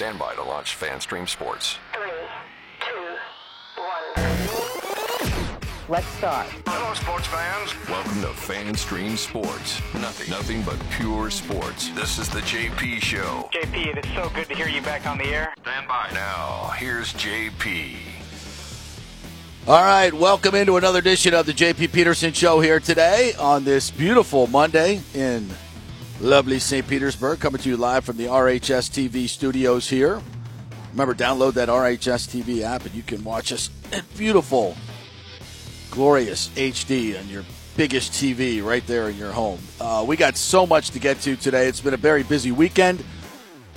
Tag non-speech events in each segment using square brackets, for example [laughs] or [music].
Stand by to launch FanStream Sports. Three, two, one. Let's start. Hello, sports fans. Welcome to FanStream Sports. Nothing, nothing but pure sports. This is the JP Show. JP, it is so good to hear you back on the air. Stand by. Now, here's JP. All right, welcome into another edition of the JP Peterson Show here today on this beautiful Monday in lovely St. Petersburg, coming to you live from the RHS TV studios here. Remember, download that RHS TV app and you can watch us in beautiful, glorious HD on your biggest TV right there in your home. Uh, we got so much to get to today. It's been a very busy weekend.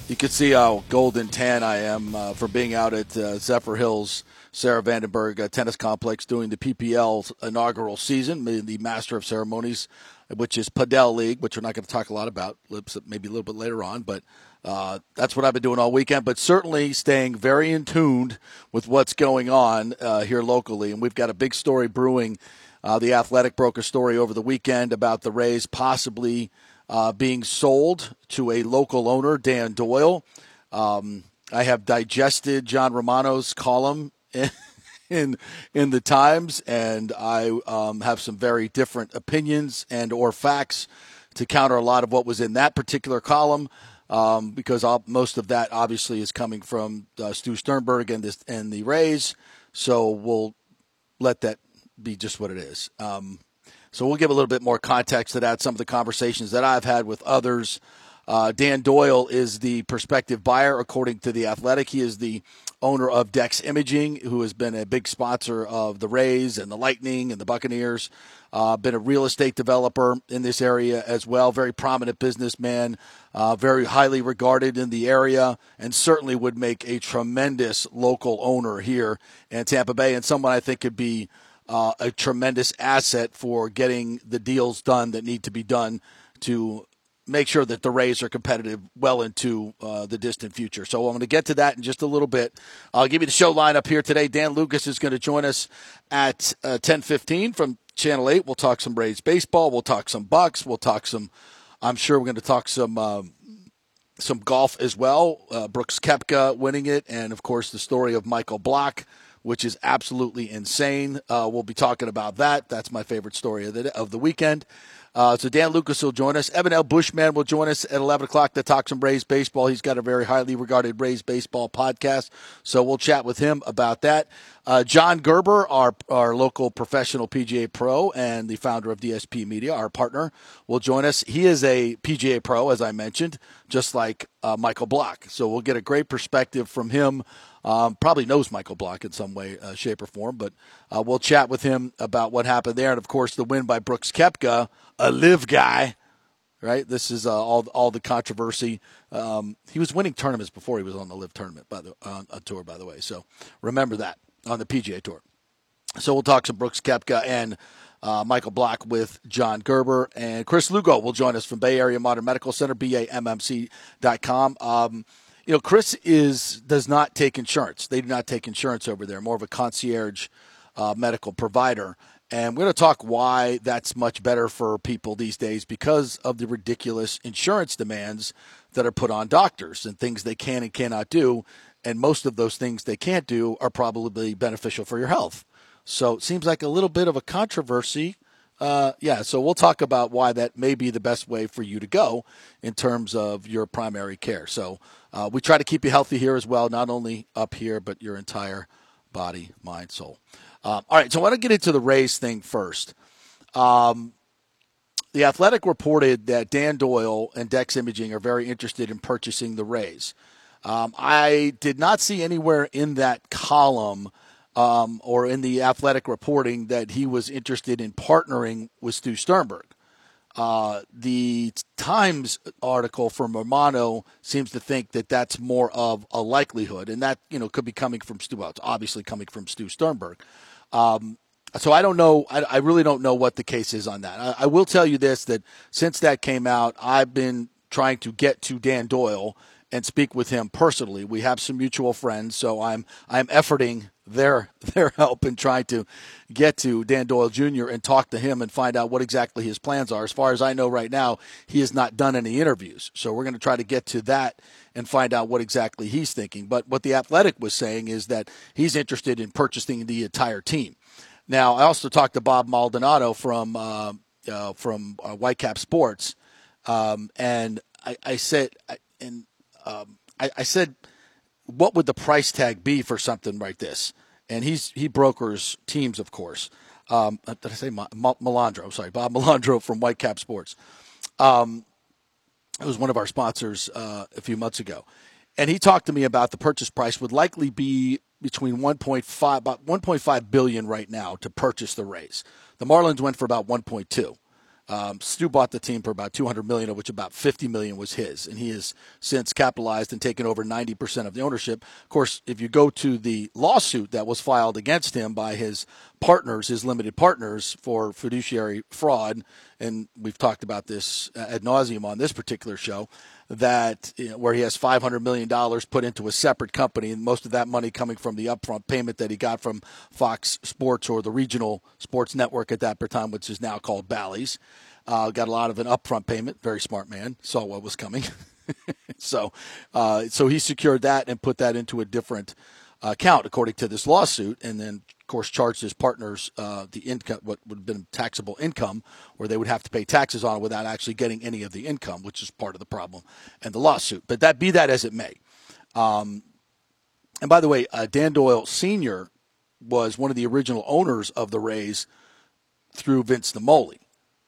You can see how golden tan I am uh, for being out at uh, Zephyr Hills Sarah Vandenberg uh, Tennis Complex doing the PPL inaugural season, the Master of Ceremonies, which is Padel League, which we're not going to talk a lot about, maybe a little bit later on, but uh, that's what I've been doing all weekend. But certainly staying very in tune with what's going on uh, here locally, and we've got a big story brewing. Uh, the Athletic broke a story over the weekend about the Rays possibly uh, being sold to a local owner, Dan Doyle. Um, I have digested John Romano's column [laughs] [laughs] in in the Times, and I um, have some very different opinions and or facts to counter a lot of what was in that particular column. Um, because all, most of that obviously is coming from uh, Stu Sternberg and this and the Rays, so we'll let that be just what it is. Um, so we'll give a little bit more context to that. Some of the conversations that I've had with others. Uh, Dan Doyle is the prospective buyer, according to the Athletic. He is the owner of Dex Imaging, who has been a big sponsor of the Rays and the Lightning and the Buccaneers. Uh, been a real estate developer in this area as well. Very prominent businessman, uh, very highly regarded in the area, and certainly would make a tremendous local owner here in Tampa Bay, and someone I think could be uh, a tremendous asset for getting the deals done that need to be done to make sure that the Rays are competitive well into uh, the distant future. So I'm going to get to that in just a little bit. I'll give you the show lineup here today. Dan Lucas is going to join us at uh, 10:15 from Channel 8. We'll talk some Rays baseball. We'll talk some Bucks. We'll talk some. I'm sure we're going to talk some. Um, some golf as well. Uh, Brooks Koepka winning it, and of course the story of Michael Block, which is absolutely insane. Uh, we'll be talking about that. That's my favorite story of the of the weekend. Uh, so Dan Lucas will join us. Evan L. Bushman will join us at 11 o'clock to talk some Rays baseball. He's got a very highly regarded Rays baseball podcast, so we'll chat with him about that. Uh, John Gerber, our our local professional PGA pro and the founder of DSP Media, our partner, will join us. He is a PGA pro, as I mentioned, just like uh, Michael Block. So we'll get a great perspective from him um, probably knows Michael Block in some way, uh, shape, or form, but uh, we'll chat with him about what happened there. And of course, the win by Brooks Koepka, a live guy, right? This is uh, all all the controversy. Um, he was winning tournaments before he was on the live tournament by the on a tour, by the way. So remember that on the PGA Tour. So we'll talk some Brooks Koepka and. Uh, Michael Block with John Gerber. And Chris Lugo will join us from Bay Area Modern Medical Center, BAMMC.com. Um, you know, Chris is does not take insurance. They do not take insurance over there. More of a concierge uh, medical provider. And we're going to talk why that's much better for people these days because of the ridiculous insurance demands that are put on doctors and things they can and cannot do. And most of those things they can't do are probably beneficial for your health. So it seems like a little bit of a controversy uh, yeah, so we'll talk about why that may be the best way for you to go in terms of your primary care. So uh, we try to keep you healthy here as well, not only up here, but your entire body, mind, soul. Um, all right, so I want to get into the Rays thing first. Um, the Athletic reported that Dan Doyle and Dex Imaging are very interested in purchasing the Rays. Um, I did not see anywhere in that column um, or in the athletic reporting that he was interested in partnering with Stu Sternberg. Uh, the Times article from Romano seems to think that that's more of a likelihood, and that you know could be coming from Stu. Well, it's obviously coming from Stu Sternberg. Um, so I don't know. I, I, really don't know what the case is on that. I, I will tell you this: that since that came out, I've been trying to get to Dan Doyle and speak with him personally. We have some mutual friends, so I'm I'm efforting their [laughs] their help in trying to get to Dan Doyle Jr. and talk to him and find out what exactly his plans are. As far as I know right now, he has not done any interviews. So we're going to try to get to that and find out what exactly he's thinking. But what the Athletic was saying is that he's interested in purchasing the entire team. Now, I also talked to Bob Maldonado from uh, uh, from uh, Whitecap Sports, um, and I, I said, and um, I, I said what would the price tag be for something like this? And he's he brokers teams, of course. Um, uh, did I say Ma- Melandro? Sorry, Bob Melandro from Whitecap Sports. Um, it was one of our sponsors uh, a few months ago, and he talked to me about the purchase price would likely be between 1.5 about 1.5 billion right now to purchase the Rays. The Marlins went for about 1.2. Um, Stu bought the team for about 200 million, of which about 50 million was his, and he has since capitalized and taken over 90 percent of the ownership. Of course, if you go to the lawsuit that was filed against him by his partners, his limited partners, for fiduciary fraud, and we've talked about this ad nauseum on this particular show that you know, where he has $500 million put into a separate company, and most of that money coming from the upfront payment that he got from Fox Sports or the regional sports network at that time, which is now called Bally's. Uh, got a lot of an upfront payment. Very smart man. Saw what was coming. [laughs] so, uh, so he secured that and put that into a different account according to this lawsuit, and then of course charged his partners uh, the income, what would have been taxable income, where they would have to pay taxes on it without actually getting any of the income, which is part of the problem and the lawsuit. But that be that as it may. Um, and by the way, uh, Dan Doyle Sr. was one of the original owners of the Rays through Vince Naimoli.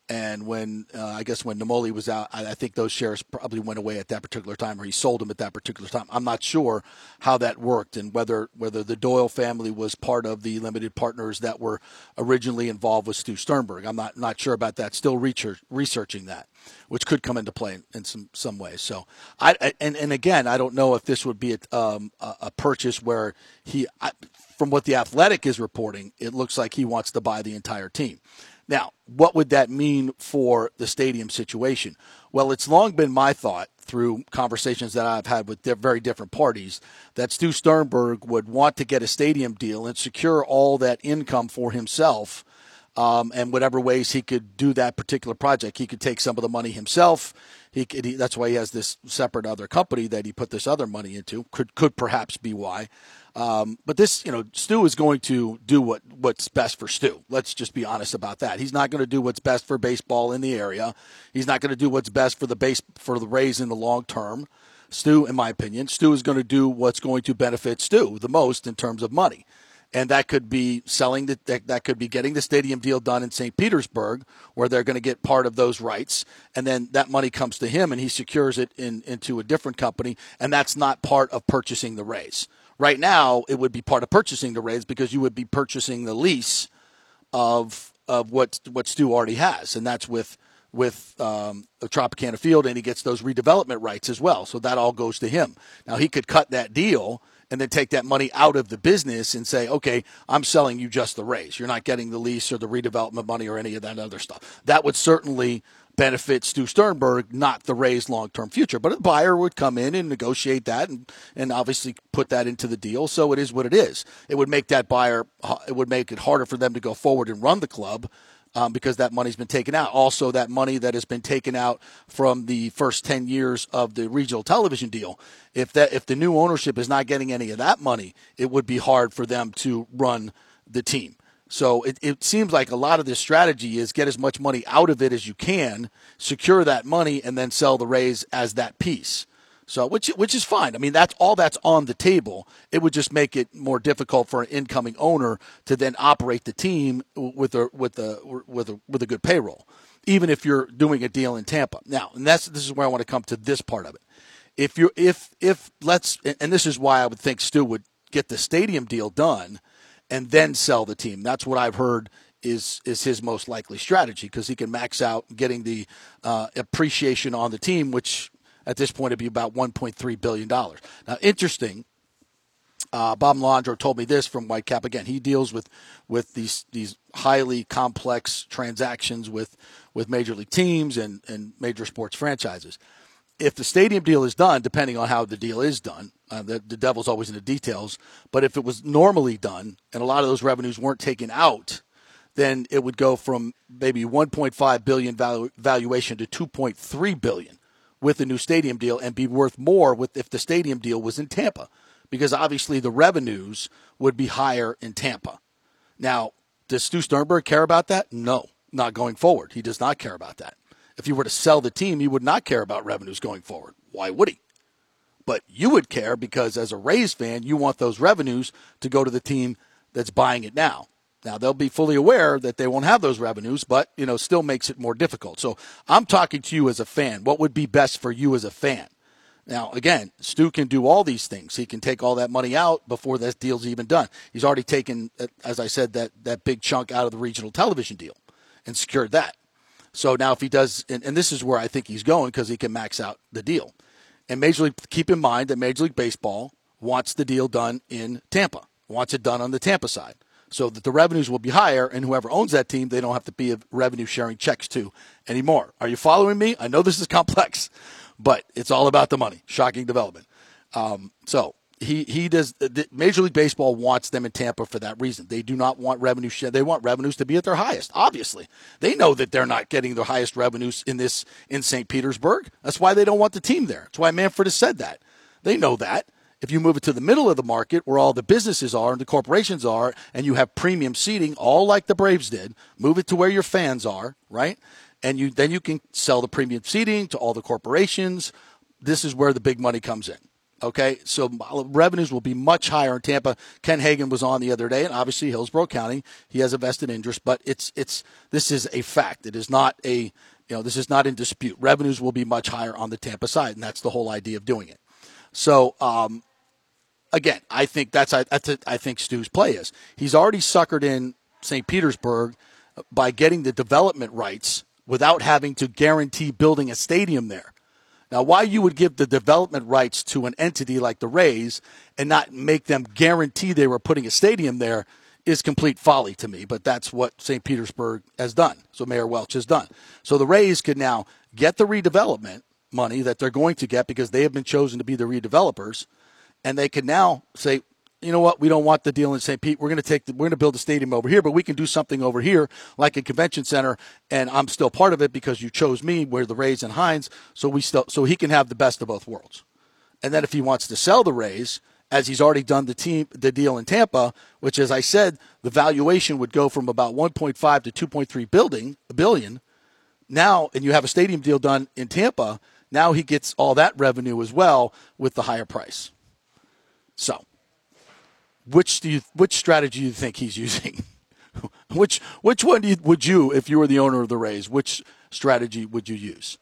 And when uh, I guess when Naimoli was out, I, I, think those shares probably went away at that particular time, or he sold them at that particular time. I'm not sure how that worked and whether whether the Doyle family was part of the limited partners that were originally involved with Stu Sternberg. I'm not not sure about that. Still research, researching that, which could come into play in, in some some ways. So I and and again, I don't know if this would be a, um, a, a purchase where he. I, from what the Athletic is reporting, it looks like he wants to buy the entire team. Now, what would that mean for the stadium situation? Well, it's long been my thought through conversations that I've had with very different parties that Stu Sternberg would want to get a stadium deal and secure all that income for himself. Um, and whatever ways he could do that particular project, he could take some of the money himself. He, he that's why he has this separate other company that he put this other money into. Could could perhaps be why. Um, but this, you know, Stu is going to do what, what's best for Stu. Let's just be honest about that. He's not going to do what's best for baseball in the area. He's not going to do what's best for the base for the Rays in the long term. Stu, in my opinion, Stu is going to do what's going to benefit Stu the most in terms of money. And that could be selling the, that, that could be getting the stadium deal done in St. Petersburg, where they're going to get part of those rights, and then that money comes to him, and he secures it in, into a different company, and that's not part of purchasing the Rays. Right now, it would be part of purchasing the Rays because you would be purchasing the lease of of what what Stu already has, and that's with with um, Tropicana Field, and he gets those redevelopment rights as well. So that all goes to him. Now he could cut that deal and then take that money out of the business and say, okay, I'm selling you just the Rays. You're not getting the lease or the redevelopment money or any of that other stuff. That would certainly benefit Stu Sternberg, not the Rays' long term future. But a buyer would come in and negotiate that and, and obviously put that into the deal. So it is what it is. It would make that buyer, it would make it harder for them to go forward and run the club. Um, because that money's been taken out. Also, that money that has been taken out from the first ten years of the regional television deal. If that if the new ownership is not getting any of that money, it would be hard for them to run the team. So it, it seems like a lot of this strategy is get as much money out of it as you can, secure that money, and then sell the Rays as that piece. So which which is fine. I mean that's all that's on the table. It would just make it more difficult for an incoming owner to then operate the team with a with a with a with a good payroll, even if you're doing a deal in Tampa. Now, and that's this is where I want to come to this part of it. If you if if let's and this is why I would think Stu would get the stadium deal done and then sell the team. That's what I've heard is is his most likely strategy because he can max out getting the uh, appreciation on the team, which at this point it'd be about 1.3 billion dollars. Now, interesting. Uh, Bob Landro told me this from Whitecap. Again, he deals with with these these highly complex transactions with with major league teams and and major sports franchises. If the stadium deal is done, depending on how the deal is done, Uh, the, the devil's always in the details. But if it was normally done and a lot of those revenues weren't taken out, then it would go from maybe 1.5 billion valu- valuation to 2.3 billion with the new stadium deal and be worth more with if the stadium deal was in Tampa because obviously the revenues would be higher in Tampa. Now, does Stu Sternberg care about that? No, not going forward. He does not care about that. If he were to sell the team, he would not care about revenues going forward. Why would he? But you would care because as a Rays fan, you want those revenues to go to the team that's buying it now. Now they'll be fully aware that they won't have those revenues, but you know, still makes it more difficult. So I'm talking to you as a fan. What would be best for you as a fan? Now, again, Stu can do all these things. He can take all that money out before that deal's even done. He's already taken, uh, as I said, that, that big chunk out of the regional television deal and secured that. So now, if he does, and, and this is where I think he's going because he can max out the deal. And Major League, keep in mind that Major League Baseball wants the deal done in Tampa, wants it done on the Tampa side, so that the revenues will be higher, and whoever owns that team, they don't have to be revenue sharing checks to anymore. Are you following me? I know this is complex, but it's all about the money. Shocking development. Um, so he he does. Major League Baseball wants them in Tampa for that reason. They do not want revenue share. They want revenues to be at their highest. Obviously, they know that they're not getting the highest revenues in this in St. Petersburg. That's why they don't want the team there. That's why Manfred has said that. They know that. If you move it to the middle of the market where all the businesses are and the corporations are, and you have premium seating, all like the Braves did, move it to where your fans are, right? And you then you can sell the premium seating to all the corporations. This is where the big money comes in. Okay, so revenues will be much higher in Tampa. Ken Hagan was on the other day, and obviously Hillsborough County, he has a vested interest, but it's it's this is a fact. It is not a you know this is not in dispute. Revenues will be much higher on the Tampa side, and that's the whole idea of doing it. So um, again, I think that's I, think Stu's play is he's already suckered in St. Petersburg by getting the development rights without having to guarantee building a stadium there. Now, why you would give the development rights to an entity like the Rays and not make them guarantee they were putting a stadium there is complete folly to me, but that's what St. Petersburg has done. So Mayor Welch has done. So the Rays could now get the redevelopment money that they're going to get because they have been chosen to be the redevelopers, and they can now say, you know what? We don't want the deal in St. Pete. We're going to take the, we're going to build a stadium over here, but we can do something over here, like a convention center, and I'm still part of it because you chose me. We're the Rays and Hines, so we still so he can have the best of both worlds. And then if he wants to sell the Rays, as he's already done the team the deal in Tampa, which as I said, the valuation would go from about 1.5 to 2.3 building billion. Now, and you have a stadium deal done in Tampa. Now he gets all that revenue as well with the higher price. So which do you which strategy do you think he's [laughs] using? which which one you, would you, if you were the owner of the Rays, which strategy would you use?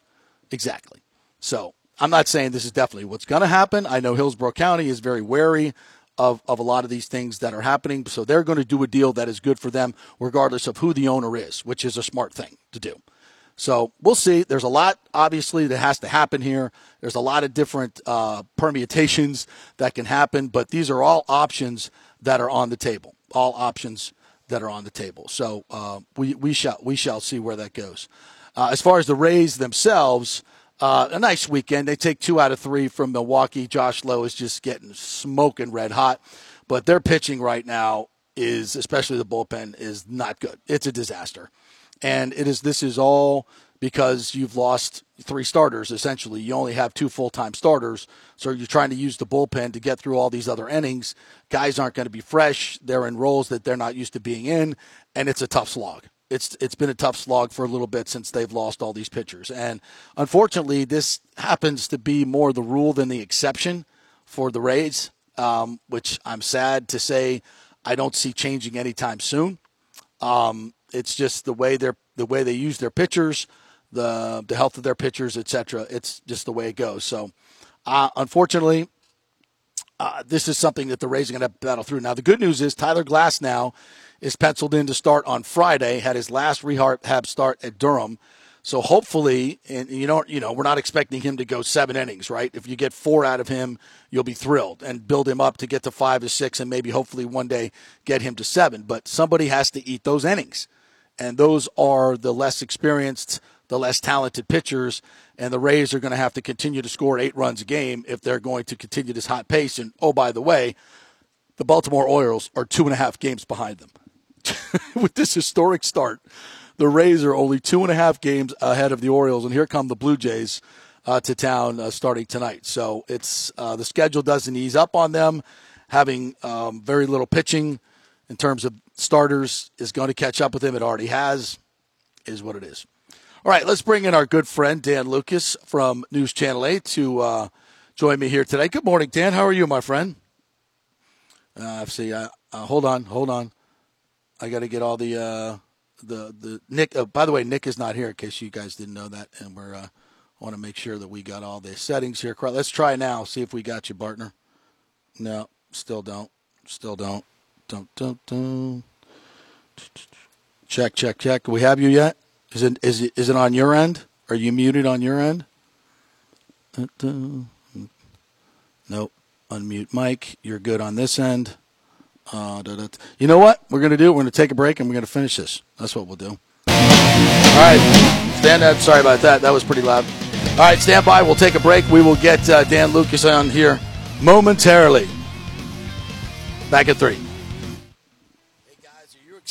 Exactly. So I'm not saying this is definitely what's going to happen. I know Hillsborough County is very wary of, of a lot of these things that are happening. So they're going to do a deal that is good for them, regardless of who the owner is, which is a smart thing to do. So we'll see. There's a lot, obviously, that has to happen here. There's a lot of different uh, permutations that can happen, but these are all options that are on the table. All options that are on the table. So uh, we we shall we shall see where that goes. Uh, as far as the Rays themselves, uh, a nice weekend. They take two out of three from Milwaukee. Josh Lowe is just getting smoking red hot, but their pitching right now is, especially the bullpen, is not good. It's a disaster and it is this is all because you've lost three starters essentially. You only have two full time starters, so you're trying to use the bullpen to get through all these other innings. Guys aren't going to be fresh; they're in roles that they're not used to being in, and it's a tough slog. It's it's been a tough slog for a little bit since they've lost all these pitchers, and unfortunately, this happens to be more the rule than the exception for the Rays, um, which I'm sad to say I don't see changing anytime soon. Um, it's just the way they're the way they use their pitchers, the the health of their pitchers, etc. It's just the way it goes. So, uh, unfortunately, uh, this is something that the Rays are going to battle through. Now, the good news is Tyler Glasnow is penciled in to start on Friday. Had his last rehab start at Durham. So hopefully, and you know, you know, we're not expecting him to go seven innings, right? If you get four out of him, you'll be thrilled and build him up to get to five to six, and maybe hopefully one day get him to seven. But somebody has to eat those innings and those are the less experienced the less talented pitchers, and the Rays are going to have to continue to score eight runs a game if they're going to continue this hot pace. And oh, by the way, the Baltimore Orioles are two and a half games behind them. [laughs] With this historic start, the Rays are only two and a half games ahead of the Orioles, and here come the Blue Jays uh, to town uh, starting tonight. So it's uh, the schedule doesn't ease up on them. Having um, very little pitching in terms of starters is going to catch up with him. It already has. Is what it is. All right, let's bring in our good friend Dan Lucas from News Channel 8 to uh, join me here today. Good morning, Dan. How are you, my friend? Uh, see, uh, uh, hold on, hold on. I got to get all the uh, the the Nick. Uh, by the way, Nick is not here in case you guys didn't know that, and we're uh, want to make sure that we got all the settings here. Let's try now. See if we got you, partner. No, still don't. Still don't. Don't don't don't. Check check check. We have you yet? Is it is it is it on your end? Are you muted on your end? Nope. Unmute Mike. You're good on this end. Uh, you know what we're going to do? We're going to take a break and we're going to finish this. That's what we'll do. All right. Stand up. Sorry about that. That was pretty loud. All right. Stand by. We'll take a break. We will get uh, Dan Lucas on here momentarily. Back at three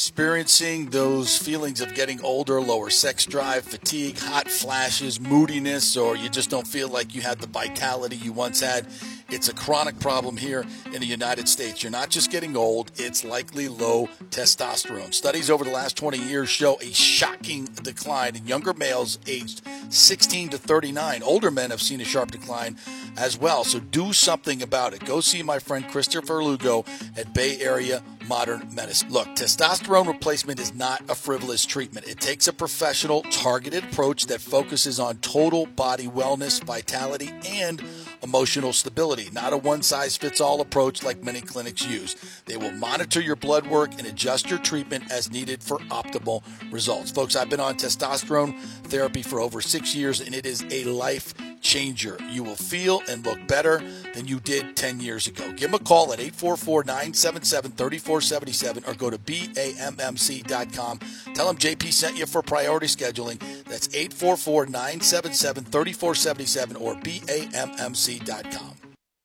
experiencing those feelings of getting older, lower sex drive, fatigue, hot flashes, moodiness, or you just don't feel like you had the vitality you once had, it's a chronic problem here in the United States. You're not just getting old, it's likely low testosterone. Studies over the last 20 years show a shocking decline in younger males aged 16 to 39. Older men have seen a sharp decline as well. So do something about it. Go see my friend Christopher Lugo at Bay Area Modern Medicine. Look, testosterone replacement is not a frivolous treatment. It takes a professional, targeted approach that focuses on total body wellness, vitality, and emotional stability, not a one size fits all approach like many clinics use. They will monitor your blood work and adjust your treatment as needed for optimal results. Folks, I've been on testosterone therapy for over six years and it is a life changer. You will feel and look better than you did 10 years ago. Give them a call at 844 977 3477 or go to BAMMC.com. Tell them JP sent you for priority scheduling. That's 844 977 3477 or BAMMC.com.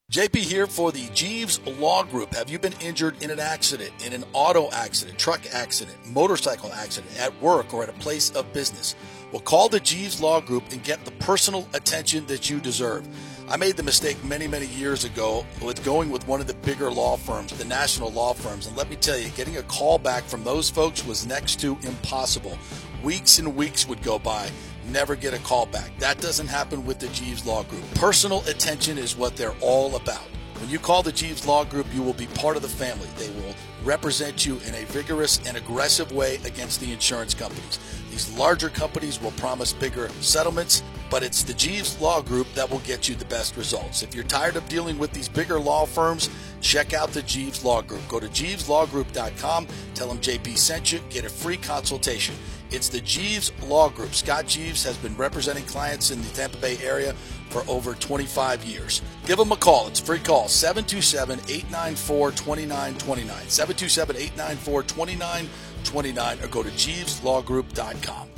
JP here for the Jeeves Law Group. Have you been injured in an accident, in an auto accident, truck accident, motorcycle accident, at work, or at a place of business? Well, call the Jeeves Law Group and get the personal attention that you deserve. I made the mistake many, many years ago with going with one of the bigger law firms, the national law firms. And let me tell you, getting a call back from those folks was next to impossible. Weeks and weeks would go by, never get a call back. That doesn't happen with the Jeeves Law Group. Personal attention is what they're all about. When you call the Jeeves Law Group, you will be part of the family. They will represent you in a vigorous and aggressive way against the insurance companies. These larger companies will promise bigger settlements, but it's the Jeeves Law Group that will get you the best results. If you're tired of dealing with these bigger law firms, check out the Jeeves Law Group. Go to jeeveslawgroup.com, tell them JP sent you, get a free consultation. It's the Jeeves Law Group. Scott Jeeves has been representing clients in the Tampa Bay area for over 25 years. Give them a call. It's a free call 727 894 2929. 727 894 2929 or go to JeevesLawGroup.com.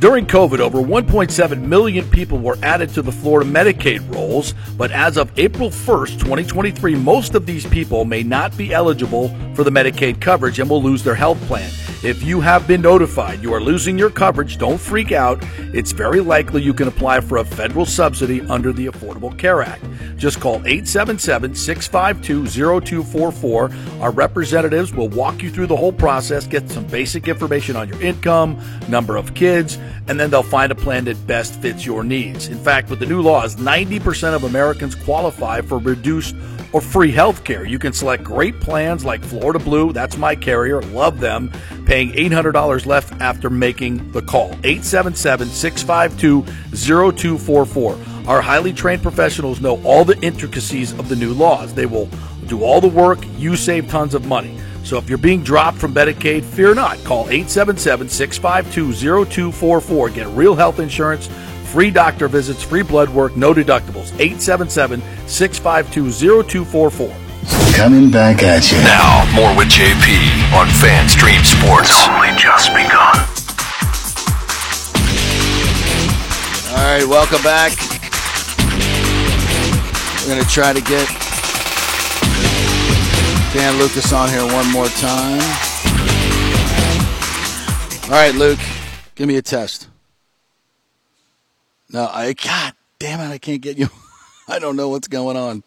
During COVID, over 1.7 million people were added to the Florida Medicaid rolls, but as of April 1st, 2023, most of these people may not be eligible for the Medicaid coverage and will lose their health plan. If you have been notified you are losing your coverage, don't freak out. It's very likely you can apply for a federal subsidy under the Affordable Care Act. Just call 877 652 0244. Our representatives will walk you through the whole process, get some basic information on your income, number of kids, and then they'll find a plan that best fits your needs. In fact, with the new laws, 90% of Americans qualify for reduced or free health care. You can select great plans like Florida Blue, that's my carrier, love them, paying $800 left after making the call. 877 652 0244. Our highly trained professionals know all the intricacies of the new laws. They will do all the work, you save tons of money. So if you're being dropped from Medicaid, fear not. Call 877 652 0244. Get real health insurance Free doctor visits, free blood work, no deductibles. 877 652 0244. Coming back at you. Now, more with JP on FanStream Sports. Only just begun. All right, welcome back. We're going to try to get Dan Lucas on here one more time. All right, Luke, give me a test. No, I, God damn it, I can't get you. [laughs] I don't know what's going on.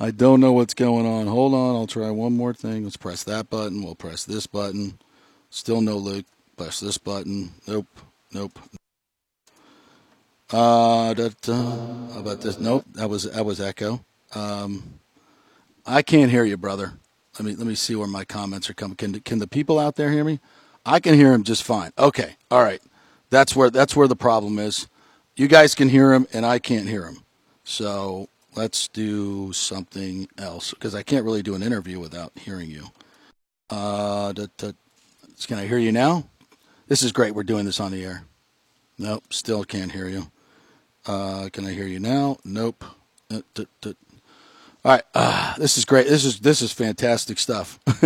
I don't know what's going on. Hold on, I'll try one more thing. Let's press that button. We'll press this button. Still no Luke. Press this button. Nope. Nope. Uh, that, uh, how about this? Nope. That was that was echo. Um, I can't hear you, brother. Let me let me see where my comments are coming. Can can the people out there hear me? I can hear him just fine. Okay. All right. That's where that's where the problem is. You guys can hear him, and I can't hear him. So let's do something else because I can't really do an interview without hearing you. Uh, da, da, can I hear you now? This is great. We're doing this on the air. Nope, still can't hear you. Uh, can I hear you now? Nope. Uh, da. All right, uh, this is great. This is this is fantastic stuff. [laughs]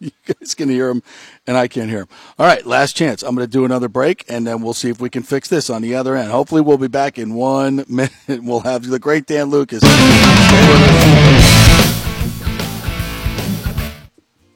you guys can hear him, and I can't hear him. All right, last chance. I'm going to do another break, and then we'll see if we can fix this on the other end. Hopefully, we'll be back in one [laughs] minute. We'll have the great Dan Lucas.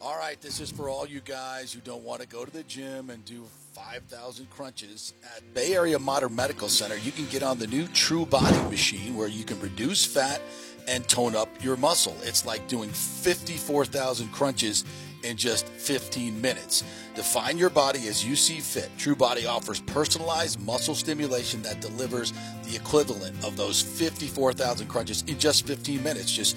All right, this is for all you guys who don't want to go to the gym and do 5,000 crunches. At Bay Area Modern Medical Center, you can get on the new True Body machine where you can reduce fat and tone up your muscle. It's like doing 54,000 crunches in just 15 minutes. Define your body as you see fit. True Body offers personalized muscle stimulation that delivers the equivalent of those 54,000 crunches in just 15 minutes. Just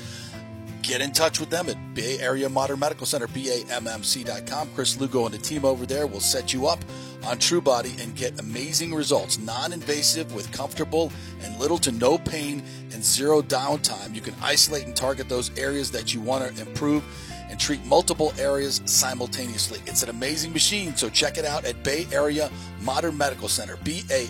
get in touch with them at Bay Area Modern Medical Center, BAMMC.com. Chris Lugo and the team over there will set you up on TrueBody and get amazing results. Non invasive with comfortable and little to no pain and zero downtime. You can isolate and target those areas that you want to improve and treat multiple areas simultaneously. It's an amazing machine, so check it out at Bay Area Modern Medical Center, BAMMC.com.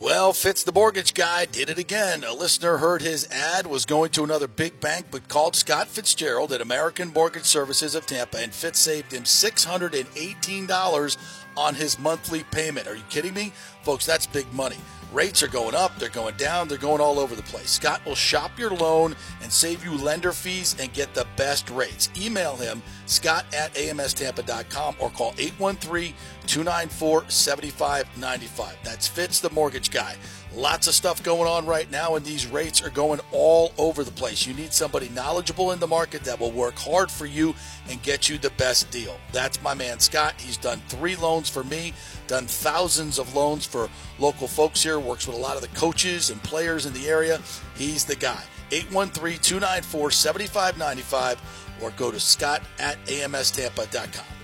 Well, Fitz the mortgage guy did it again. A listener heard his ad, was going to another big bank, but called Scott Fitzgerald at American Mortgage Services of Tampa, and Fitz saved him $618 on his monthly payment. Are you kidding me? Folks, that's big money. Rates are going up, they're going down, they're going all over the place. Scott will shop your loan and save you lender fees and get the best rates. Email him, scott at amstampa.com or call 813 294 7595. That's Fitz, the mortgage guy. Lots of stuff going on right now, and these rates are going all over the place. You need somebody knowledgeable in the market that will work hard for you and get you the best deal. That's my man Scott. He's done three loans for me, done thousands of loans for local folks here, works with a lot of the coaches and players in the area. He's the guy. 813 294 7595 or go to scott at amstampa.com.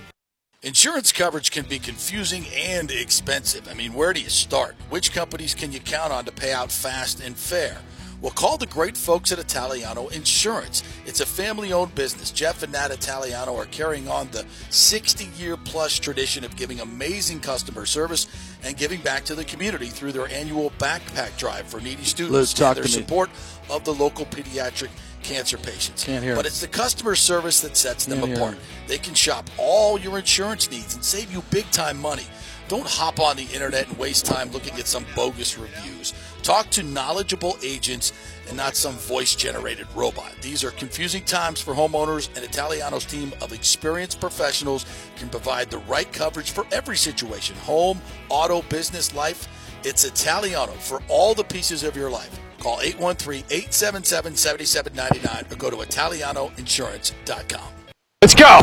Insurance coverage can be confusing and expensive. I mean, where do you start? Which companies can you count on to pay out fast and fair? Well, call the great folks at Italiano Insurance. It's a family owned business. Jeff and Nat Italiano are carrying on the 60 year plus tradition of giving amazing customer service and giving back to the community through their annual backpack drive for needy students talk and their me. support of the local pediatric cancer patients. Can't hear But it's the customer service that sets them Can't apart. They can shop all your insurance needs and save you big time money. Don't hop on the internet and waste time looking at some bogus reviews. Talk to knowledgeable agents and not some voice generated robot. These are confusing times for homeowners, and Italiano's team of experienced professionals can provide the right coverage for every situation home, auto, business, life. It's Italiano for all the pieces of your life. Call 813 877 7799 or go to ItalianoInsurance.com. Let's go!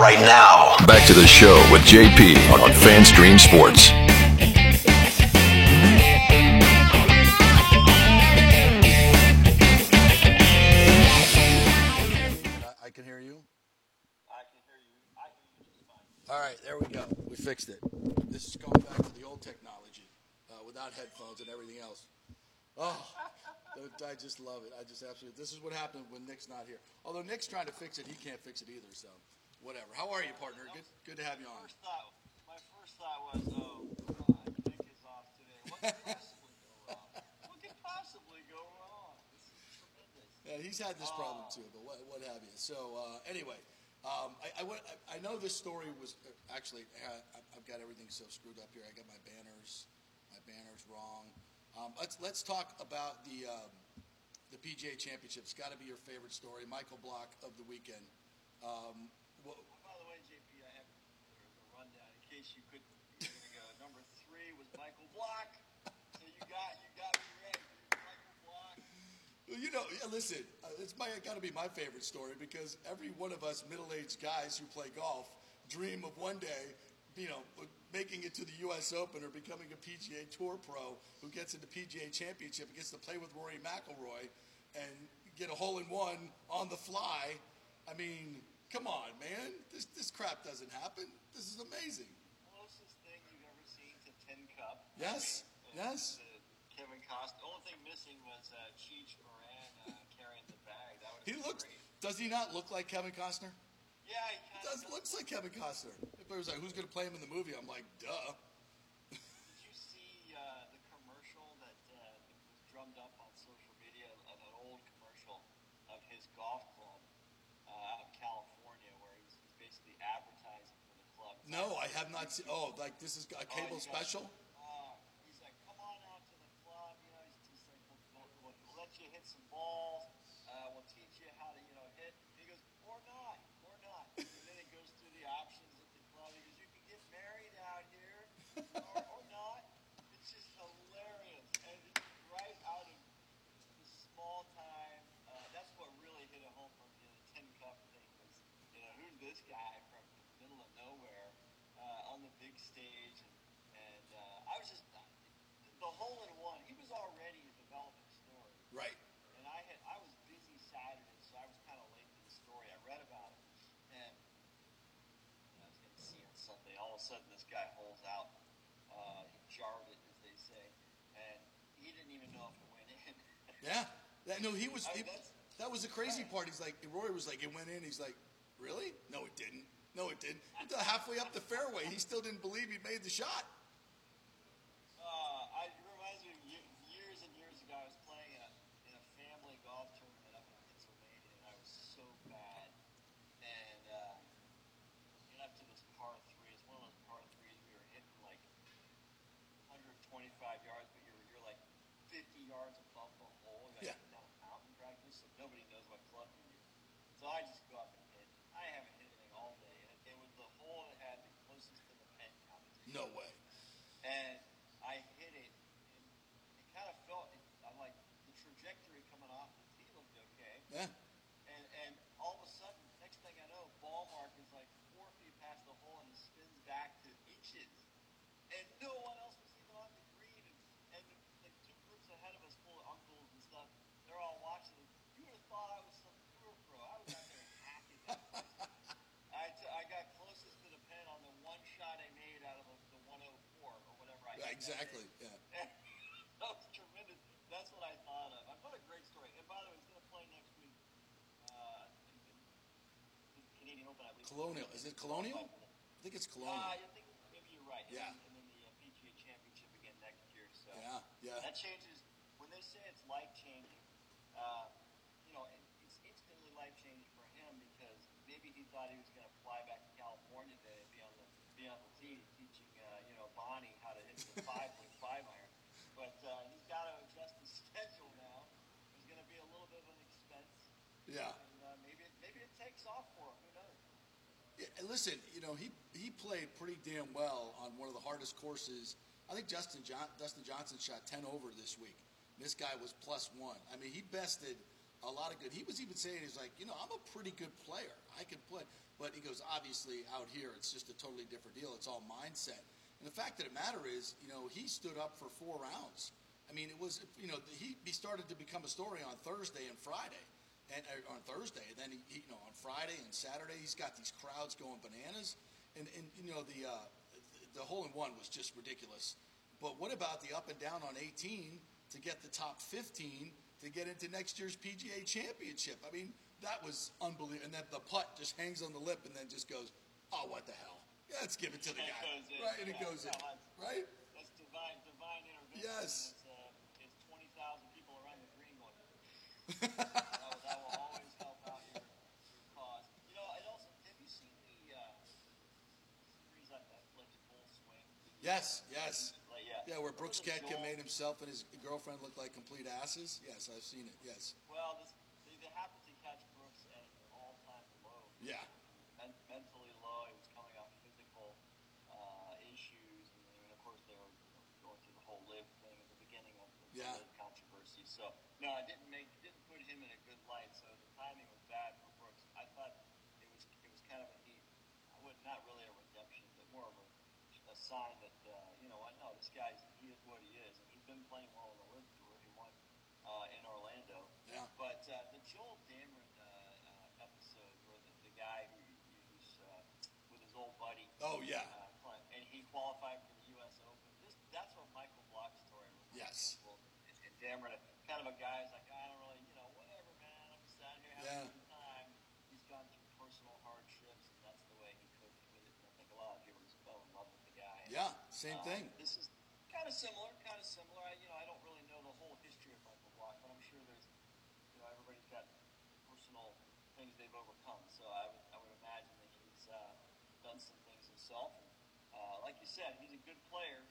Right now. Back to the show with JP on Fanstream Sports. I can hear you. I can hear you. I can hear you. All right, there we go. We fixed it. This is going back to the old technology uh, without headphones and everything else. Oh, I just love it. I just absolutely. This is what happened when Nick's not here. Although Nick's trying to fix it, he can't fix it either. So, whatever. How are you, partner? Good. Good to have you on. First thought, my first thought was, oh Nick is off today. What could possibly go wrong? What could possibly go wrong? This is tremendous. Yeah, he's had this problem too, but what, what have you? So uh, anyway, Um, I, I, I- I know this story was uh, actually. I- I've got everything so screwed up here. I got my banners, my banners wrong. Um, let's let's talk about the um, the PGA Championship. It's got to be your favorite story. Michael Block of the weekend. Um, what, By the way, JP, I have the, the rundown in case you couldn't. You were gonna go. [laughs] Number three was Michael Block. So you got you got me ready. Michael Block. Well, You know, listen, uh, it's my got to be my favorite story because every one of us middle-aged guys who play golf dream of one day, you know, making it to the U.S. Open or becoming a PGA Tour pro who gets into PGA Championship and gets to play with Rory McIlroy and get a hole in one on the fly. I mean, come on, man, this this crap doesn't happen. This is amazing. Closest thing you've ever seen to Tin Cup. Yes, And, yes. uh, Kevin Costner. The only thing missing was uh, Cheech Marin uh, carrying the bag. That would He looks. Does he not look like Kevin Costner? Yeah, he does of looks like Kevin Costner. If it was like, who's going to play him in the movie? I'm like, duh. Did you see uh, the commercial that uh, was drummed up on social media of an old commercial of his golf club uh, out of California where he's, basically advertising for the club? No, I have not seen. Oh, like this is a Oh, cable got- special. Uh, he's like, come on out to the club. You know, he's, he's like, we'll, we'll, we'll, we'll let you hit some balls. Uh, we'll teach you how to, you know, hit. He goes, or not, or not. And then he goes through the options at the club. He goes, you can get married out here, or, or not. It's just hilarious, and it's right out of the small time. Uh, that's what really hit it home from you know, the Tin Cup thing was, you know, who's this guy from the middle of nowhere uh, on the big stage? And, and uh, I was just the hole in one. He was already a developing story, Right. and I had I was busy Saturday, so I was kind of late to the story. I read about it, and I was going to see it Sunday. All of a sudden, this guy holds out. Uh, he jarred it, as they say, and he didn't even know if it went in. Yeah. That, no, he was. I mean, that's- that was the crazy part. He's like, Rory was like, it went in. He's like, really? No, it didn't. No, it didn't. Until halfway up the fairway, he still didn't believe he'd made the shot. Uh, I, it reminds me of ye- years and years ago. I was playing in a, in a family golf tournament up in Pennsylvania, and I was so bad. And uh, get up to this par three. It's one of those par threes we were hitting like 125 yards, but you're you're like 50 yards above the hole. You're Yeah. like down mountain practice, so nobody knows what club to use. So I just go up and hit. I haven't hit anything all day, and it, it was the hole that had the closest to the pen competition No way. and I hit it, and it kind of felt. I'm like the trajectory coming off the tee looked okay, Yeah. and and all of a sudden, next thing I know, ball mark is like four feet past the hole, and it spins back to inches, and no one else was even on the green, and, and like two groups ahead of us, full of uncles and stuff, they're all watching. You would have thought I was some tour pro. I was out there hacking [laughs] that. I, t- I got closest to the pen on the one shot I made out of the, the 104 or whatever I Yeah, exactly. Yeah. [laughs] that was tremendous. That's what I thought of. I thought a great story. And by the way, he's going to play next week. Uh, in, in, in Canadian Open, I believe. Colonial. Is it Colonial? I think it's Uh, Colonial. I think maybe you're right. Yeah. and then the uh, PGA Championship again next year. So Yeah, that changes. When they say it's life changing, uh, you know, it, it's instantly life changing for him because maybe he thought he was going to fly back to California today and be on the be on the tee teaching, uh, you know, Bonnie how to hit the [laughs] five with five iron. But uh, he's got to adjust his [laughs] schedule now. There's going to be a little bit of an expense, Yeah. and uh, maybe it, maybe it takes off for him. Who knows? Yeah, and listen, you know, he he played pretty damn well on one of the hardest courses. I think Justin John, Dustin Johnson shot ten over this week. This guy was plus one. I mean, he bested a lot of good. He was even saying he's like, you know, I'm a pretty good player. I can play, but he goes, obviously out here it's just a totally different deal. It's all mindset. And the fact of the matter is, you know, he stood up for four rounds. I mean, it was, you know, he, he started to become a story on Thursday and Friday and uh, on Thursday, and then he, he, you know, on Friday and Saturday, he's got these crowds going bananas, and and you know the uh, the hole in one was just ridiculous. But what about the up and down on 18 to get the top 15 to get into next year's PGA Championship? I mean, that was unbelievable. And then the putt just hangs on the lip and then just goes, oh, what the hell? Yeah, let's give it to the And it guy, right? And it Yeah, goes in, that's- right? That's divine, divine intervention. Yes. It's, uh, it's 20,000 people around the green going, [laughs] that, will, that will always help out your, your cause. You know, it also, have Yes, yes. Like, yeah. Yeah, where Brooks Koepka made himself and his girlfriend look like complete asses. Yes, I've seen it. Yes. Well, this, they, they happened to catch Brooks at an all-time low. Yeah. Men- mentally low. He was coming off physical uh, issues, and then, of course they were going through the whole live thing at the beginning of the Yeah. live controversy. So no, I didn't make didn't put him in a good light. So the timing was bad for Brooks. I thought it was it was kind of a he, I would not really a redemption, but more of a sign that uh, you know what? No, this guy's he is what he is, and he's been playing well on the LIV tour. He won uh, in Orlando. Yeah. But uh, the Joel Dameron uh, uh, episode where the, the guy who who's uh, with his old buddy. Oh, yeah. Uh, and he qualified for the U.S. Open. This, that's what Michael Block's story was. Yes. And, and Dameron, kind of a guy who's like, I don't really, you know, whatever, man. I'm just out here having Yeah. a good time. He's gone through personal hardships, and that's the way he coped with it. And I think a lot of people just fell in love with the same Uh, thing. This is kind of similar, kind of similar. I, you know, I don't really know the whole history of Michael Block, but I'm sure there's, you know, everybody's got personal things they've overcome. So I would, I would imagine that he's uh, done some things himself. And, uh, like you said, he's a good player,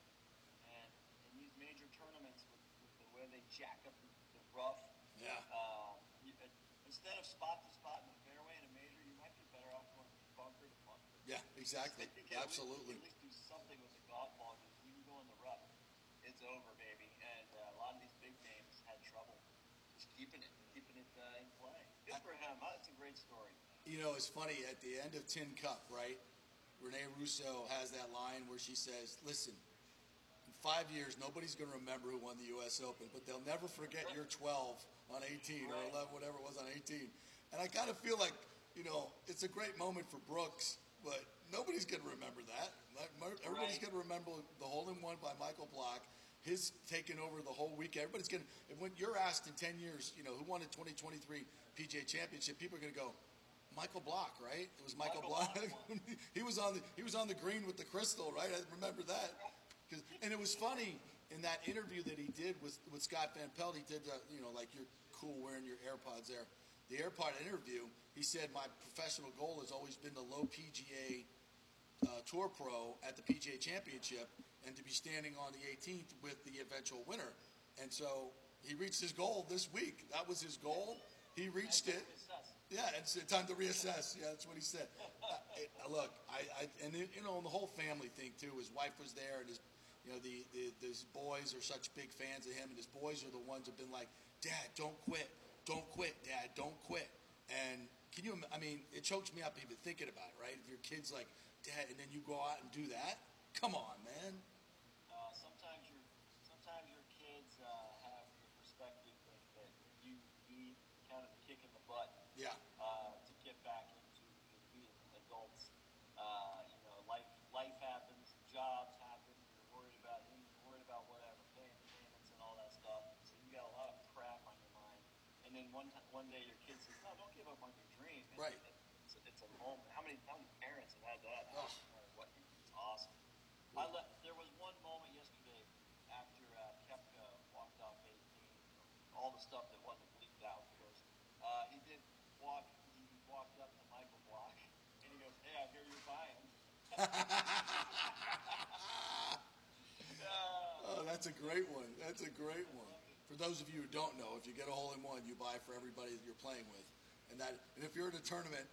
and in these major tournaments with, with the way they jack up the, the rough, Yeah. uh, you, uh, instead of spot to spot in the fairway in a major, you might be better off going bunker to bunker. Yeah, exactly. Can at least- Absolutely. At least do something with the golf ball because when you go in the rough, it's over, baby. And uh, a lot of these big names had trouble just keeping it, keeping it uh, in play. Good for him. Uh, It's a great story. You know, it's funny at the end of Tin Cup, right? Rene Russo has that line where she says, "Listen, in five years, nobody's going to remember who won the U.S. Open, but they'll never forget your 12 on 18 or 11, whatever it was on 18." And I kind of feel like, you know, it's a great moment for Brooks, but nobody's going to remember that. Everybody's going to remember the hole-in-one by Michael Block. His taking over the whole week. Everybody's going to. When you're asked in 10 years, you know, who won the 2023 PGA Championship, people are going to go, Michael Block, right? It was Michael, Michael Block. Block [laughs] he was on the he was on the green with the crystal, right? I remember that. and it was funny in that interview that he did with, with Scott Van Pelt. He did, uh, you know, like you're cool wearing your AirPods there. The AirPod interview. He said, "My professional goal has always been the low PGA uh, Tour Pro at the PGA Championship, and to be standing on the 18th with the eventual winner." And so he reached his goal this week. That was his goal. He reached it. Yeah, it's time to reassess. Yeah, that's what he said. Uh, it- uh, look, I, I and it, you know the whole family thing too. His wife was there, and his, you know, the, the his boys are such big fans of him, and his boys are the ones who've been like, "Dad, don't quit, don't quit, Dad, don't quit." And can you? I mean, it chokes me up even thinking about it. Right? If your kid's like, "Dad," and then you go out and do that, come on, man. Uh, sometimes your sometimes your kids uh, have your perspective that, that you need kind of a kick in the butt Yeah, uh, to get back into to being adults. Uh, you know, life life happens, jobs happen. You're worried about you're worried about whatever, paying payments and all that stuff. So you got a lot of crap on your mind. And then one one day your kid says, "No, don't give up on your dream." And Right. it- It's, it's a moment. How many how many parents have had that? Ugh. What? It's awesome. I let, there was one moment yesterday after uh, Koepka walked off 18, all the stuff that wasn't leaked out, of course. Uh, he did walk, he walked up to Michael Block, and he goes, hey, I hear you're buying. [laughs] [laughs] Oh, that's a great one. That's a great one. For those of you who don't know, if you get a hole in one, you buy for everybody that you're playing with, and that. And if you're in a tournament,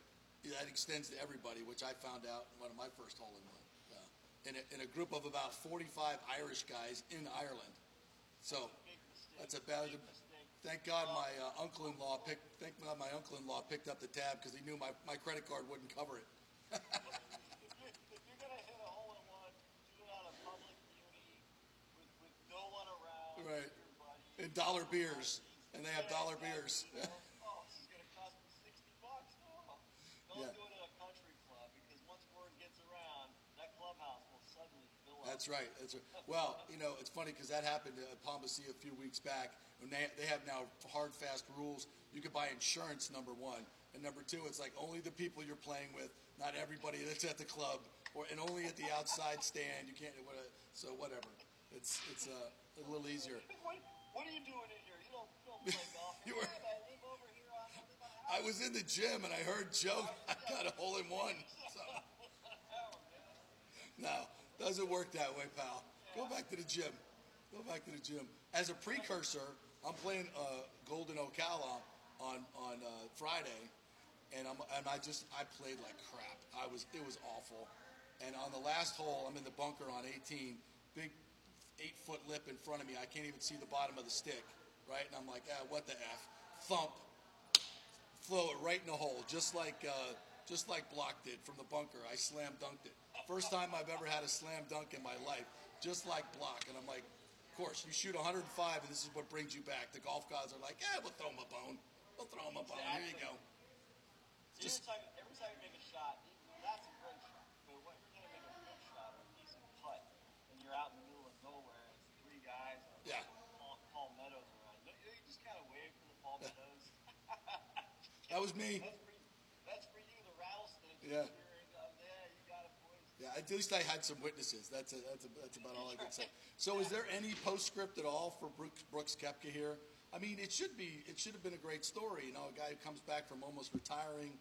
that extends to everybody, which I found out in one of my first hole in one. Uh, in, a, in a group of about 45 Irish guys in Ireland. So that's a bad. Thank God my uh, uncle-in-law picked. Thank God my uncle-in-law picked up the tab because he knew my, my credit card wouldn't cover it. if, you're, if you're going to hit a hole in one, do it on a public with, with no one around. Right. With your buddies. And dollar beers. And they have dollar beers. [laughs] You know, oh, this is going to cost me 60 bucks. No. Don't Yeah. do it at a country club because once word gets around, that clubhouse will suddenly fill up. That's right. That's right. Well, you know, it's funny because that happened at Palm Beach a few weeks back. When they they have now hard, fast rules. You can buy insurance. Number one, and number two, it's like only the people you're playing with, not everybody that's at the club, or and only at the outside stand. You can't. So whatever. It's it's uh, a little easier. [laughs] What, are you doing in here? You don't, you don't play [laughs] golf. You were- I live over here. I live in my house. I was in the gym and I heard Joe. I [laughs] got a hole in one. [laughs] So. No, Doesn't work that way, pal. Go back to the gym. Go back to the gym. As a precursor, I'm playing uh, Golden Ocala on on uh, Friday, and I'm and I just I played like crap. I was it was awful. And on the last hole, I'm in the bunker on 18, big eight foot lip in front of me. I can't even see the bottom of the stick, right? And I'm like, ah, what the f? Thump, throw it right in the hole, just like uh, just like Block did from the bunker. I slam dunked it. First time I've ever had a slam dunk in my life, just like Block. And I'm like, of course, you shoot 105, and this is what brings you back. The golf gods are like, yeah, we'll throw him a bone. We'll throw him a bone. Here you go. Just, every, time, every time you make a shot, that's a great shot. But when you're going to make a good shot or a decent putt, and you're out in the middle of nowhere, and it's three guys and Yeah. Paul, Paul Meadows around, you, you just kind of wave for the Paul Meadows. That was me. That's for, that's for you, the rattlesnake. Yeah. Oh, yeah, you got it, boys. Yeah, at least I had some witnesses. That's a, that's a, that's about all I can say. So, is there any postscript at all for Brooks, Brooks Koepka here? I mean, it should be. It should have been a great story. You know, a guy who comes back from almost retiring.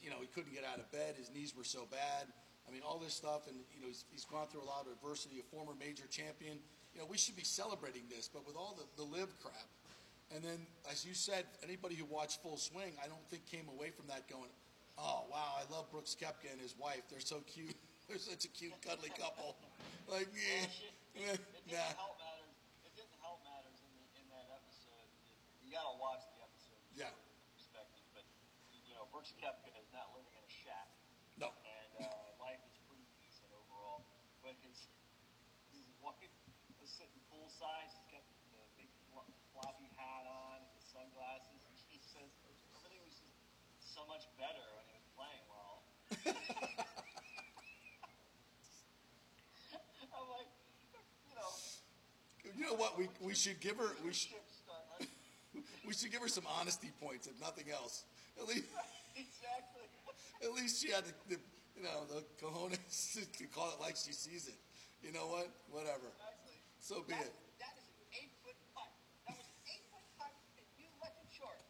You know, he couldn't get out of bed. His knees were so bad. I mean, all this stuff, and you know, he's, he's gone through a lot of adversity. A former major champion. You know, we should be celebrating this, but with all the, the LIV crap, and then, as you said, anybody who watched Full Swing, I don't think came away from that going, "Oh wow, I love Brooks Koepka and his wife. They're so cute. [laughs] They're such a cute, cuddly couple." Like, yeah, eh, yeah, [laughs] It nah. help matters. It didn't help matters in, the, in that episode. You got to watch the episode. Yeah. Perspective, but you know, Brooks Koepka is not living in a shack, No. and uh, life is pretty decent overall. But his his wife was sitting poolside. She's got the big flo- floppy hat on and the sunglasses, and she says everything was just so much better when he was playing well. [laughs] I'm like, you know. You know what? We we should give her we should chips start hunting. we should give her some honesty points, if nothing else. At least [laughs] exactly. at least she had the, the you know the cojones [laughs] to call it like she sees it. You know what? Whatever. Exactly. So be it. That is an eight foot putt. That was an eight foot putt, and you left it short.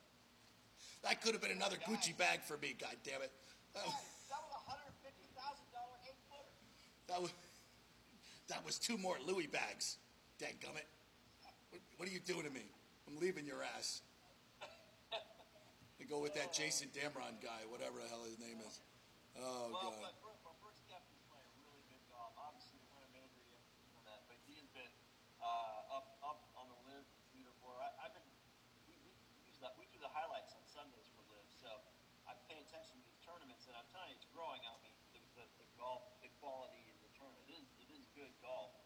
That could have been another Gucci bag for me. God damn it. That was, That was hundred fifty thousand dollar eight footer. that was that was two more Louis bags. Dadgummit. What, what are you doing to me? I'm leaving your ass. To go with that Jason Damron guy, whatever the hell his name is. Oh god. but Brooks, but Brooks Koepka's playing really good golf. Obviously, to win a major, you have to do that. But he has been uh, up up on the LIV leaderboard. I, I've been we, we use that we do the highlights on Sundays for LIV, so I pay attention to these tournaments, and I'm telling you, it's growing on me. The, the, the golf, the quality in the tournament it is it is good golf,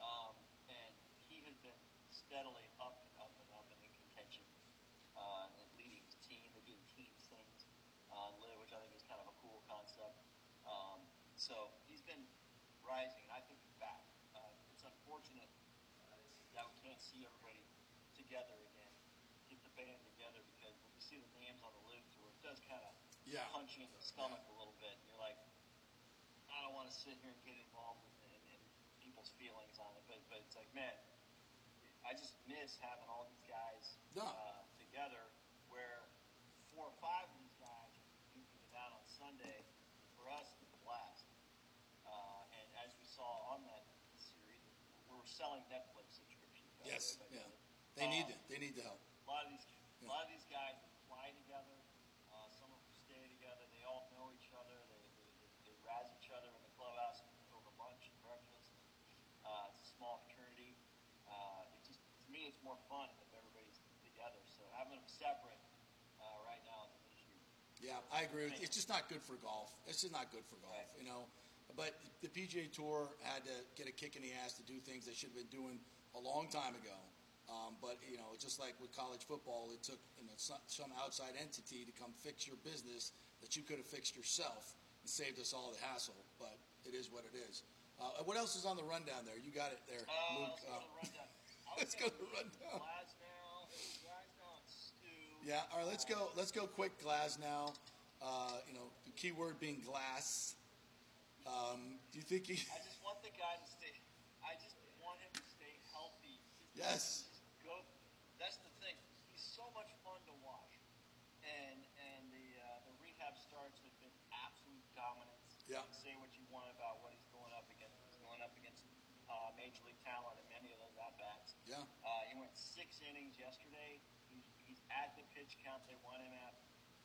um, and he has been steadily up and up and up and in contention uh, and leading his team. They're doing team things LIV, which I think is kind of a cool concept. Um, so he's been rising, and I think he's back. Uh, it's unfortunate uh, that we can't see everybody together again, get the band together, because when you see the names on the LIV tour, it does kind of Yeah. punch you in the stomach a little bit. You're like, I don't want to sit here and get involved in, in, in people's feelings on it, but but it's like, man, I just miss having all these guys Yeah. uh, together where four or five of these guys are duking it out on Sunday. For us, it's a blast. Uh, and as we saw on that series, we're selling Netflix subscriptions. Yes, way, by the yeah. They need Um, it. They need the help. a lot of these, a lot of these guys fly together. Uh, some of them stay together. They all know each other. They, they, they, they razz each other in the clubhouse over lunch and breakfast. Uh, it's a small fraternity. Uh, it just, to me, it's more fun if everybody's together. So having them separate uh, right now is an issue. Yeah, I agree. with It's just not good for golf. It's just not good for golf, you know. But the PGA Tour had to get a kick in the ass to do things they should have been doing a long time ago. Um, but you know, just like with college football, it took you know some, outside entity to come fix your business that you could have fixed yourself and saved us all the hassle. But it is what it is. Uh, what else is on the rundown there? You got it there, Uh, Luke. let's Uh, the rundown. [laughs] I would let's say go to the Luke, rundown. Glasnow, Glasnow and Stu. Yeah, all right, let's go. Let's go quick. Glasnow. Uh, you know, the key word being glass. Um, do you think he? I just want the guy to stay. I just want him to stay healthy. Just Yes. Just go. That's the thing. He's so much fun to watch, and and the uh, the rehab starts have been absolute dominance. Yeah. Say what you want about what he's going up against. He's going up major league talent in many of those at bats. Yeah. Uh, he went six innings yesterday. He's, he's at the pitch count they want him at.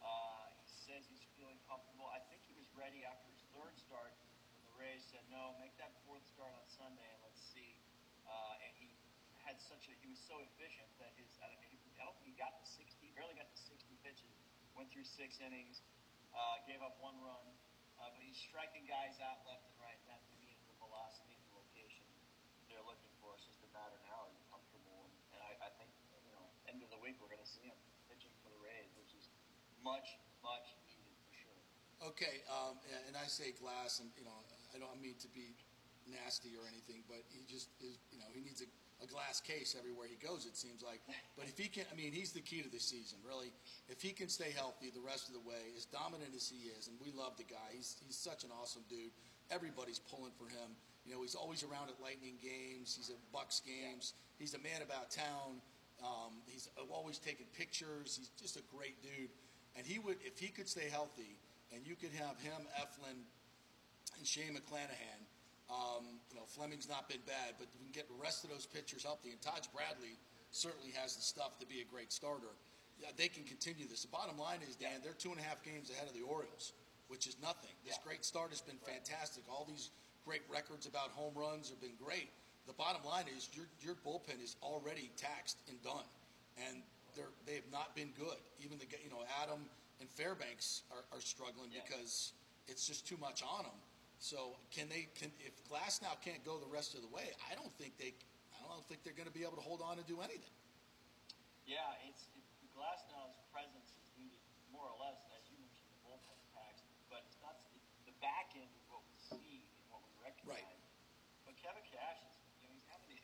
Uh, he says he's feeling comfortable. I think he was ready after his third start when the Rays said, no, make that fourth start on Sunday and let's see. Uh, and he had such a, he was so efficient that his, I don't, I don't think he got to 60, barely got to 60 pitches, went through six innings, uh, gave up one run. Uh, but he's striking guys out left and right. That to me is the velocity and the location they're looking for. It's just a matter now are you comfortable? And, and I, I think you know, end of the week we're going to see him pitching for the Rays, which is much much needed for sure. Okay, um, and- and I say Glass, and you know, I don't mean to be nasty or anything, but he just is, you know, he needs a, a glass case everywhere he goes. It seems like, but if he can, I mean, he's the key to the season, really. If he can stay healthy the rest of the way, as dominant as he is, and we love the guy, he's he's such an awesome dude. Everybody's pulling for him. You know, he's always around at Lightning games. He's at Bucks games. He's a man about town. Um, he's always taking pictures. He's just a great dude. And he would, if he could stay healthy, and you could have him, Eflin, and Shane McClanahan. Um, you know, Fleming's not been bad, but we can get the rest of those pitchers healthy. And Taj Bradley certainly has the stuff to be a great starter. Yeah, they can continue this. The bottom line is, Dan, they're two and a half games ahead of the Orioles, which is nothing. This Yeah. great start has been fantastic. All these great records about home runs have been great. The bottom line is your your bullpen is already taxed and done, and they're they have not been good. Even the you know Adam and Fairbanks are, are struggling Yeah. because it's just too much on them. So can they? Can if Glasnow can't go the rest of the way? I don't think they. I don't think they're going to be able to hold on and do anything. Yeah, it's it, Glasnow's presence is needed more or less, as you mentioned, the bullpen tax, but it's not the, back end of what we see and what we recognize. Right. But Kevin Cash is, you know, he's having to,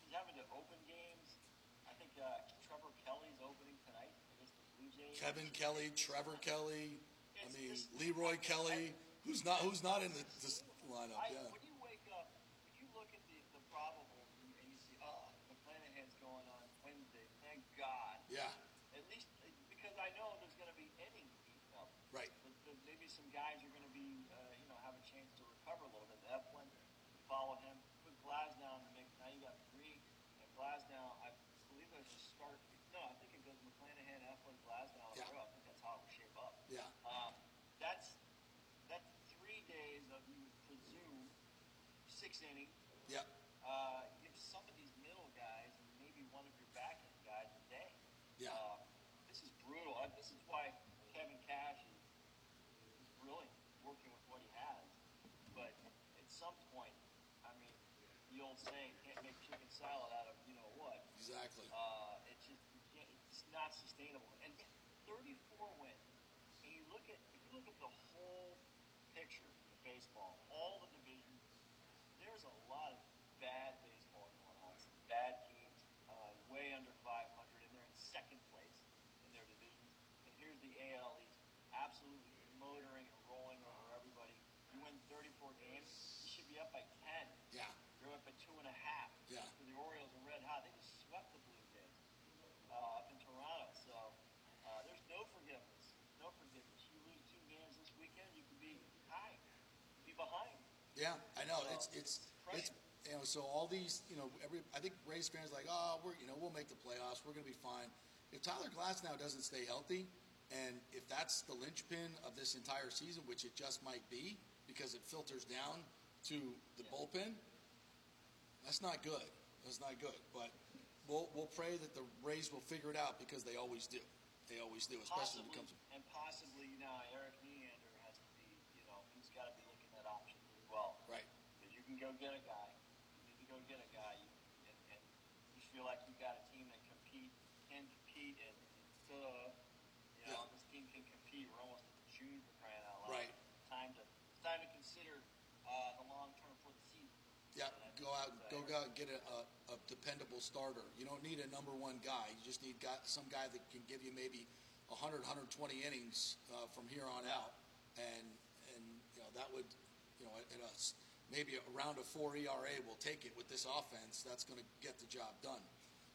he's having to open games. I think uh, Trevor Kelley's opening tonight against the Blue Jays. Kevin Kelly, Trevor Kelley. I mean just- Leroy Kelly, who's not who's not in the this lineup. I, Yeah. When you wake up, if you look at the, the probable and you see, oh, McClanahan's going on Wednesday, thank God. Yeah. At least because I know there's going to be innings eaten up. Right. But, but maybe some guys are going to be, uh, you know, have a chance to recover a little bit. Eflin, follow him, put Glasnow in the mix. Now you got three, and Glasnow, I believe there's a start. No, I think it goes McClanahan, Eflin, Glasnow in Yeah. a row. I think that's how it will shape up. Yeah. Um, that's that's three days of you would presume six innings. Yeah. Uh, give some of these middle guys and maybe one of your back end guys a day. Yeah. Uh, this is brutal. Uh, this is why Kevin Cash is, is brilliant working with what he has. But at some point, I mean, the old saying, can't make chicken salad out of you know what. Exactly. Uh, it's just you can't, it's not sustainable. And 34 wins. And you look at if you look at the whole picture of baseball, all the divisions, there's a lot of bad baseball going on. Some bad teams, uh, way under 500, and they're in second place in their divisions. And here's the AL East, absolutely motoring and rolling over everybody. You win 34 games, you should be up by 10. Yeah. You're up by two and a half. Yeah. The Orioles are red hot. They just swept the Blue Jays uh, up in Toronto. So uh, there's no forgiveness. No forgiveness. You lose two games this weekend, you could be high. Be behind. Yeah, I know. So, It's it's it's you know. So all these you know every I think Rays fans are like oh we're you know we'll make the playoffs we're going to be fine. If Tyler Glasnow doesn't stay healthy, and if that's the linchpin of this entire season, which it just might be because it filters down to the Yeah. bullpen, that's not good. That's not good. But we'll we'll pray that the Rays will figure it out because they always do. They always do, especially when it Possibly, comes. and possibly now Erik Neander has to be, you know, he's got to be looking at options as well. Right. Go get a guy. You need to go get a guy. You, and, and you feel like you've got a team that compete, can compete, and, and uh, you know, Yeah. this team can compete. We're almost in June for crying out loud. Right. Time to time to consider uh, the long term for the season. Yeah, go out, go out and get a, a, a dependable starter. You don't need a number one guy. You just need guy, some guy that can give you maybe 100, 120 innings uh, from here on out, and and you know that would, you know, at, a maybe around a four ERA will take it with this offense. That's going to get the job done.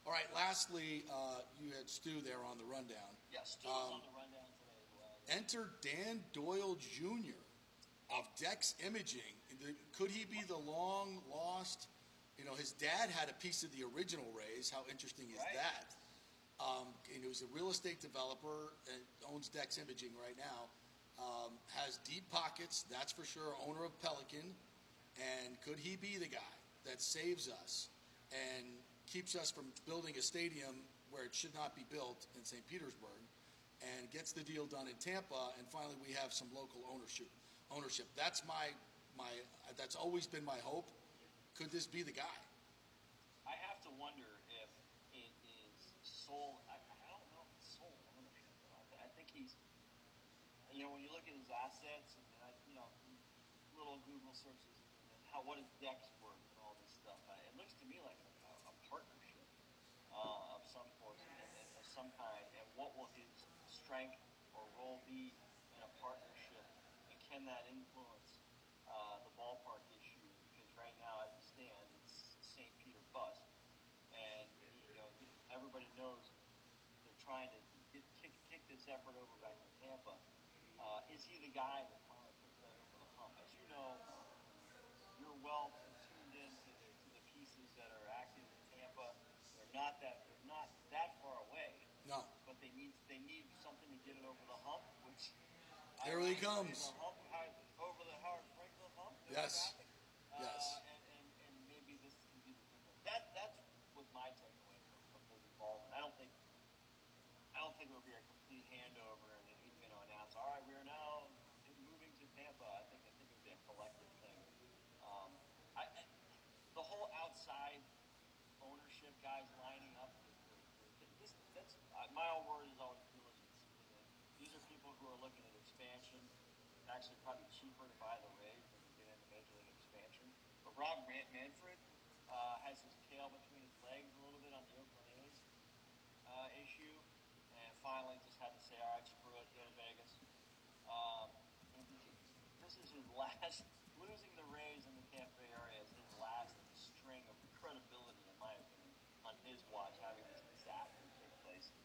All right. Lastly, uh, you had Stu there on the rundown. Yeah, Stu Um, on the rundown today well. Enter Dan Doyle Jr. of Dex Imaging. Could he be the long lost You know, his dad had a piece of the original Rays. How interesting is Right. that? Um, and he was a real estate developer and owns Dex Imaging right now. Um, has deep pockets, that's for sure. Owner of Pelican, and could he be the guy that saves us and keeps us from building a stadium where it should not be built in St. Petersburg, and gets the deal done in Tampa, and finally we have some local ownership. Ownership. That's my my. That's always been my hope. Could this be the guy? I have to wonder if it is sole. I, I don't know if it's sole ownership. I, think he's. You know, when you look at his assets and I, you know, little Google searches, how what is Dex worth and all this stuff, I, it looks to me like a, a partnership uh, of some sort, and of some kind. And what will his strength or role be in a partnership, and can that influence uh, the ballpark issue? Because right now, as it stands, it's St. Peter bust, and you know everybody knows they're trying to get, kick, kick this effort over back to Tampa. Uh, is he the guy that finally puts that over the hump? As you know, you're well tuned in to the, to the pieces that are active in Tampa. They're not that they're not that far away, No. but they need they need something to get it over the hump. Which There he comes. The hump, over the Howard Frankland hump. Yes. traffic. Yes. Uh, and, and, and maybe this can be the thing. That that's was my takeaway from, from his involvement. I don't think I don't think it will be a complete handover and then he's going to announce, all right, we are now moving to Tampa. I think I think it would be a collective thing. Um, I, I, the whole outside ownership guys lining up. This, that's uh, my own word is always diligence. These are people who are looking at expansion. It's actually probably cheaper to buy the Rays than to get into Major League expansion. But Rob Man- Manfred uh, has his tail between his legs a little bit on the Oakland A's uh, issue, and finally just had to say, all right, screw it, go to Vegas. Um, this is his [laughs] last, losing the Rays in the Tampa Bay area is his last string of credibility, in my opinion, on his watch, having this disaster take place.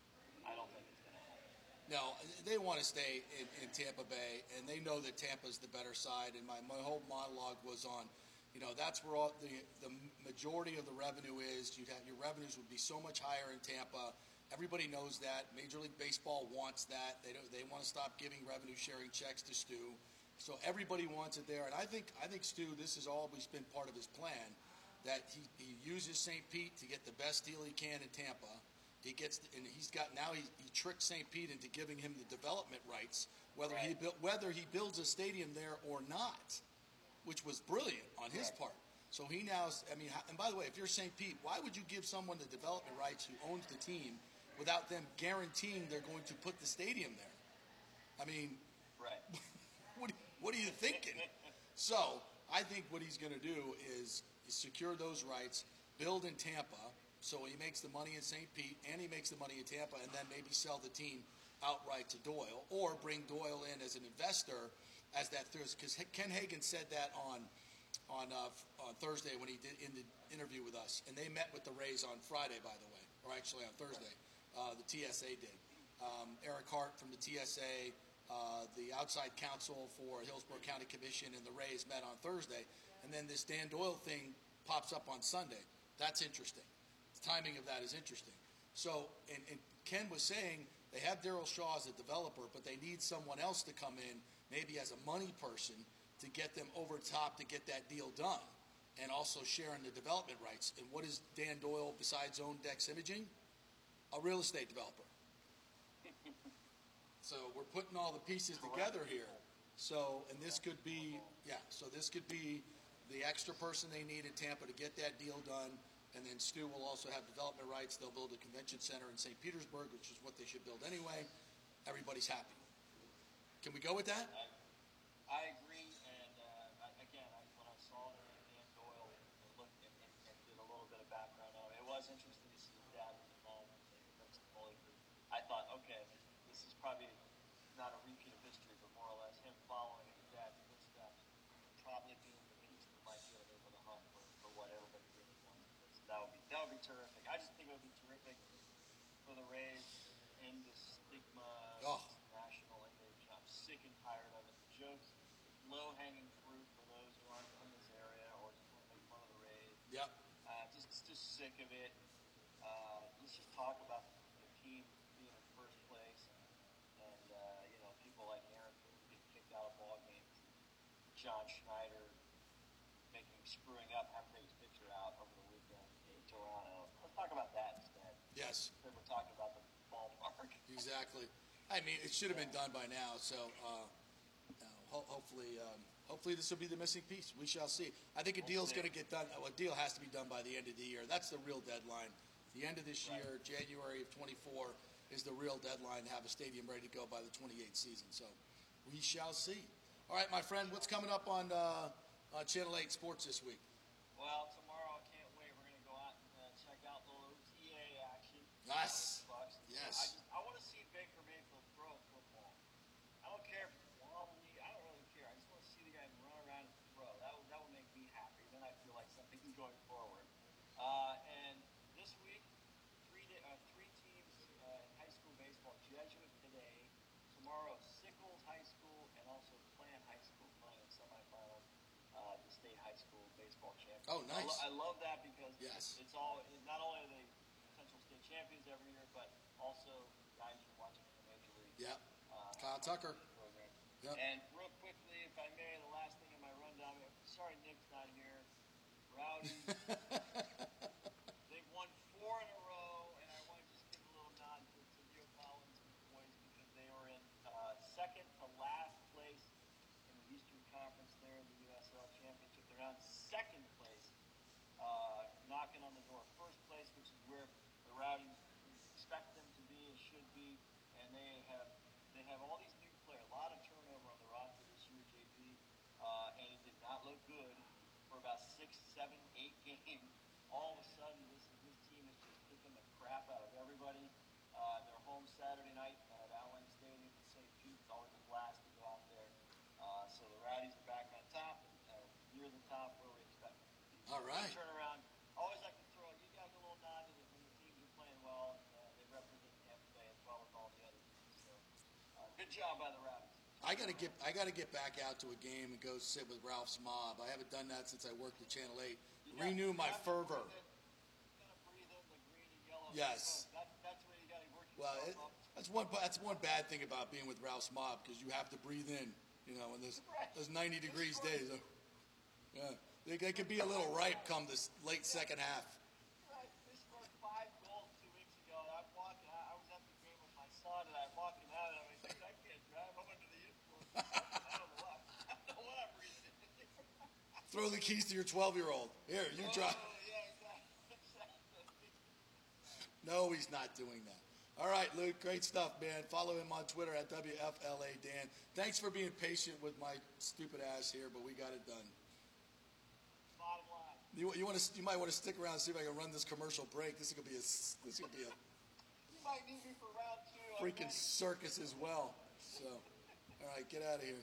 I don't think it's going to happen. No, they want to stay in, in Tampa Bay, and they know that Tampa's the better side. And my, my whole monologue was on, you know, that's where all the the majority of the revenue is. You'd have your revenues would be so much higher in Tampa. Everybody knows that. Major League Baseball wants that. They don't, they want to stop giving revenue sharing checks to Stu. So everybody wants it there, and I think I think Stu, this has always been part of his plan, that he, he uses St. Pete to get the best deal he can in Tampa. He gets and he's got now he, he tricked St. Pete into giving him the development rights, whether he Right. built whether he builds a stadium there or not, which was brilliant on his Right. part. So he now, I mean, and by the way, if you're St. Pete, why would you give someone the development rights who owns the team without them guaranteeing they're going to put the stadium there? I mean, Right. [laughs] what, what are you thinking? So I think what he's going to do is secure those rights, build in Tampa, so he makes the money in St. Pete and he makes the money in Tampa, and then maybe sell the team outright to Doyle, or bring Doyle in as an investor as that Thursday. Because Ken Hagan said that on on uh, on Thursday when he did in the interview with us, and they met with the Rays on Friday, by the way, or actually on Thursday. Uh, the TSA did. Um, Eric Hart from the TSA, uh, the outside counsel for Hillsborough County Commission, and the Rays met on Thursday, and then this Dan Doyle thing pops up on Sunday. That's interesting. Timing of that is interesting. So, and, and Ken was saying they have Darryl Shaw as a developer, but they need someone else to come in, maybe as a money person, to get them over top to get that deal done, and also sharing the development rights. And what is Dan Doyle besides own Dex Imaging? A real estate developer. [laughs] So we're putting all the pieces together here. So, and this could be, yeah, so this could be the extra person they need in Tampa to get that deal done. And then Stu will also have development rights. They'll build a convention center in St. Petersburg, which is what they should build anyway. Everybody's happy. Can we go with that? I, I agree, and uh, I, again, I, when I saw that Dan Doyle and looked and, and, and did a little bit of background on it, it was interesting to see his dad involved in the Group. I thought, okay, this is probably a repeat of history, but more or less him following in his dad's footsteps, probably being the piece that might get it over the hump for, for what everybody really wants. So that would be that would be terrific. I just think it would be terrific for the Rays and the stigma Oh. national image. I'm sick and tired of it. The jokes, low hanging fruit for those who aren't from this area or just want to make fun of the Rays. Yep. Uh, just sick of it. Uh, let's just talk about the team being in first place, and uh, you know people like Aaron Boone getting kicked out of ball games, John Schneider making screwing up, having to take his picture out over the weekend in Toronto. Let's talk about that instead. Yes. Instead talking about the ballpark. [laughs] Exactly. I mean, it should have been done by now. So uh, uh, ho- hopefully, um, hopefully this will be the missing piece. We shall see. I think a deal is going to get done. A deal has to be done by the end of the year. That's the real deadline. The end of this year, January of 24, is the real deadline to have a stadium ready to go by the 28th season. So we shall see. All right, my friend, what's coming up on uh, uh, Channel 8 Sports this week? Well, tomorrow I can't wait. We're gonna go out and uh, check out the OTA Yes. Yes. I, just, I want to see Baker Mayfield throw a football. I don't care if it's wobbly. I don't really care. I just want to see the guy run around and throw. That would, that would make me happy. Then I feel like something's going forward. Uh, and this week, three uh, three teams uh, in high school baseball. Jesuit today. Tomorrow, Sickles High School and also Plant High School playing semifinals. Uh, the state high school baseball championship. Oh, I, nice. lo- I love that because Yes. it's all not only are they potential state champions every year, but also guys you're watching in the major league. Yep. Uh, Kyle Tucker. program. Yep. And real quickly, if I may, the last thing in my rundown. Sorry, Nick's not here. Rowdy. [laughs] They've won four in a row, and I want to just give a little nod to, to Leo Collins and the boys because they were in uh, second to last place in the Eastern Conference there in the USL Championship. They're now in second place, uh, knocking on the door. First place, which is where Rowdies expect them to be and should be, and they have they have all these new players, a lot of turnover on the roster this year, JP, uh, and it did not look good for about six, seven, eight [laughs] games. All of a sudden, this this team is just kicking the crap out of everybody. Uh, they're home Saturday night at Al Lang Stadium in St. Pete. It's always a blast to go out there. Uh, so the Rowdies are back on top, and uh, near the top where we expect them to be. All right. Turnaround. Always like to throw. You guys a little nod to the, when the teams are playing well. And, uh, they represent Tampa Bay as well as all the other teams. So uh, good job by the Rowdies. I gotta get I gotta get back out to a game and go sit with Ralph's mob. I haven't done that since I worked at Channel Eight. You Renew my fervor. breathe in- you gotta breathe in the green and yellow Yes. smoke. That, that's gotta Well, it, that's one that's one bad thing about being with Ralph's mob because you have to breathe in. You know, when there's [laughs] those 90 degrees days. uh, Yeah, they, they could be a little ripe come this late second half. Right, they scored five goals two weeks ago. and I'm walking. I, I was at the game with my son, and I'm walking out, and I'm like, I can't drive. I'm under the influence. I don't know what. I don't know what I'm breathing. Throw the keys to your 12 year old. Here, you oh, drive. Oh, yeah, exactly. exactly. No, he's not doing that. All right, Luke, great stuff, man. Follow him on Twitter at WFLA Dan. Thanks for being patient with my stupid ass here, but we got it done. Bottom line. You, you want to? You might want to stick around and see if I can run this commercial break. This is gonna be a. this is gonna be a [laughs] You might need me for round two. Freaking circus as well. So, all right, get out of here.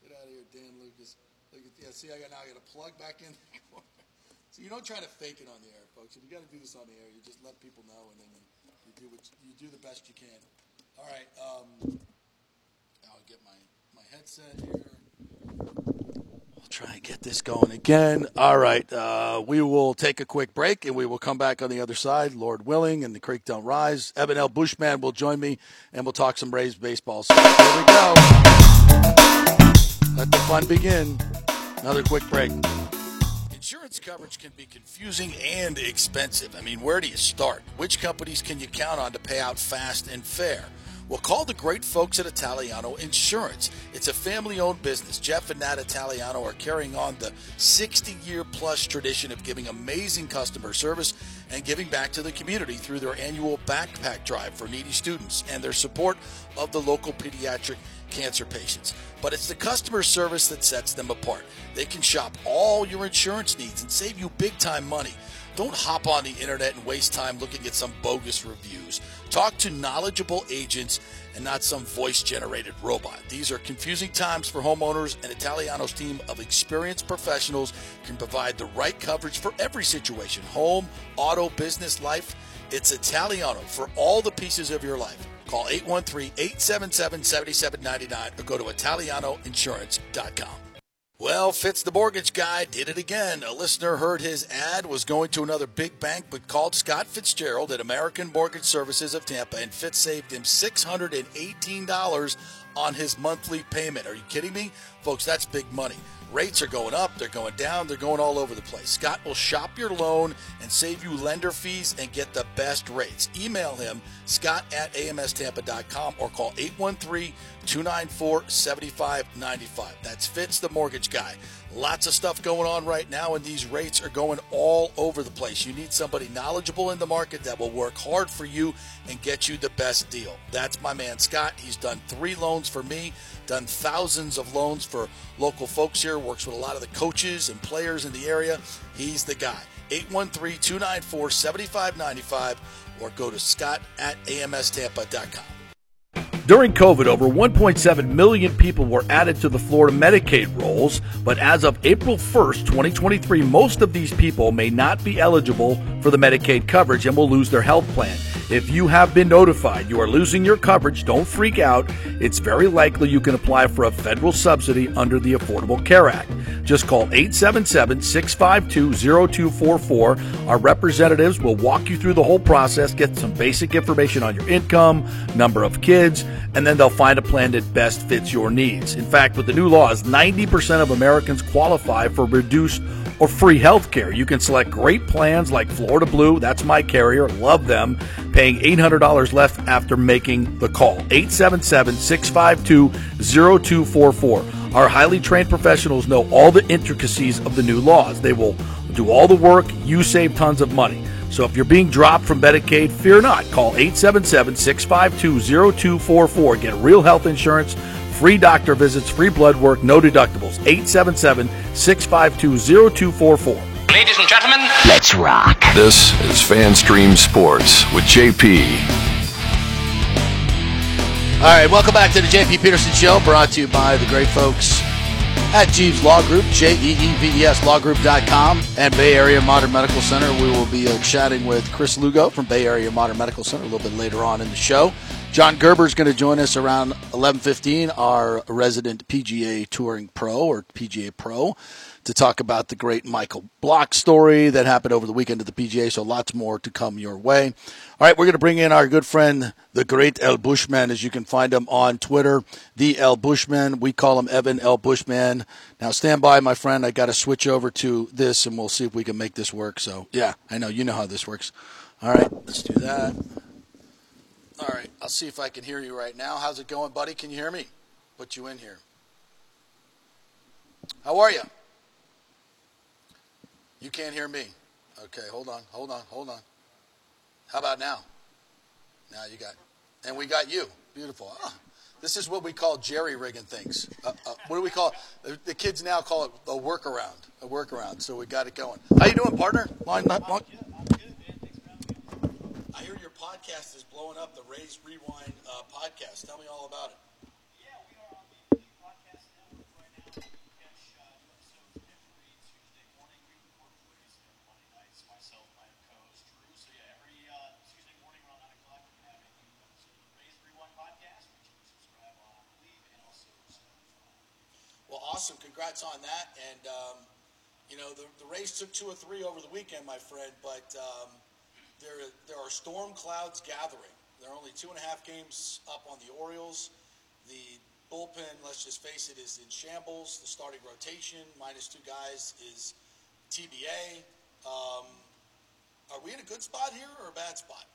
Get out of here, Dan Lucas. Look at, yeah, see, I got now I got to plug back in. [laughs] so you don't try to fake it on the air, folks. If you got to do this on the air, you just let people know, and then you, you do what you do the best you can. All right, um, I'll get my my headset here. I'll try and get this going again. All right, uh, we will take a quick break and we will come back on the other side, Lord willing, and the creek don't rise. Evan El Bushman will join me and we'll talk some Braves baseball. So here we go. Let the fun begin. Another quick break. Insurance coverage can be confusing and expensive. I mean, where do you start? Which companies can you count on to pay out fast and fair? Well, call the great folks at Italiano Insurance. It's a family owned business. Jeff and Nat Italiano are carrying on the 60 year plus tradition of giving amazing customer service and giving back to the community through their annual backpack drive for needy students and their support of the local pediatric cancer patients. But it's the customer service that sets them apart. They can shop all your insurance needs and save you big time money. Don't hop on the internet and waste time looking at some bogus reviews. Talk to knowledgeable agents and not some voice generated robot. These are confusing times for homeowners, and Italiano's team of experienced professionals can provide the right coverage for every situation home, auto, business, life. It's Italiano for all the pieces of your life. Call 813 877 7799 or go to ItalianoInsurance.com. Well, Fitz the mortgage guy did it again. A listener heard his ad, was going to another big bank, but called Scott Fitzgerald at American Mortgage Services of Tampa, and Fitz saved him $618 on his monthly payment. Are you kidding me? Folks, that's big money. Rates are going up, they're going down, they're going all over the place. Scott will shop your loan and save you lender fees and get the best rates. Email him, scott at amstampa.com, or call 813 294 7595. That's Fitz, the mortgage guy. Lots of stuff going on right now, and these rates are going all over the place. You need somebody knowledgeable in the market that will work hard for you and get you the best deal. That's my man Scott. He's done three loans for me, done thousands of loans for local folks here, works with a lot of the coaches and players in the area. He's the guy. 813 294 7595 or go to scott at amstampa.com. During COVID, over 1.7 million people were added to the Florida Medicaid rolls, but as of April 1st, 2023, most of these people may not be eligible for the Medicaid coverage and will lose their health plan. If you have been notified you are losing your coverage, don't freak out. It's very likely you can apply for a federal subsidy under the Affordable Care Act. Just call 877 652 0244. Our representatives will walk you through the whole process, get some basic information on your income, number of kids, and then they'll find a plan that best fits your needs. In fact, with the new laws, 90% of Americans qualify for reduced or free health care. You can select great plans like Florida Blue, that's my carrier, love them, paying $800 left after making the call. 877 652 0244. Our highly trained professionals know all the intricacies of the new laws. They will do all the work, you save tons of money. So if you're being dropped from Medicaid, fear not. Call 877 652 0244. Get real health insurance, free doctor visits, free blood work, no deductibles. 877 652 0244. Ladies and gentlemen, Let's rock. This is FanStream Sports with JP. All right, welcome back to the JP Peterson Show, brought to you by the great folks at Jeeves Law Group, J E E V E S lawgroup.com, and Bay Area Modern Medical Center. We will be uh, chatting with Chris Lugo from Bay Area Modern Medical Center a little bit later on in the show. John Gerber is going to join us around 11:15, our resident PGA Touring Pro or PGA Pro, to talk about the great Michael Block story that happened over the weekend at the PGA. So lots more to come your way. All right, we're going to bring in our good friend, the great El Bushman, as you can find him on Twitter, the El Bushman. We call him Evan El Bushman. Now stand by, my friend. I got to switch over to this, and we'll see if we can make this work. So yeah, I know you know how this works. All right, let's do that. All right, I'll see if I can hear you right now. How's it going, buddy? Can you hear me? Put you in here. How are you? You can't hear me. Okay, hold on, hold on, hold on. How about now? Now you got, and we got you. Beautiful. Ah, this is what we call jerry rigging things. Uh, uh, what do we call it? The kids now call it a workaround. A workaround. So we got it going. How you doing, partner? Long, long, podcast is blowing up. The Rays Rewind uh, podcast. Tell me all about it. Yeah, we are on the Elite Podcast Network right now. You can catch new episodes every Tuesday morning. We record Wednesday and Monday nights. Myself, my co-host Drew. So yeah, every Tuesday morning around nine o'clock, we have a new episode of the Rays Rewind Podcast. Make sure subscribe on and also Well, awesome. Congrats on that. And, um, you know, the, the Rays took two or three over the weekend, my friend, but um, there, there are storm clouds gathering. There are only two and a half games up on the Orioles. The bullpen, let's just face it, is in shambles. The starting rotation, minus two guys, is TBA. Um, are we in a good spot here or a bad spot?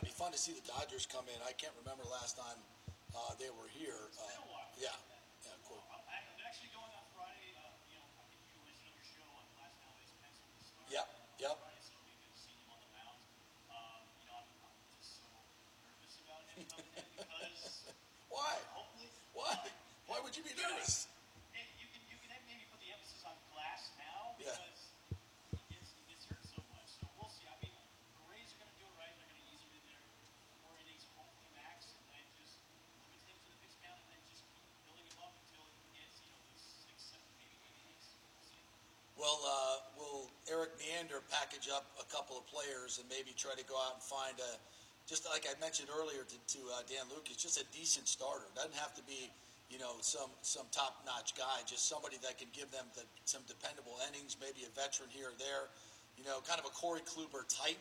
Fun to see the Dodgers come in. I can't remember last time uh, they were here. Uh. Yeah, yeah, cool. I'm actually going on Friday. Uh, you know, I think you mentioned on your show on last nowadays pencil to start. Yep, yep. Friday, so it'll be good to see him on the mound. Um, you know, I'm, I'm just so nervous about him coming in because Why? hopefully. Why? Why would you be nervous? Hey, you can you can maybe put the emphasis on glass now Yeah. because he gets he gets hurt so much. So we'll see. I mean, the Rays are going to do it right. They're going to ease him in there four innings, hopefully max, and then just limit him to the pitch count, and then just keep building him up until he gets you know those six, seven, maybe eight innings. We'll see. Well, uh, will Erik Neander package up a couple of players and maybe try to go out and find a, just like I mentioned earlier to, to uh, Dan Lucas, just a decent starter. Doesn't have to be, you know, some some top notch guy. Just somebody that can give them the, some dependable innings, maybe a veteran here or there. You know, kind of a Corey Kluber type.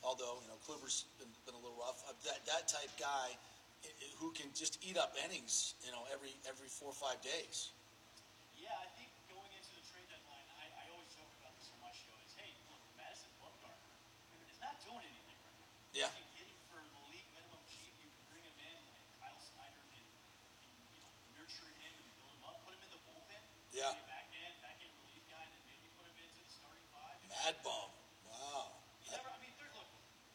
Although you know Kluber's been, been a little rough. Uh, that that type guy who can just eat up innings. You know, every every four or five days. Yeah, I think going into the trade deadline, I, I always joke about this on my show. Is hey, look, Madison Bumgarner is not doing anything right now. Yeah. You can get him for the league minimum cheap. You can bring him in, like Kyle Snyder can, can you know, nurture him and build him up, put him in the bullpen. Yeah. Be a back end, back end relief guy, and then maybe put him into the starting five. Mad bum. Wow. He never, I mean, there, look,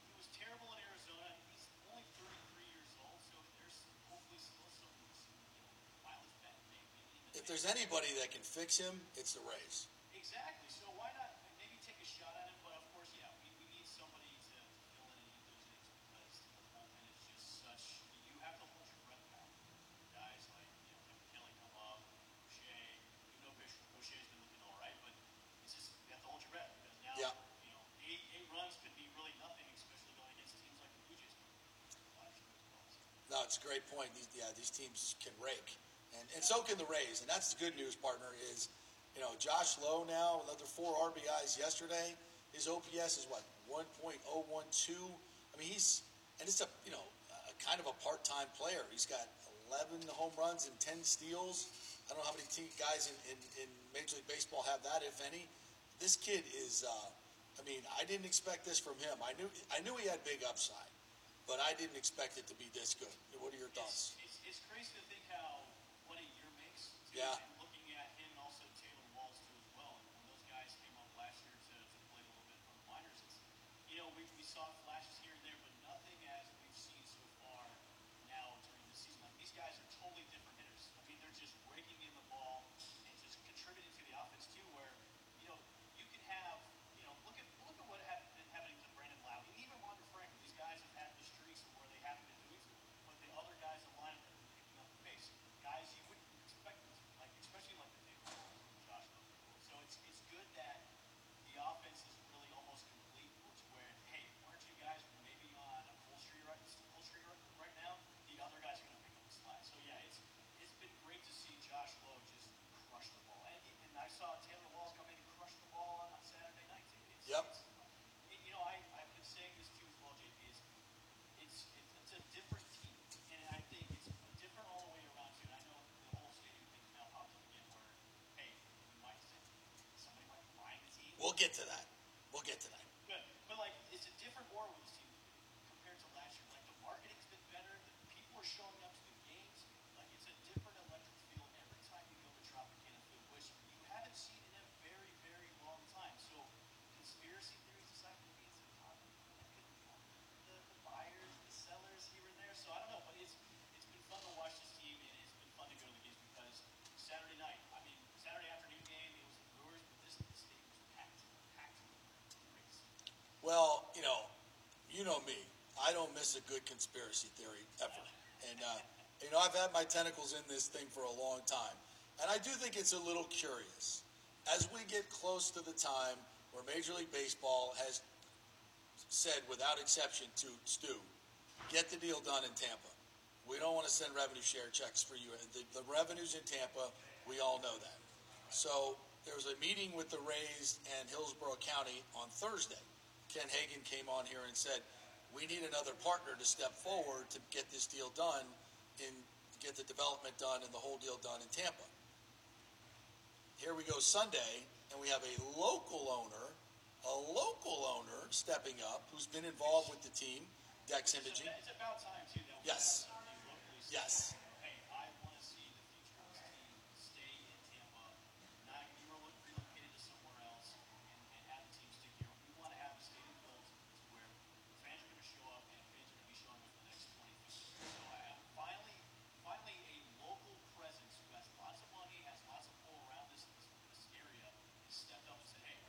he was terrible in Arizona. He's only 33 years old, so there's hopefully still some, some you know, mileage back maybe in the If there's anybody that can fix him, it's the Rays. Exactly. So why not maybe take a shot at him? But of course, yeah, we, we need somebody to fill in any of those because the bullpen is just such. You have to hold your breath now. Guys like you know come up, O'Shea. You know O'Shea's been looking all right, but it's just you have to hold your breath because now Yeah. you know eight eight runs could be really nothing, especially going against teams like the Blue Jays. Last year as well. So. No, it's a great point. These, yeah, these teams can rake, and and so can the Rays. And that's the good news, partner. Is you know Josh Lowe now another four RBIs yesterday. His OPS is what 1.012. I mean he's and it's a you know a kind of a part-time player. He's got 11 home runs and 10 steals. I don't know how many guys in, in, in Major League Baseball have that, if any. This kid is. Uh, I mean, I didn't expect this from him. I knew I knew he had big upside, but I didn't expect it to be this good. What are your thoughts? It's, it's, it's crazy to think how what a year makes. Too, Yeah. And looking at him and also Taylor Walls too as well. And when those guys came up last year to, to play a little bit from the minors, it's, you know, we, we saw flashes here and there, but nothing as we've seen so far now during the season. Like these guys are totally different hitters. I mean, they're just raking in the ball and just contributing to the offense too. Where you know you can have you know look at look at what had been happening to Brandon Lowe and even Wander Franco. These guys have had the streaks where they haven't been doing so, but the other guys in line have been picking up the pace. Guys you wouldn't expect them to, like especially like the Taylor Hall and Josh Bell. So it's it's good that the offense is really almost complete, which where hey, aren't you guys maybe on a full streak right full streak right, right now? The other guys are going to pick up the slack. So yeah, it's it's been great to see Josh Lowe just crush the ball, and, and I saw Taylor Walls come in and crush the ball on, on Saturday night too. It's, Yep. It's, you know, I I've been saying this too as well, JP. Is it's it's, it's a different team, and I think it's different all the way around too. And I know the whole stadium thing now popped up again, where hey, we might say somebody might be buying the team. We'll get to that. We'll get to that. Good. But like, it's a different aura with this team compared to last year. Like the marketing's been better. The people are showing up to the games. Like it's a different electric feel every time you go to Tropicana Field, which you haven't seen in a very, very long time. So conspiracy theories aside, maybe it's a common. It could be common. The, the buyers, the sellers here and there. So I don't know, but it's it's been fun to watch this team, and it's been fun to go to the games because Saturday night, I mean Saturday afternoon game, it was the Brewers, but this this stadium was packed, packed. Great to see. Well, you know, you know me. I don't miss a good conspiracy theory ever. And uh, you know, I've had my tentacles in this thing for a long time, and I do think it's a little curious as we get close to the time where Major League Baseball has said, without exception, to Stu, get the deal done in Tampa. We don't want to send revenue share checks for you. The, the revenues in Tampa, we all know that. So there was a meeting with the Rays and Hillsborough County on Thursday. Ken Hagan came on here and said, "We need another partner to step forward to get this deal done, and get the development done and the whole deal done in Tampa." Here we go Sunday, and we have a local owner, a local owner stepping up who's been involved with the team, DEX Imaging. It's about time too Yes. have something locally set. Yes. Hey, I want to see the future of this team stay in Tampa, not be relo- relocated to somewhere else, and, and have the team stick here. We want to have a stadium built to where fans are going to show up and fans are going to be showing up for the next 20, 50 years. So I have finally, finally a local presence who has lots of money, has lots of pull around this, this, this area, has stepped up and said, hey,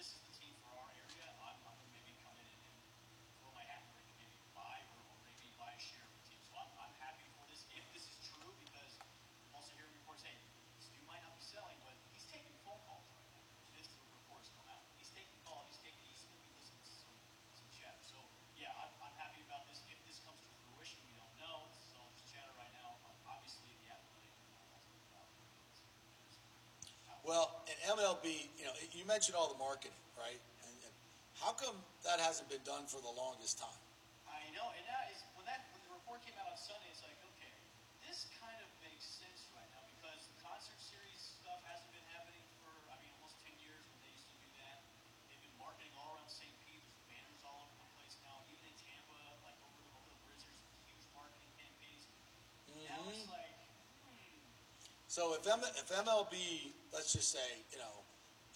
this is the team for our area. I'm, I'm going to maybe come in and, and throw my hat in the ring and maybe buy or, or maybe buy a share of the team. So I'm, I'm happy for this. If this is true, because I'm also hearing reports, hey, Stu might not be selling, but he's taking phone calls right now. This the reports come out. He's taking calls. He's taking. He's going to be listening to some some chat. So yeah, I'm, I'm happy about this. If this comes to fruition, we don't know. This is all just chatter right now. Um, obviously, the athletic. In MLB, you know, you mentioned all the marketing, right? And, and how come that hasn't been done for the longest time? I know, and that is when that when the report came out on Sunday, it's like, okay, this kind of makes sense right now because the concert series stuff hasn't been happening for I mean almost ten years when they used to do that. They've been marketing all around St. Pete. There's banners all over the place now. Even in Tampa, like over the over the bridge, there's huge marketing campaigns. Now it's like, hmm, So if, M- if MLB, let's just say, you know,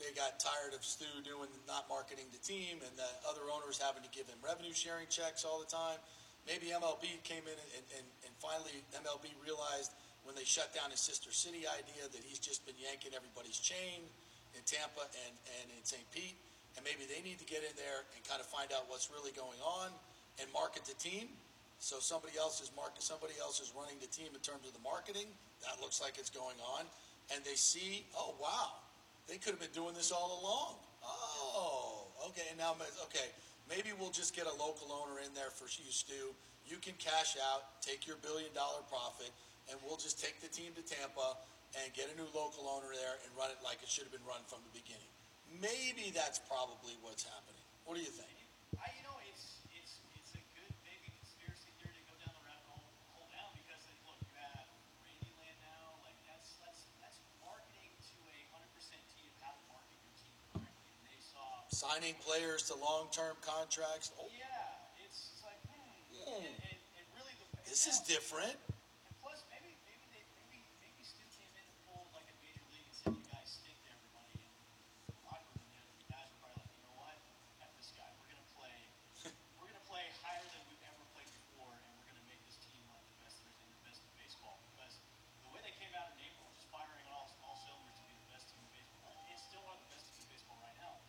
they got tired of Stu doing not marketing the team and the other owners having to give him revenue sharing checks all the time, maybe MLB came in and, and, and finally MLB realized when they shut down his sister city idea that he's just been yanking everybody's chain in Tampa and, and in St. Pete, and maybe they need to get in there and kind of find out what's really going on and market the team. So somebody else is market, somebody else is running the team in terms of the marketing. That looks like it's going on, and they see, oh wow, they could have been doing this all along. Oh, okay. And now, okay, maybe we'll just get a local owner in there for you, Stu. You can cash out, take your billion dollar profit, and we'll just take the team to Tampa and get a new local owner there and run it like it should have been run from the beginning. Maybe that's probably what's happening. What do you think? I, you know, it's it's it's a good maybe conspiracy theory to go down the rabbit hole, hole down because like, look, you have Randy Land now, like that's that's that's marketing to a hundred percent team how to market your team correctly. And they saw, Signing players to long term contracts. Oh, yeah, it's, it's like, hmm, and, and really this is different. And plus, maybe maybe they maybe maybe Stu came in and pulled like a major league and said, "You guys stink to everybody." And the locker room, the other guys were probably like, "You know what? F this guy. We're gonna play. we're gonna play higher than we've ever played before, and we're gonna make this team like the best there's in the best in baseball." Because the way they came out in April, just firing on all, all cylinders to be the best team in baseball, it's still one of the best teams in baseball right now.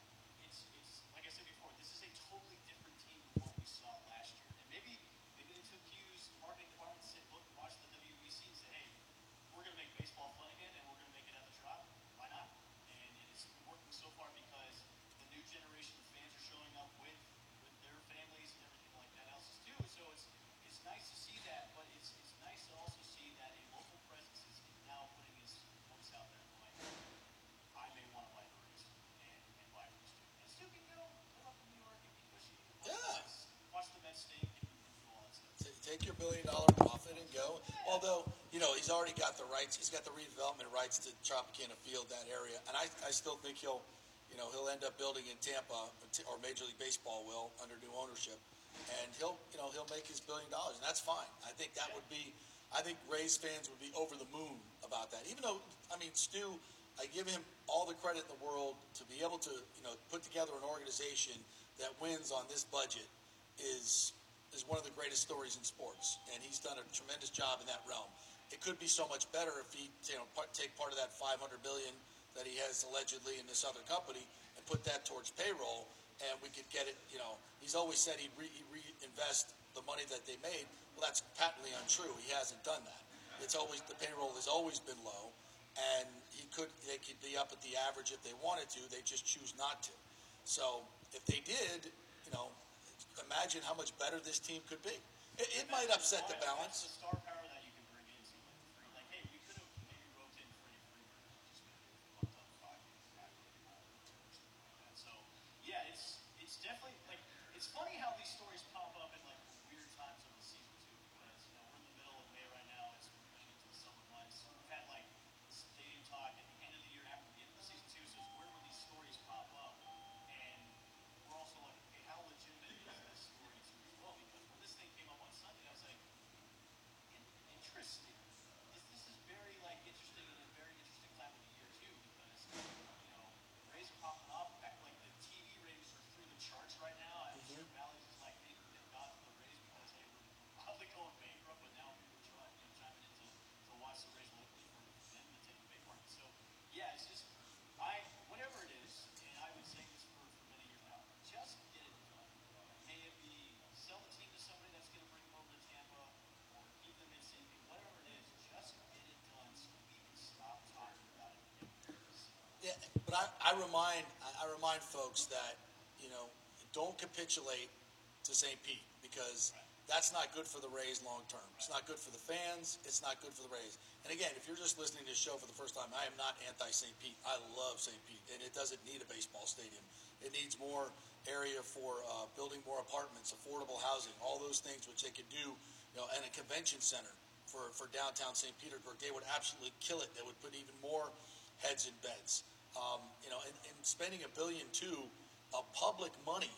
It's it's like I said before, this is a totally different team than what we saw last year, and maybe maybe they took cues. Marketing department said, "Look, watch the WBC and say, hey, we're going to make baseball fun again, and we're going to make it at the Trop. Why not?" And it's been working so far because the new generation of fans are showing up with with their families and everything like that else too. So it's it's nice to see that, but it's it's nice to also see that a local presence is now putting his voice out there. Like, I may want to buy the race and, and buy from Stu. And Stu can go go up to New York and be pushy. and watch Yeah. the Mets- Watch the Mets stink and, and do all that stuff. Billion dollar profit and go. Although, you know, he's already got the rights. He's got the redevelopment rights to Tropicana Field, that area. And I, I still think he'll, you know, he'll end up building in Tampa, or Major League Baseball will, under new ownership. And he'll, you know, he'll make his billion dollars. And that's fine. I think that would be, I think Rays fans would be over the moon about that. Even though, I mean, Stu, I give him all the credit in the world to be able to, you know, put together an organization that wins on this budget is is one of the greatest stories in sports, and he's done a tremendous job in that realm. It could be so much better if he, you know, take part of that 500 billion that he has allegedly in this other company and put that towards payroll, and we could get it. You know, he's always said he'd, re, he'd reinvest the money that they made. Well, that's patently untrue. He hasn't done that. It's always the payroll has always been low, and he could they could be up at the average if they wanted to. They just choose not to. So if they did, you know, imagine how much better this team could be. It, it might upset the balance. the star power that you can bring in. So like, free, like, hey, we could have maybe rotated Freddie Freeman and just been bumped up five years back or something like that. So yeah, it's it's definitely like it's funny how these stories pop up in like weird times of the season too, because you know we're in the middle of May right now. It's we're getting into the summer months. We've had like stadium talk at the end of the year after the end of the season too. So it's where will these stories pop up? And we're also like, okay, how legitimate is this story too as well? Because when this I remind I remind folks that you know don't capitulate to St. Pete because that's not good for the Rays long term. It's not good for the fans. It's not good for the Rays. And again, if you're just listening to this show for the first time, I am not anti St. Pete. I love St. Pete, and it doesn't need a baseball stadium. It needs more area for uh, building more apartments, affordable housing, all those things which they could do, you know, and a convention center for, for downtown St. Petersburg. They would absolutely kill it. They would put even more heads in beds. Um, you know, and, and spending a billion two of public money,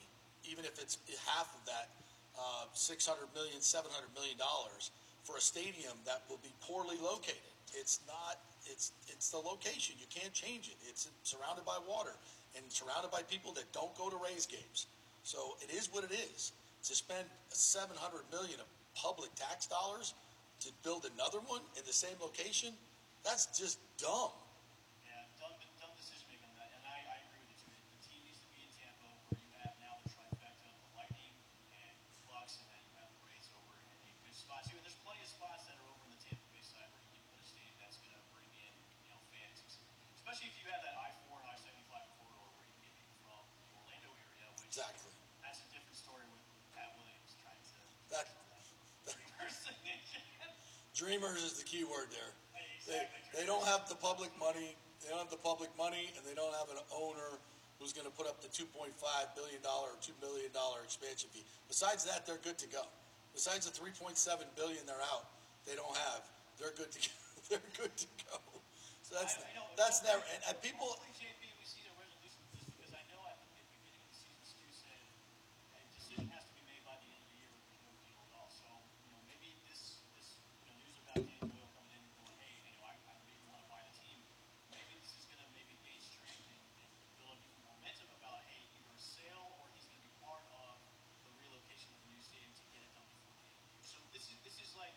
even if it's half of that, uh, 600 million, 700 million dollars for a stadium that will be poorly located. It's not. It's it's the location. You can't change it. It's surrounded by water and surrounded by people that don't go to Rays games. So it is what it is. To spend 700 million of public tax dollars to build another one in the same location, that's just dumb. Yeah, dumb, dumb decision making on that, and I, I agree with you. The team needs to be in Tampa, where you have now the trifecta of the Lightning and Bucks, and then you have the Rays over in a good spot too. And there's plenty of spots that are over in the Tampa Bay side where you can put a stadium that's going to bring in, you know, fans, especially if you have that I-4 and I-75 corridor where you can get people from the Orlando area, which Exactly. that's a different story with Pat Williams trying to That impersonation. Dreamers is the key word there. They, they don't have the public money. They don't have the public money, and they don't have an owner who's going to put up the 2.5 billion dollar or 2 billion dollar expansion fee. Besides that, they're good to go. Besides the 3.7 billion they're out, they don't have. They're good to go. [laughs] they're good to go. So that's I- I know. that's never. And, and people. Hopefully, JP, we see the resolution just because I know at the beginning of the season, Stu said a decision has to be made by the end of the year with no deal at all. So, you know, maybe this, this you know, news about Danny Boyle coming in and going, hey, you know, I, I maybe want to buy the team. Maybe this is going to maybe gain strength and, and build up even momentum about, hey, either a sale or he's going to be part of the relocation of the new stadium to get it done before the end of the year. So this is this is like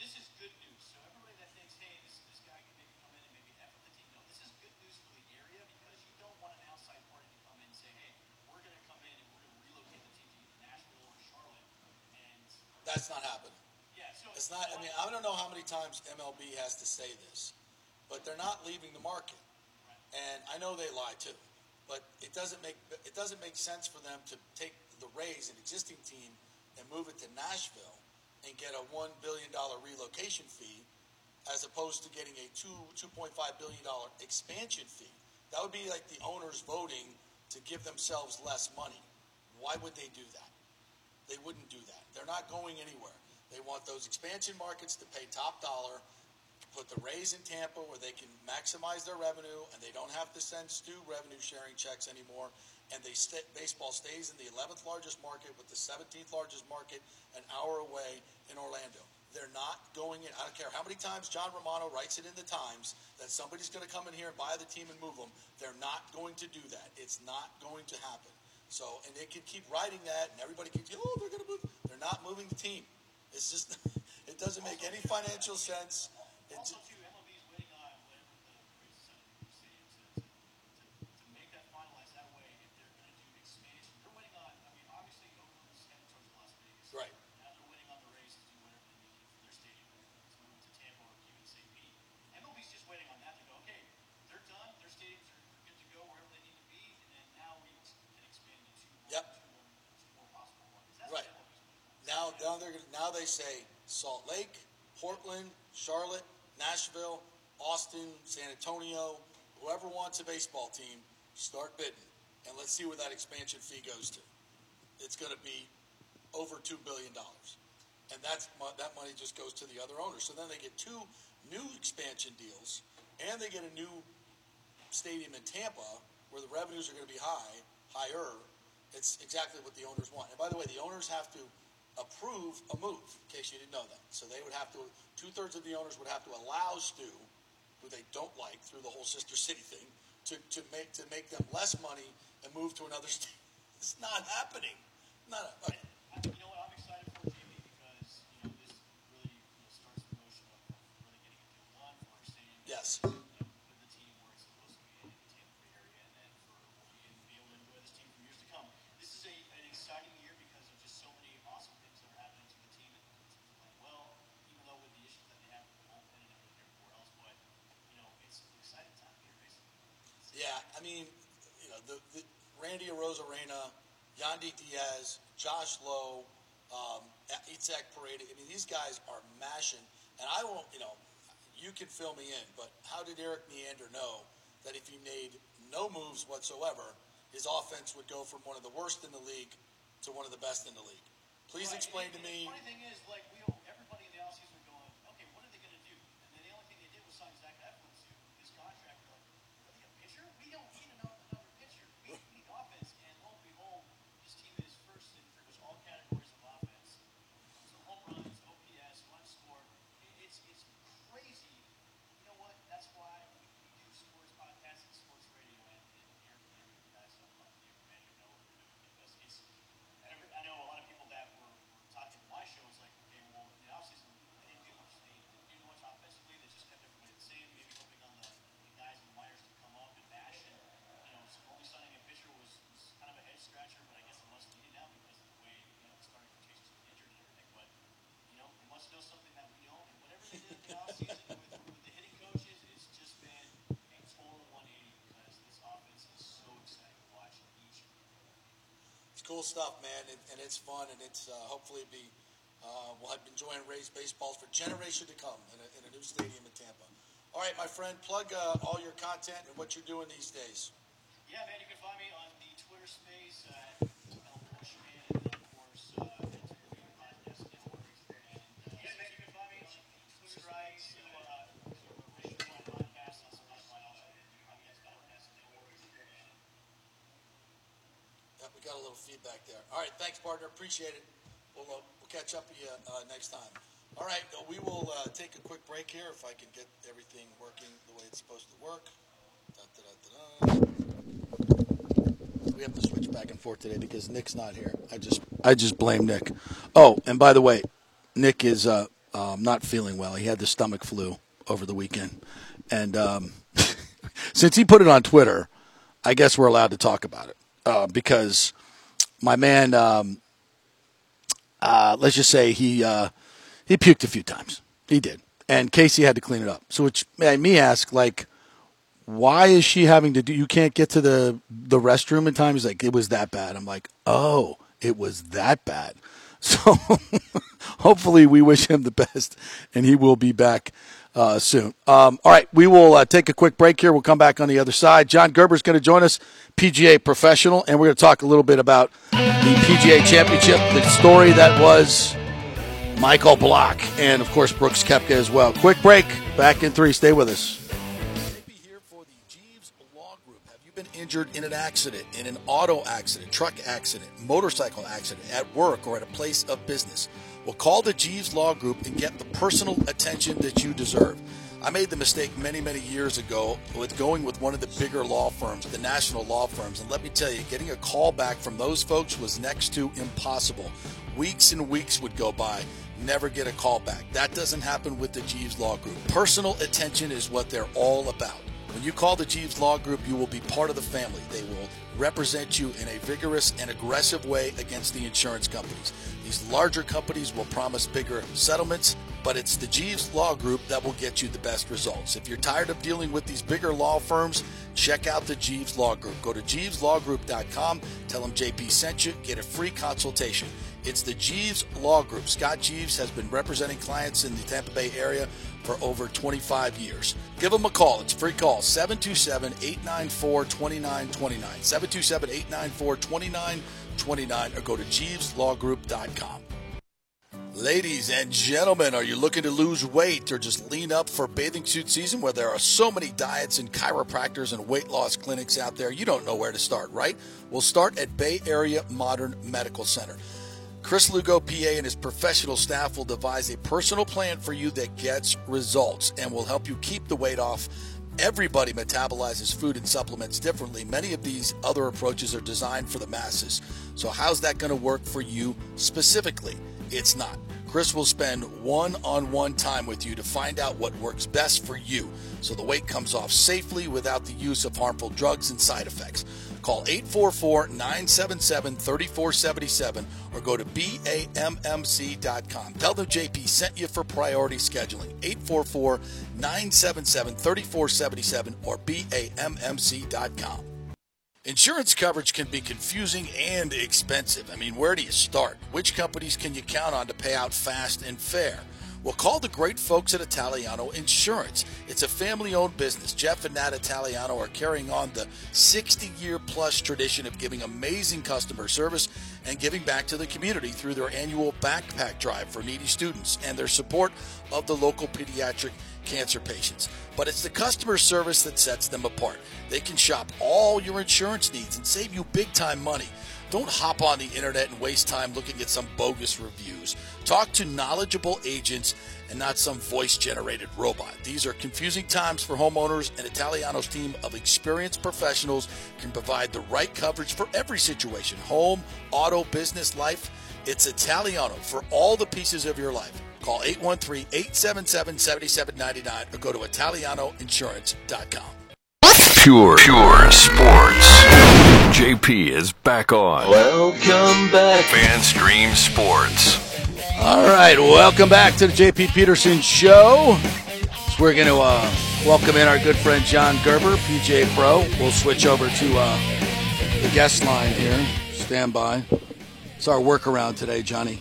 this is good news. So everybody that thinks, hey, this, this guy can maybe come in and maybe F with the team, no, this is good news for the area because you don't want an outside party to come in and say, hey, we're going to come in and we're going to relocate the team to either Nashville or Charlotte. And That's not happening. It's not. I mean, I don't know how many times MLB has to say this, but they're not leaving the market, and I know they lie too. But it doesn't make it doesn't make sense for them to take the Rays, an existing team, and move it to Nashville and get a one billion dollar relocation fee, as opposed to getting a two two point five billion dollar expansion fee. That would be like the owners voting to give themselves less money. Why would they do that? They wouldn't do that. They're not going anywhere. They want those expansion markets to pay top dollar, put the Rays in Tampa where they can maximize their revenue and they don't have to send Stu revenue sharing checks anymore. And they st- baseball stays in the 11th largest market with the 17th largest market an hour away in Orlando. They're not going in. I don't care how many times John Romano writes it in the Times that somebody's going to come in here and buy the team and move them. They're not going to do that. It's not going to happen. So, and they can keep writing that, and everybody can, oh, they're going to move. They're not moving the team. It's just, [laughs] it doesn't make any financial sense. It also, just, too, MLB is waiting on whatever the Rays decide to do stadium to, to, to, to make that finalized that way if they're going to do expansion. They're waiting on, I mean, obviously, Oakland is headed towards Las Vegas. Right. Now they're waiting on the Rays to do whatever they need for their stadium to move to Tampa or keep it St. Pete. MLB's just waiting on that to go, okay, they're done, their stadiums are good to go wherever they need to be, and then now we can expand to two more, Yep. two more, two more possible ones. That's Right. what MLB's waiting on. now, now they say Salt Lake, Portland, Charlotte, Nashville, Austin, San Antonio, whoever wants a baseball team, start bidding, and let's see where that expansion fee goes to. It's going to be over two billion dollars, and that's that money just goes to the other owners. So then they get two new expansion deals, and they get a new stadium in Tampa where the revenues are going to be high, higher. It's exactly what the owners want. And by the way, the owners have to approve a move, in case you didn't know that. So they would have to, two thirds of the owners would have to allow Stu, who they don't like through the whole sister city thing, to, to make to make them less money and move to another [laughs] state. It's not happening. Not a, I- You know what? I'm excited for Jamie, because you know this really you know, starts the motion of, of really getting a deal done for our stadium. Yes. You know, put the team where it's supposed to be in the Tampa Bay area, and then for we'll be, be able to enjoy this team for years to come. This is a, an exciting year because of just so many awesome things that are happening to the team, and the team's playing well, even though with the issues that they have with the bullpen and everything everywhere else. But you know, it's an exciting time here, basically. Yeah, I mean, you know, the, the Randy Arozarena, Yandy Diaz, Josh Lowe, um, Isaac Paredes. I mean, these guys are mashing. And I won't, you know, you can fill me in, but how did Erik Neander know that if he made no moves whatsoever, his offense would go from one of the worst in the league to one of the best in the league? Please Right, explain and- to me. The funny thing is, like, we all, everybody in the offseason were going, okay, what are they going to do? And then the only thing they did was sign Zach Eflin to his contract. We're like, really, a pitcher? We don't need another, another pitcher. We need offense. And lo and behold, this team is first in pretty much all categories of offense. So home runs, OPS, runs scored. It- It's, it's crazy. You know what? That's why we, we do sports podcasts and sports radio. And, and Eric, Eric, you guys, I'm not you, man, you know what we're doing because it's. Every, I know a lot of people that were, were talking to my show was like, okay, well, in the offseason, they didn't do much. They didn't do much offensively. They just kept everybody the same, maybe hoping on the, the guys in the minors to come up and bash. And, you know, so only signing a pitcher was, was kind of a head scratcher, but I guess it must needed now because of the way, you know, starting rotations were injured and everything. But, you know, it must know something that we don't. And whatever they did in the offseason with, with the hitting coaches, it's just been a total 180 because this offense is so exciting to watch each It's cool stuff, man, and, and it's fun, and it's uh, hopefully be uh, we'll have been enjoying Rays baseballs for generation to come in a, in a new stadium in Tampa. All right, my friend, plug uh, all your content and what you're doing these days. Yeah, man, you can find me on the Twitter space at El Bushman, and then, of course, uh, at Interview Podcast Network. And, uh, yeah, man, you can find me on Twitter Strikes, to, uh, to Mission One Podcast, on Spotify, also Interview Podcast Network. And Yeah, we got a little feedback there. All right, thanks, partner. Appreciate it. We'll, uh, we'll catch up with you uh, next time. All right, uh, we will uh, take a quick break here if I can get everything working the way it's supposed to work. Da, da, da. We have to switch back and forth today because Nick's not here. I just I just blame Nick. Oh, and by the way, Nick is uh, um, not feeling well. He had the stomach flu over the weekend, and um, [laughs] since he put it on Twitter, I guess we're allowed to talk about it uh, because my man, um, uh, let's just say he uh, he puked a few times. He did, and Casey had to clean it up. So which made me ask, like, why is she having to do? You can't get to the the restroom in time. He's like, it was that bad. I'm like, oh, it was that bad. [laughs] So [laughs] hopefully we wish him the best, and he will be back uh, soon. Um, all right, we will uh, take a quick break here. We'll come back on the other side. John Gerber is going to join us, PGA professional, and we're going to talk a little bit about the PGA Championship, the story that was Michael Block, and of course Brooks Koepka as well. Quick break. Back in three. Stay with us. injured in an accident, in an auto accident, truck accident, motorcycle accident, at work, or at a place of business? Well, call the Jeeves Law Group and get the personal attention that you deserve. I made the mistake many, many years ago with going with one of the bigger law firms, the national law firms. And let me tell you, getting a call back from those folks was next to impossible. Weeks and weeks would go by, never get a call back. That doesn't happen with the Jeeves Law Group. Personal attention is what they're all about. When you call the Jeeves Law Group, you will be part of the family. They will represent you in a vigorous and aggressive way against the insurance companies. These larger companies will promise bigger settlements, but it's the Jeeves Law Group that will get you the best results. If you're tired of dealing with these bigger law firms, check out the Jeeves Law Group. Go to jeeveslawgroup.com, tell them JP sent you, get a free consultation. It's the Jeeves Law Group. Scott Jeeves has been representing clients in the Tampa Bay area for over 25 years. Give them a call. It's a free call 727 894 2929. 727 894 2929 or go to jeeveslawgroup.com. Ladies and gentlemen, are you looking to lose weight or just lean up for bathing suit season where there are so many diets and chiropractors and weight loss clinics out there? You don't know where to start, right? We'll start at Bay Area Modern Medical Center. Chris Lugo, PA, and his professional staff will devise a personal plan for you that gets results and will help you keep the weight off. Everybody metabolizes food and supplements differently. Many of these other approaches are designed for the masses. So, how's that going to work for you specifically? It's not. Chris will spend one on one time with you to find out what works best for you so the weight comes off safely without the use of harmful drugs and side effects. Call 844 977 3477 or go to BAMMC.com. Tell them JP sent you for priority scheduling. 844 977 3477 or BAMMC.com. Insurance coverage can be confusing and expensive. I mean, where do you start? Which companies can you count on to pay out fast and fair? Well, call the great folks at Italiano Insurance. It's a family owned business. Jeff and Nat Italiano are carrying on the 60 year plus tradition of giving amazing customer service and giving back to the community through their annual backpack drive for needy students and their support of the local pediatric cancer patients. But it's the customer service that sets them apart. They can shop all your insurance needs and save you big time money. Don't hop on the internet and waste time looking at some bogus reviews. Talk to knowledgeable agents and not some voice generated robot. These are confusing times for homeowners, and Italiano's team of experienced professionals can provide the right coverage for every situation home, auto, business, life. It's Italiano for all the pieces of your life. Call 813 877 7799 or go to ItalianoInsurance.com. Pure, pure sports. JP is back on. Welcome back. Fanstream Sports. All right, welcome back to the JP Peterson Show. So we're going to uh, welcome in our good friend John Gerber, PJ Pro. We'll switch over to uh, the guest line here. Stand by. It's our workaround today, Johnny.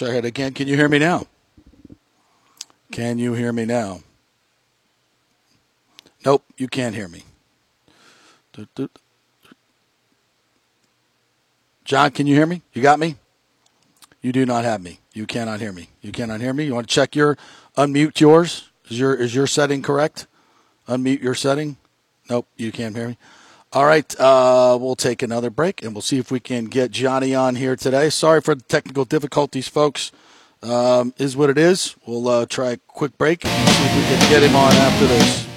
Try it again. Can you hear me now? Can you hear me now? Nope, you can't hear me. John, can you hear me? You got me? You do not have me. You cannot hear me. You cannot hear me. You want to check your unmute yours? Is your is your setting correct? Unmute your setting. Nope, you can't hear me. All right, uh, we'll take another break and we'll see if we can get Johnny on here today. Sorry for the technical difficulties, folks. Um, is what it is. We'll uh, try a quick break and see if we can get him on after this.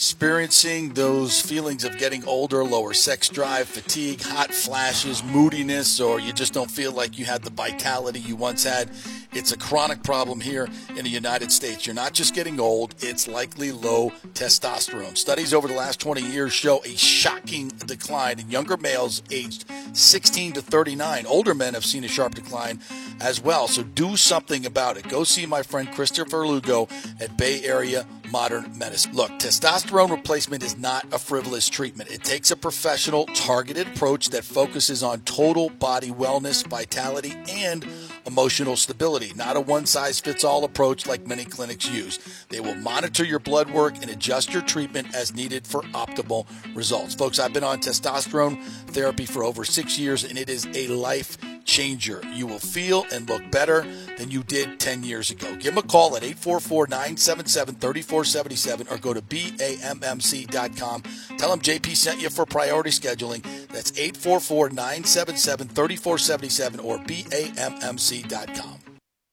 Experiencing those feelings of getting older, lower sex drive, fatigue, hot flashes, moodiness, or you just don't feel like you had the vitality you once had? It's a chronic problem here in the United States. You're not just getting old, it's likely low testosterone. Studies over the last 20 years show a shocking decline in younger males aged 16 to 39. Older men have seen a sharp decline as well. So do something about it. Go see my friend Christopher Lugo at Bay Area Modern Medicine. Look, testosterone replacement is not a frivolous treatment. It takes a professional, targeted approach that focuses on total body wellness, vitality, and emotional stability, not a one size fits all approach like many clinics use. They will monitor your blood work and adjust your treatment as needed for optimal results. Folks, I've been on testosterone therapy for over six years, and it is a life changer. You will feel and look better than you did 10 years ago. Give them a call at 844 977 3477 or go to BAMMC.com. Tell them JP sent you for priority scheduling. That's 844 977 3477 or BAMMC.com.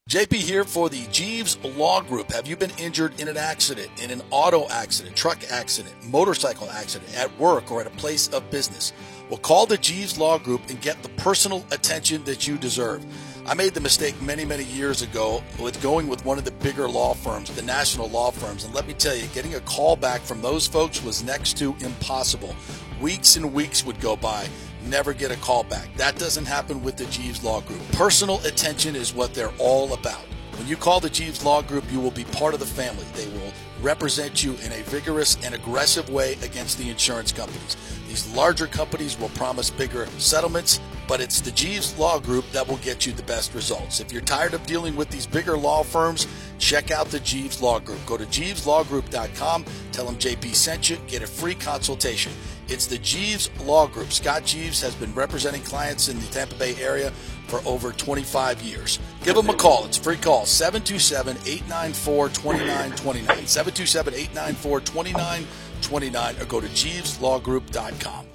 JP here for the Jeeves Law Group. Have you been injured in an accident, in an auto accident, truck accident, motorcycle accident, at work, or at a place of business? Well, call the Jeeves Law Group and get the personal attention that you deserve. I made the mistake many, many years ago with going with one of the bigger law firms, the national law firms. And let me tell you, getting a call back from those folks was next to impossible. Weeks and weeks would go by, never get a call back. That doesn't happen with the Jeeves Law Group. Personal attention is what they're all about. When you call the Jeeves Law Group, you will be part of the family. They will represent you in a vigorous and aggressive way against the insurance companies. These larger companies will promise bigger settlements, but it's the Jeeves Law Group that will get you the best results. If you're tired of dealing with these bigger law firms, check out the Jeeves Law Group. Go to jeeveslawgroup.com, tell them JP sent you, get a free consultation. It's the Jeeves Law Group. Scott Jeeves has been representing clients in the Tampa Bay area for over 25 years. Give them a call. It's a free call 727 894 2929. 727 894 2929 or go to jeeveslawgroup.com.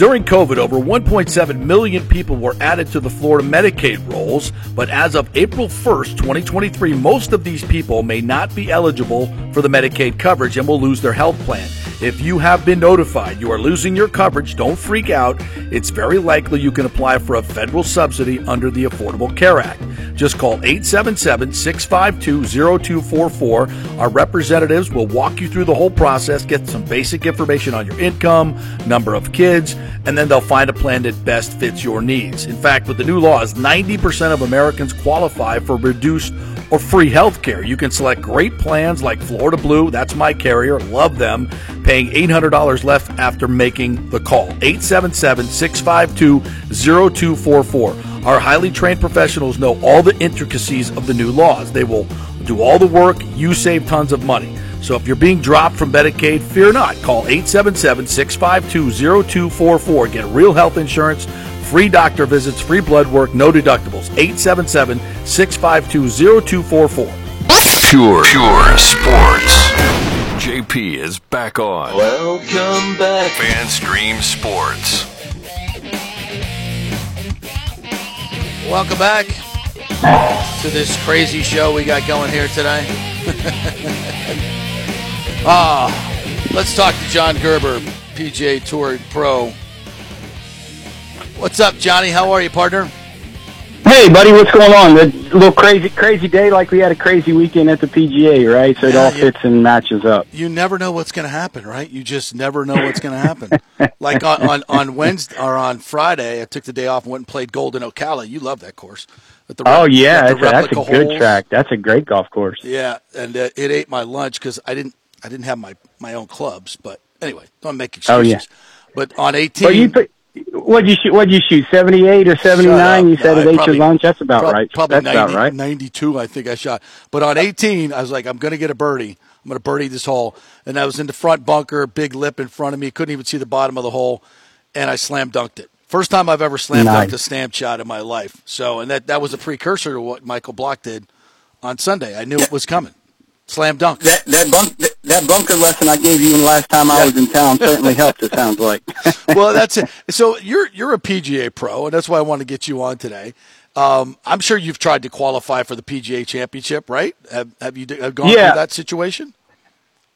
During COVID, over 1.7 million people were added to the Florida Medicaid rolls, but as of April 1st, 2023, most of these people may not be eligible for the Medicaid coverage and will lose their health plan. If you have been notified you are losing your coverage, don't freak out. It's very likely you can apply for a federal subsidy under the Affordable Care Act. Just call 877 652 0244. Our representatives will walk you through the whole process, get some basic information on your income, number of kids, and then they'll find a plan that best fits your needs. In fact, with the new laws, 90% of Americans qualify for reduced or free health care. You can select great plans like Florida Blue, that's my carrier, love them, paying $800 left after making the call. 877 652 0244. Our highly trained professionals know all the intricacies of the new laws. They will do all the work, you save tons of money. So if you're being dropped from Medicaid, fear not. Call 877 652 0244. Get real health insurance, free doctor visits, free blood work, no deductibles. 877 652 0244. Pure, pure sports. JP is back on. Welcome back. FanStream Sports. Welcome back to this crazy show we got going here today. [laughs] Ah, let's talk to John Gerber, PGA Tour Pro. What's up, Johnny? How are you, partner? Hey, buddy, what's going on? A little crazy, crazy day, like we had a crazy weekend at the PGA, right? So it Yeah, all fits and matches up. You never know what's going to happen, right? You just never know what's going to happen. [laughs] like on, on on Wednesday or on Friday, I took the day off and went and played Golden Ocala. You love that course. The Oh yeah, the that's a, that's a good holes. track. That's a great golf course. Yeah, and uh, it ate my lunch because I didn't I didn't have my my own clubs. But anyway, don't make excuses. Oh, yeah. But on eighteen, But you what'd you shoot? What'd you shoot? Seventy eight or seventy nine? You said No, it I ate probably- your lunch. That's about prob- right. Probably That's 90, about right. 92, I think I shot. But on 18, I was like, I'm going to get a birdie. I'm going to birdie this hole. And I was in the front bunker, big lip in front of me. Couldn't even see the bottom of the hole. And I slam dunked it. First time I've ever slam Nice. dunked a stamp shot in my life. So, and that, that was a precursor to what Michael Block did on Sunday. I knew it was coming. Slam dunk. That that bunk that, that bunker lesson I gave you the last time I was in town certainly helped. It sounds like. [laughs] well, that's it. [laughs] So you're you're a PGA pro, and that's why I want to get you on today. Um, I'm sure you've tried to qualify for the PGA Championship, right? Have, have you have gone Yeah. through that situation?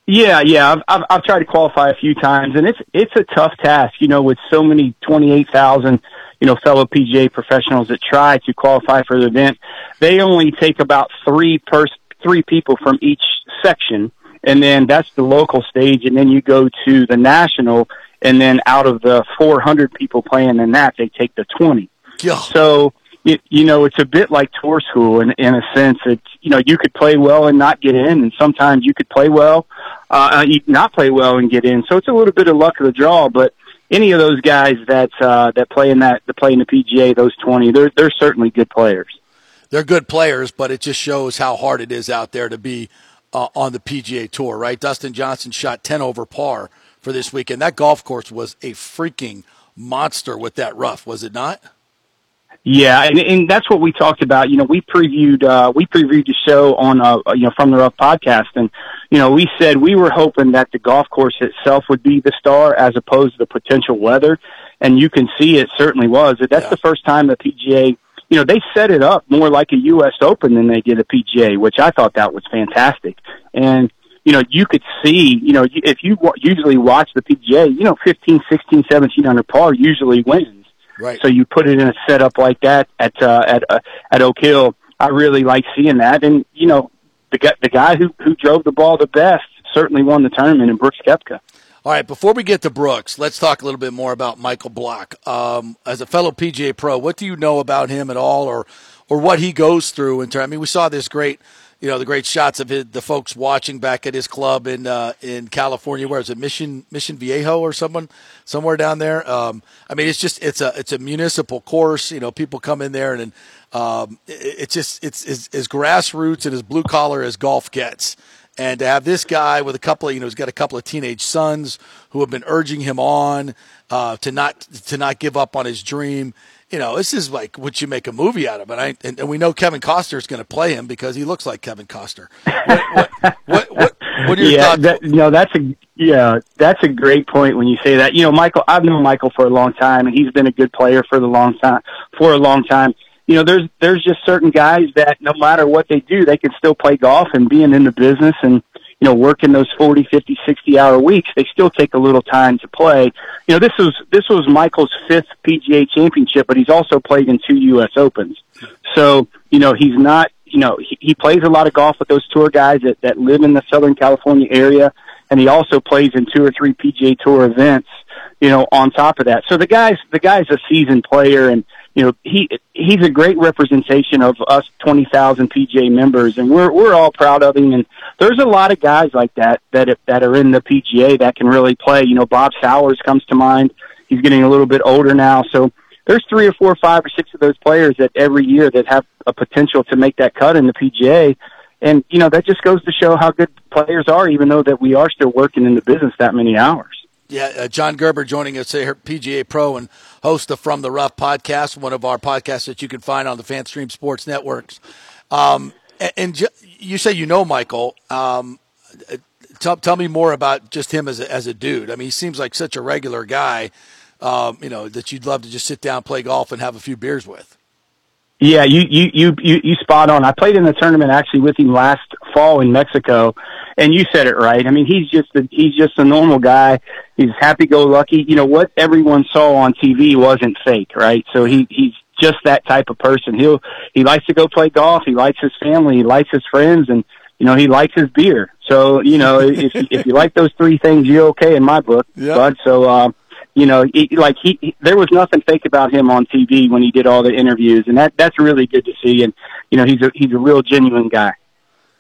Yeah, yeah. I've, I've I've tried to qualify a few times, and it's it's a tough task. You know, with so many twenty eight thousand, you know, fellow PGA professionals that try to qualify for the event, they only take about three per three people from each section, and then that's the local stage, and then you go to the national, and then out of the four hundred people playing in that, they take the twenty. Yeah. So you, you know, it's a bit like tour school in in a sense that you know you could play well and not get in, and sometimes you could play well, uh, you not play well and get in. So it's a little bit of luck of the draw, but. Any of those guys that uh, that play in that that play in the PGA, those twenty, they're they're certainly good players. They're good players, but it just shows how hard it is out there to be uh, on the PGA Tour, right? Dustin Johnson shot 10 over par for this weekend. That golf course was a freaking monster with that rough, was it not? Yeah, and, and that's what we talked about. You know, we previewed uh, we previewed the show on uh, you know from the rough podcast, and you know we said we were hoping that the golf course itself would be the star as opposed to the potential weather, and you can see it certainly was. That's Yeah. the first time the PGA. You know, they set it up more like a U.S. Open than they did a PGA, which I thought that was fantastic. And you know, you could see, you know, if you usually watch the PGA, you know, 15, 16, 17 under par usually wins. Right. So you put it in a setup like that at uh, at uh, at Oak Hill. I really like seeing that, and you know, the guy the guy who who drove the ball the best certainly won the tournament in Brooks Koepka. All right, before we get to Brooks, let's talk a little bit more about Michael Block. Um, as a fellow PGA pro, what do you know about him at all, or or what he goes through in terms. I mean, we saw this great, you know, the great shots of his, the folks watching back at his club in uh, in California. Where is it, Mission Mission Viejo or someone somewhere down there? Um, I mean, it's just it's a it's a municipal course. You know, people come in there and. Um, it, it's just it's, it's as grassroots and as blue collar as golf gets. And to have this guy with a couple of, you know, he's got a couple of teenage sons who have been urging him on uh, to not to not give up on his dream. You know, this is like what you make a movie out of. And I and, and we know Kevin Costner is going to play him because he looks like Kevin Costner. What what [laughs] what, what, what are your yeah, thoughts? that, no, that's a yeah, that's a great point when you say that. You know, Michael, I've known Michael for a long time, and he's been a good player for the long time for a long time. You know, there's there's just certain guys that no matter what they do, they can still play golf and being in the business and you know working those 40, 50, 60 hour weeks, they still take a little time to play. You know, this was this was Michael's fifth PGA championship, but he's also played in two US Opens. So, you know, he's not you know, he, he plays a lot of golf with those tour guys that, that live in the Southern California area, and he also plays in two or three PGA Tour events. You know, on top of that, so the guy's the guy's a seasoned player, and you know he he's a great representation of us twenty thousand PGA members, and we're we're all proud of him. And there's a lot of guys like that that that are in the PGA that can really play. You know, Bob Sowards comes to mind. He's getting a little bit older now, so there's three or four, five or six of those players that every year that have a potential to make that cut in the PGA. And, you know, that just goes to show how good players are, even though that we are still working in the business that many hours. Yeah, uh, John Gerber joining us here, PGA Pro and host of From the Rough podcast, one of our podcasts that you can find on the FanStream Sports Networks. Um, and, and ju- you say you know Michael. Um, tell, tell me more about just him as a, as a dude. I mean, he seems like such a regular guy, um, you know, that you'd love to just sit down, play golf, and have a few beers with. Yeah, you, you, you, you, you spot on. I played in the tournament actually with him last fall in Mexico, and you said it right. I mean, he's just a, he's just a normal guy. He's happy go lucky. You know what everyone saw on TV wasn't fake, right? So he he's just that type of person. He'll he likes to go play golf. He likes his family. He likes his friends, and you know he likes his beer. So you know if if you like those three things, you're okay in my book, Yeah. bud. So. um you know, he, like he, he, there was nothing fake about him on TV when he did all the interviews, and that that's really good to see. And you know, he's a he's a real genuine guy.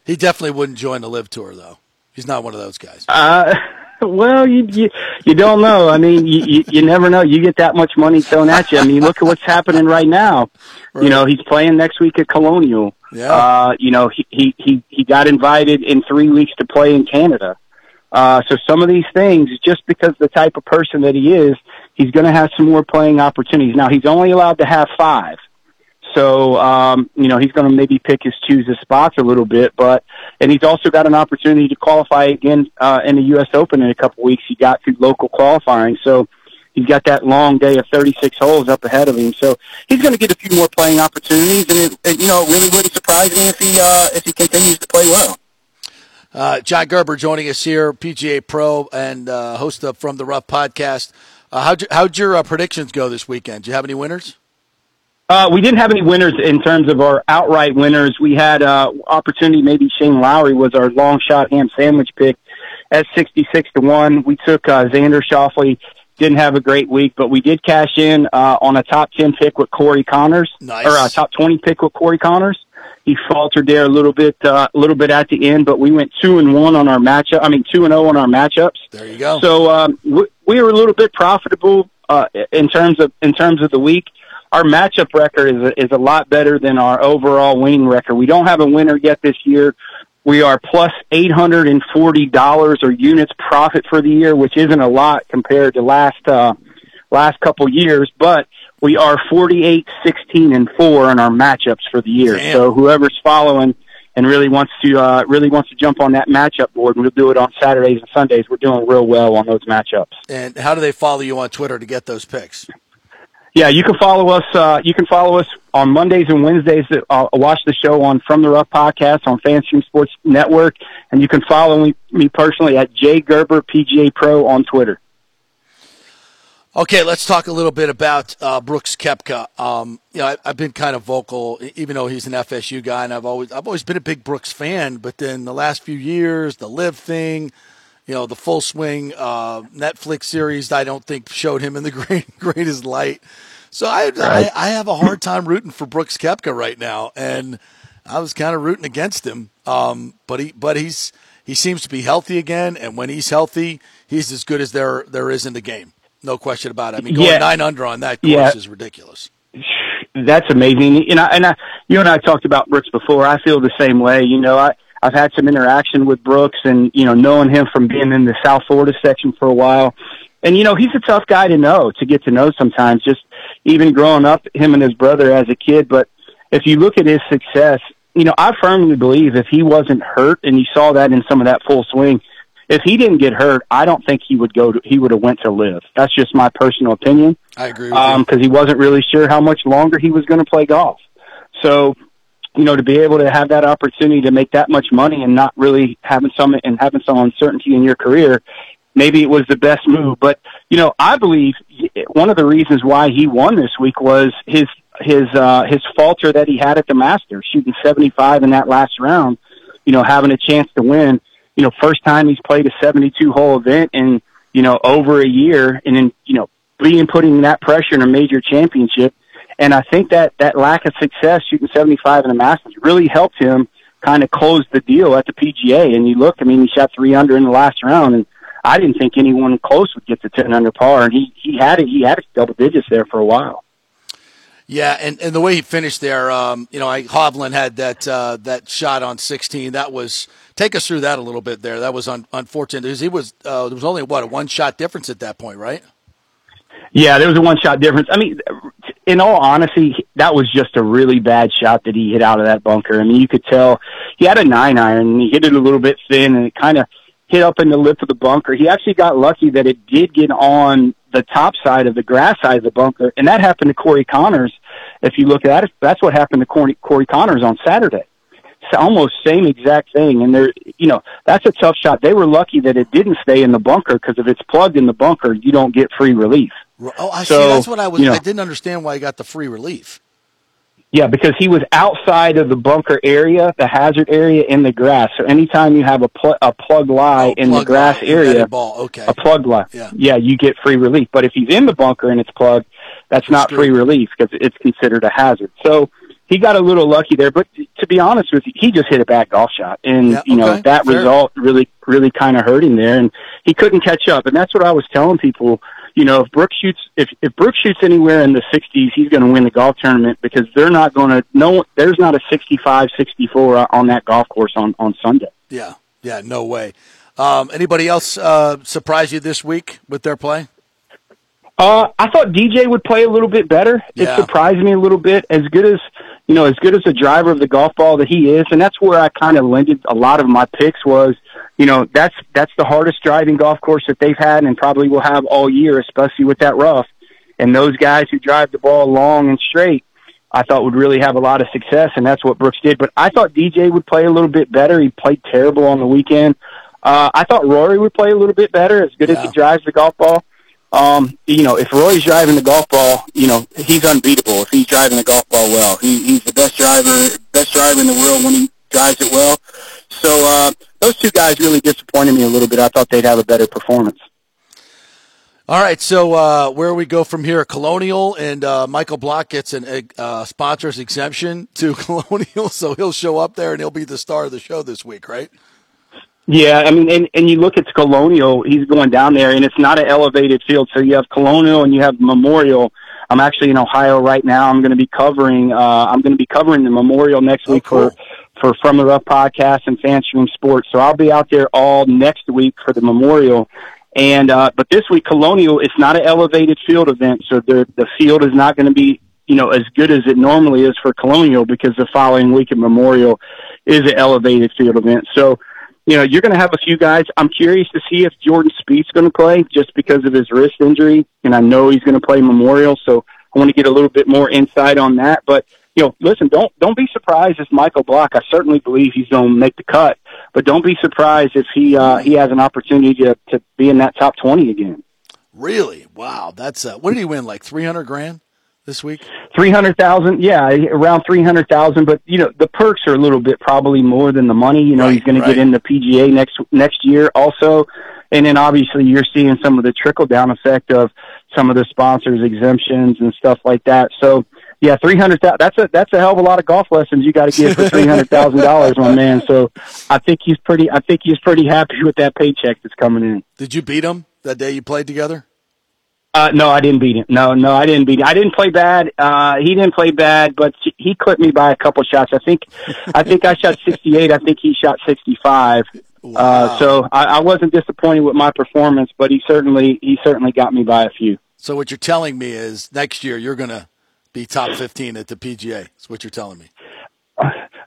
He definitely wouldn't join the LIV Tour, though. He's not one of those guys. Uh, [laughs] well, you you you don't know. I mean, you, you you never know. You get that much money thrown at you. I mean, look at what's happening right now. You know, he's playing next week at Colonial. Yeah. Uh, you know, he he he he got invited in three weeks to play in Canada. Uh, so some of these things, just because the type of person that he is, he's going to have some more playing opportunities. Now he's only allowed to have five. So, um, you know, he's going to maybe pick his choose his spots a little bit, but, and he's also got an opportunity to qualify again, uh, in the U.S. Open in a couple weeks. He got through local qualifying. So he's got that long day of 36 holes up ahead of him. So he's going to get a few more playing opportunities and it, it you know, it really wouldn't surprise me if he, uh, if he continues to play well. Uh, John Gerber joining us here, PGA Pro and uh, host of From the Rough podcast. Uh, how'd, you, how'd your uh, predictions go this weekend? Do you have any winners? Uh, we didn't have any winners in terms of our outright winners. We had uh, opportunity. Maybe Shane Lowry was our long shot ham sandwich pick at sixty-six to one. We took uh, Xander Schauffele. Didn't have a great week, but we did cash in uh, on a top ten pick with Corey Conners, Nice. or a top twenty pick with Corey Conners. He faltered there a little bit, uh, a little bit at the end, but we went two and one on our matchup. I mean, two and zero on our matchups. There you go. So um, we, we were a little bit profitable uh, in terms of in terms of the week. Our matchup record is a, is a lot better than our overall winning record. We don't have a winner yet this year. We are plus eight hundred and forty dollars or units profit for the year, which isn't a lot compared to last uh, last couple years, but we are 48, 16, and four in our matchups for the year. Damn. So whoever's following and really wants to uh, really wants to jump on that matchup board, and we'll do it on Saturdays and Sundays. We're doing real well on those matchups. And how do they follow you on Twitter to get those picks? Yeah, you can follow us. Uh, you can follow us on Mondays and Wednesdays. Uh, watch the show on From the Rough podcast on FanStream Sports Network, and you can follow me, personally at Jay Gerber PGA Pro on Twitter. Okay, let's talk a little bit about uh, Brooks Koepka. Um, you know, I, I've been kind of vocal, even though he's an FSU guy, and I've always I've always been a big Brooks fan. But then the last few years, the LIV thing, you know, the full swing uh, Netflix series, I don't think showed him in the [laughs] great, greatest light. So I, I I have a hard time rooting for Brooks Koepka right now, and I was kind of rooting against him. Um, but he but he's he seems to be healthy again, and when he's healthy, he's as good as there there is in the game. No question about it. I mean, going Yeah. nine under on that course Yeah. is ridiculous. That's amazing. And I, and I, you and I talked about Brooks before. I feel the same way. You know, I, I've had some interaction with Brooks and, you know, knowing him from being in the South Florida section for a while. And, you know, he's a tough guy to know, to get to know sometimes, just even growing up, him and his brother as a kid. But if you look at his success, you know, I firmly believe if he wasn't hurt, and you saw that in some of that full swing, if he didn't get hurt, I don't think he would go to, he would have went to LIV. That's just my personal opinion I agree with um, you. because he wasn't really sure how much longer he was going to play golf. So, you know, to be able to have that opportunity to make that much money and not really having some and having some uncertainty in your career, maybe it was the best move. But you know, I believe one of the reasons why he won this week was his his uh, his falter that he had at the Masters, shooting seventy five in that last round. You know, having a chance to win. You know, first time he's played a seventy two hole event in you know over a year, and then you know being putting that pressure in a major championship. And I think that that lack of success shooting 75 in the Masters really helped him kind of close the deal at the PGA. And you look, I mean, he shot three under in the last round, and I didn't think anyone close would get to 10 under par. And he he had it, he had it double digits there for a while. Yeah, and, and the way he finished there, um, you know, I, Hovland had that uh, that shot on 16. That was take us through that a little bit there. That was un, unfortunate because he was uh, there was only what a one shot difference at that point, right? Yeah, there was a one shot difference. I mean, in all honesty, that was just a really bad shot that he hit out of that bunker. I mean, you could tell he had a nine iron and he hit it a little bit thin and it kind of hit up in the lip of the bunker. He actually got lucky that it did get on the top side of the grass side of the bunker, and that happened to Corey Conners. If you look at it, that's what happened to Corey, Corey Conners on Saturday. It's almost same exact thing, and there, you know, that's a tough shot. They were lucky that it didn't stay in the bunker because if it's plugged in the bunker, you don't get free relief. Oh, I So, see. That's what I was. you know- I didn't understand why he got the free relief. Yeah, because he was outside of the bunker area, the hazard area in the grass. So anytime you have a pl- a plug lie Oh, in the grass lie, area, ball. Okay. a plug lie, Yeah. you get free relief. But if he's in the bunker and it's plugged, that's not free relief because it's considered a hazard. So he got a little lucky there. But to be honest with you, he just hit a bad golf shot, and Yeah, you know okay, that fair. result really really kind of hurt him there, and he couldn't catch up. And that's what I was telling people. You know, if Brooks shoots if if Brooks shoots anywhere in the 60s, he's going to win the golf tournament because they're not going to no there's not a 65 64 on that golf course on on Sunday. Yeah. Yeah. No way. Um, anybody else uh, surprise you this week with their play? Uh, I thought DJ would play a little bit better. Yeah. It surprised me a little bit. As good as you know, as good as a driver of the golf ball that he is, and that's where I kind of landed a lot of my picks was, you know, that's that's the hardest driving golf course that they've had and probably will have all year, especially with that rough. And those guys who drive the ball long and straight, I thought would really have a lot of success, and that's what Brooks did. But I thought DJ would play a little bit better. He played terrible on the weekend. Uh, I thought Rory would play a little bit better, as good as he drives the golf ball. Um, you know, if Rory's driving the golf ball, you know, he's unbeatable if he's driving the golf ball well. He, he's the best driver, best driver in the world when he drives it well. So, uh, those two guys really disappointed me a little bit. I thought they'd have a better performance. All right, so uh, where we go from here? Colonial and uh, Michael Block gets an uh, sponsor's exemption to [laughs] Colonial, so he'll show up there and he'll be the star of the show this week, right? Yeah, I mean, and, and you look at Colonial, he's going down there, and it's not an elevated field. So you have Colonial and you have Memorial. I'm actually in Ohio right now. I'm going to be covering. Uh, I'm going to be covering the Memorial next Oh, week cool. for for From the Rough podcast and Fanstream Sports. So I'll be out there all next week for the Memorial. And uh, but this week, Colonial, it's not an elevated field event, so the the field is not going to be you know as good as it normally is for Colonial because the following week at Memorial is an elevated field event. So you know, you're going to have a few guys. I'm curious to see if Jordan Spieth's going to play just because of his wrist injury, and I know he's going to play Memorial, so I want to get a little bit more insight on that. But you know, listen, don't don't be surprised if Michael Block. I certainly believe he's going to make the cut, but don't be surprised if he uh, he has an opportunity to to be in that top 20 again. Really? Wow, that's uh, what did he win? Like three hundred grand this week? Three hundred thousand, yeah, around three hundred thousand. But you know, the perks are a little bit probably more than the money. You know, Right, he's going right. to get in the PGA next next year also, and then obviously you're seeing some of the trickle down effect of some of the sponsors exemptions and stuff like that. So yeah, three hundred thousand. That's a that's a hell of a lot of golf lessons you got to give for three hundred thousand dollars, my man. So I think he's pretty. I think he's pretty happy with that paycheck that's coming in. Did you beat him that day you played together? Uh, no, I didn't beat him. No, no, I didn't beat him. I didn't play bad. Uh, he didn't play bad, but he clipped me by a couple shots. I think, I think I shot 68. I think he shot 65. Wow. Uh, so I, I wasn't disappointed with my performance, but he certainly, he certainly got me by a few. So what you're telling me is next year you're going to be top 15 at the PGA. That's what you're telling me.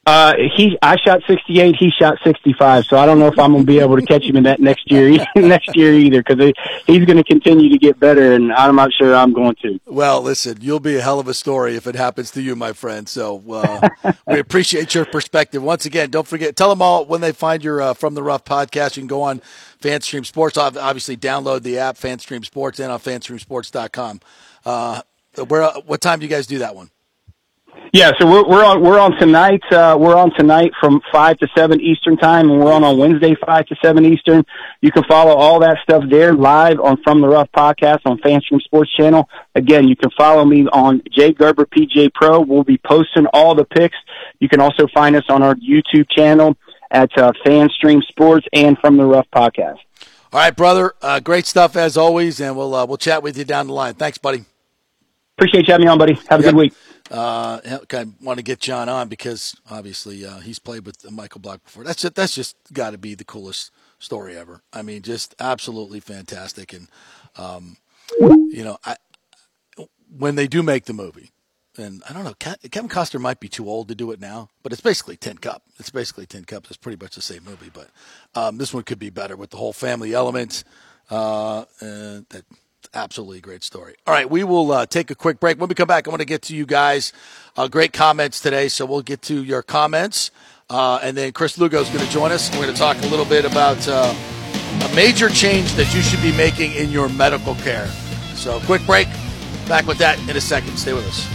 Uh, he, I shot 68. He shot 65. So I don't know if I'm going to be able to catch him in that next year, [laughs] next year either, because he's going to continue to get better, and I'm not sure I'm going to. Well, listen, you'll be a hell of a story if it happens to you, my friend. So uh, [laughs] we appreciate your perspective. Once again, don't forget, tell them all when they find your uh, From the Rough podcast. You can go on FanStream Sports. Obviously, download the app FanStream Sports and on FanStreamSports.com. Uh, where, what time do you guys do that one? Yeah, so we're we're on we're on tonight. Uh, we're on tonight from five to seven Eastern time, and we're on on Wednesday five to seven Eastern. You can follow all that stuff there live on From the Rough podcast on FanStream Sports Channel. Again, you can follow me on Jay Gerber PJ Pro. We'll be posting all the picks. You can also find us on our YouTube channel at uh, FanStream Sports and From the Rough podcast. All right, brother. Uh, great stuff as always, and we'll uh, we'll chat with you down the line. Thanks, buddy. Appreciate you having me on, buddy. Have a Yep. good week. Uh, I want to get John on because obviously uh, he's played with Michael Block before. That's just, that's just got to be the coolest story ever. I mean, just absolutely fantastic. And um, you know, I when they do make the movie, and I don't know, Kevin Costner might be too old to do it now, but it's basically Tin Cup. It's basically Tin Cup. It's pretty much the same movie, but um, this one could be better with the whole family element. Uh, and absolutely great story. All right, we will uh, take a quick break. When we come back, I want to get to you guys. Uh, great comments today, so we'll get to your comments. Uh, and then Chris Lugo is going to join us. We're going to talk a little bit about uh, a major change that you should be making in your medical care. So, quick break. Back with that in a second. Stay with us.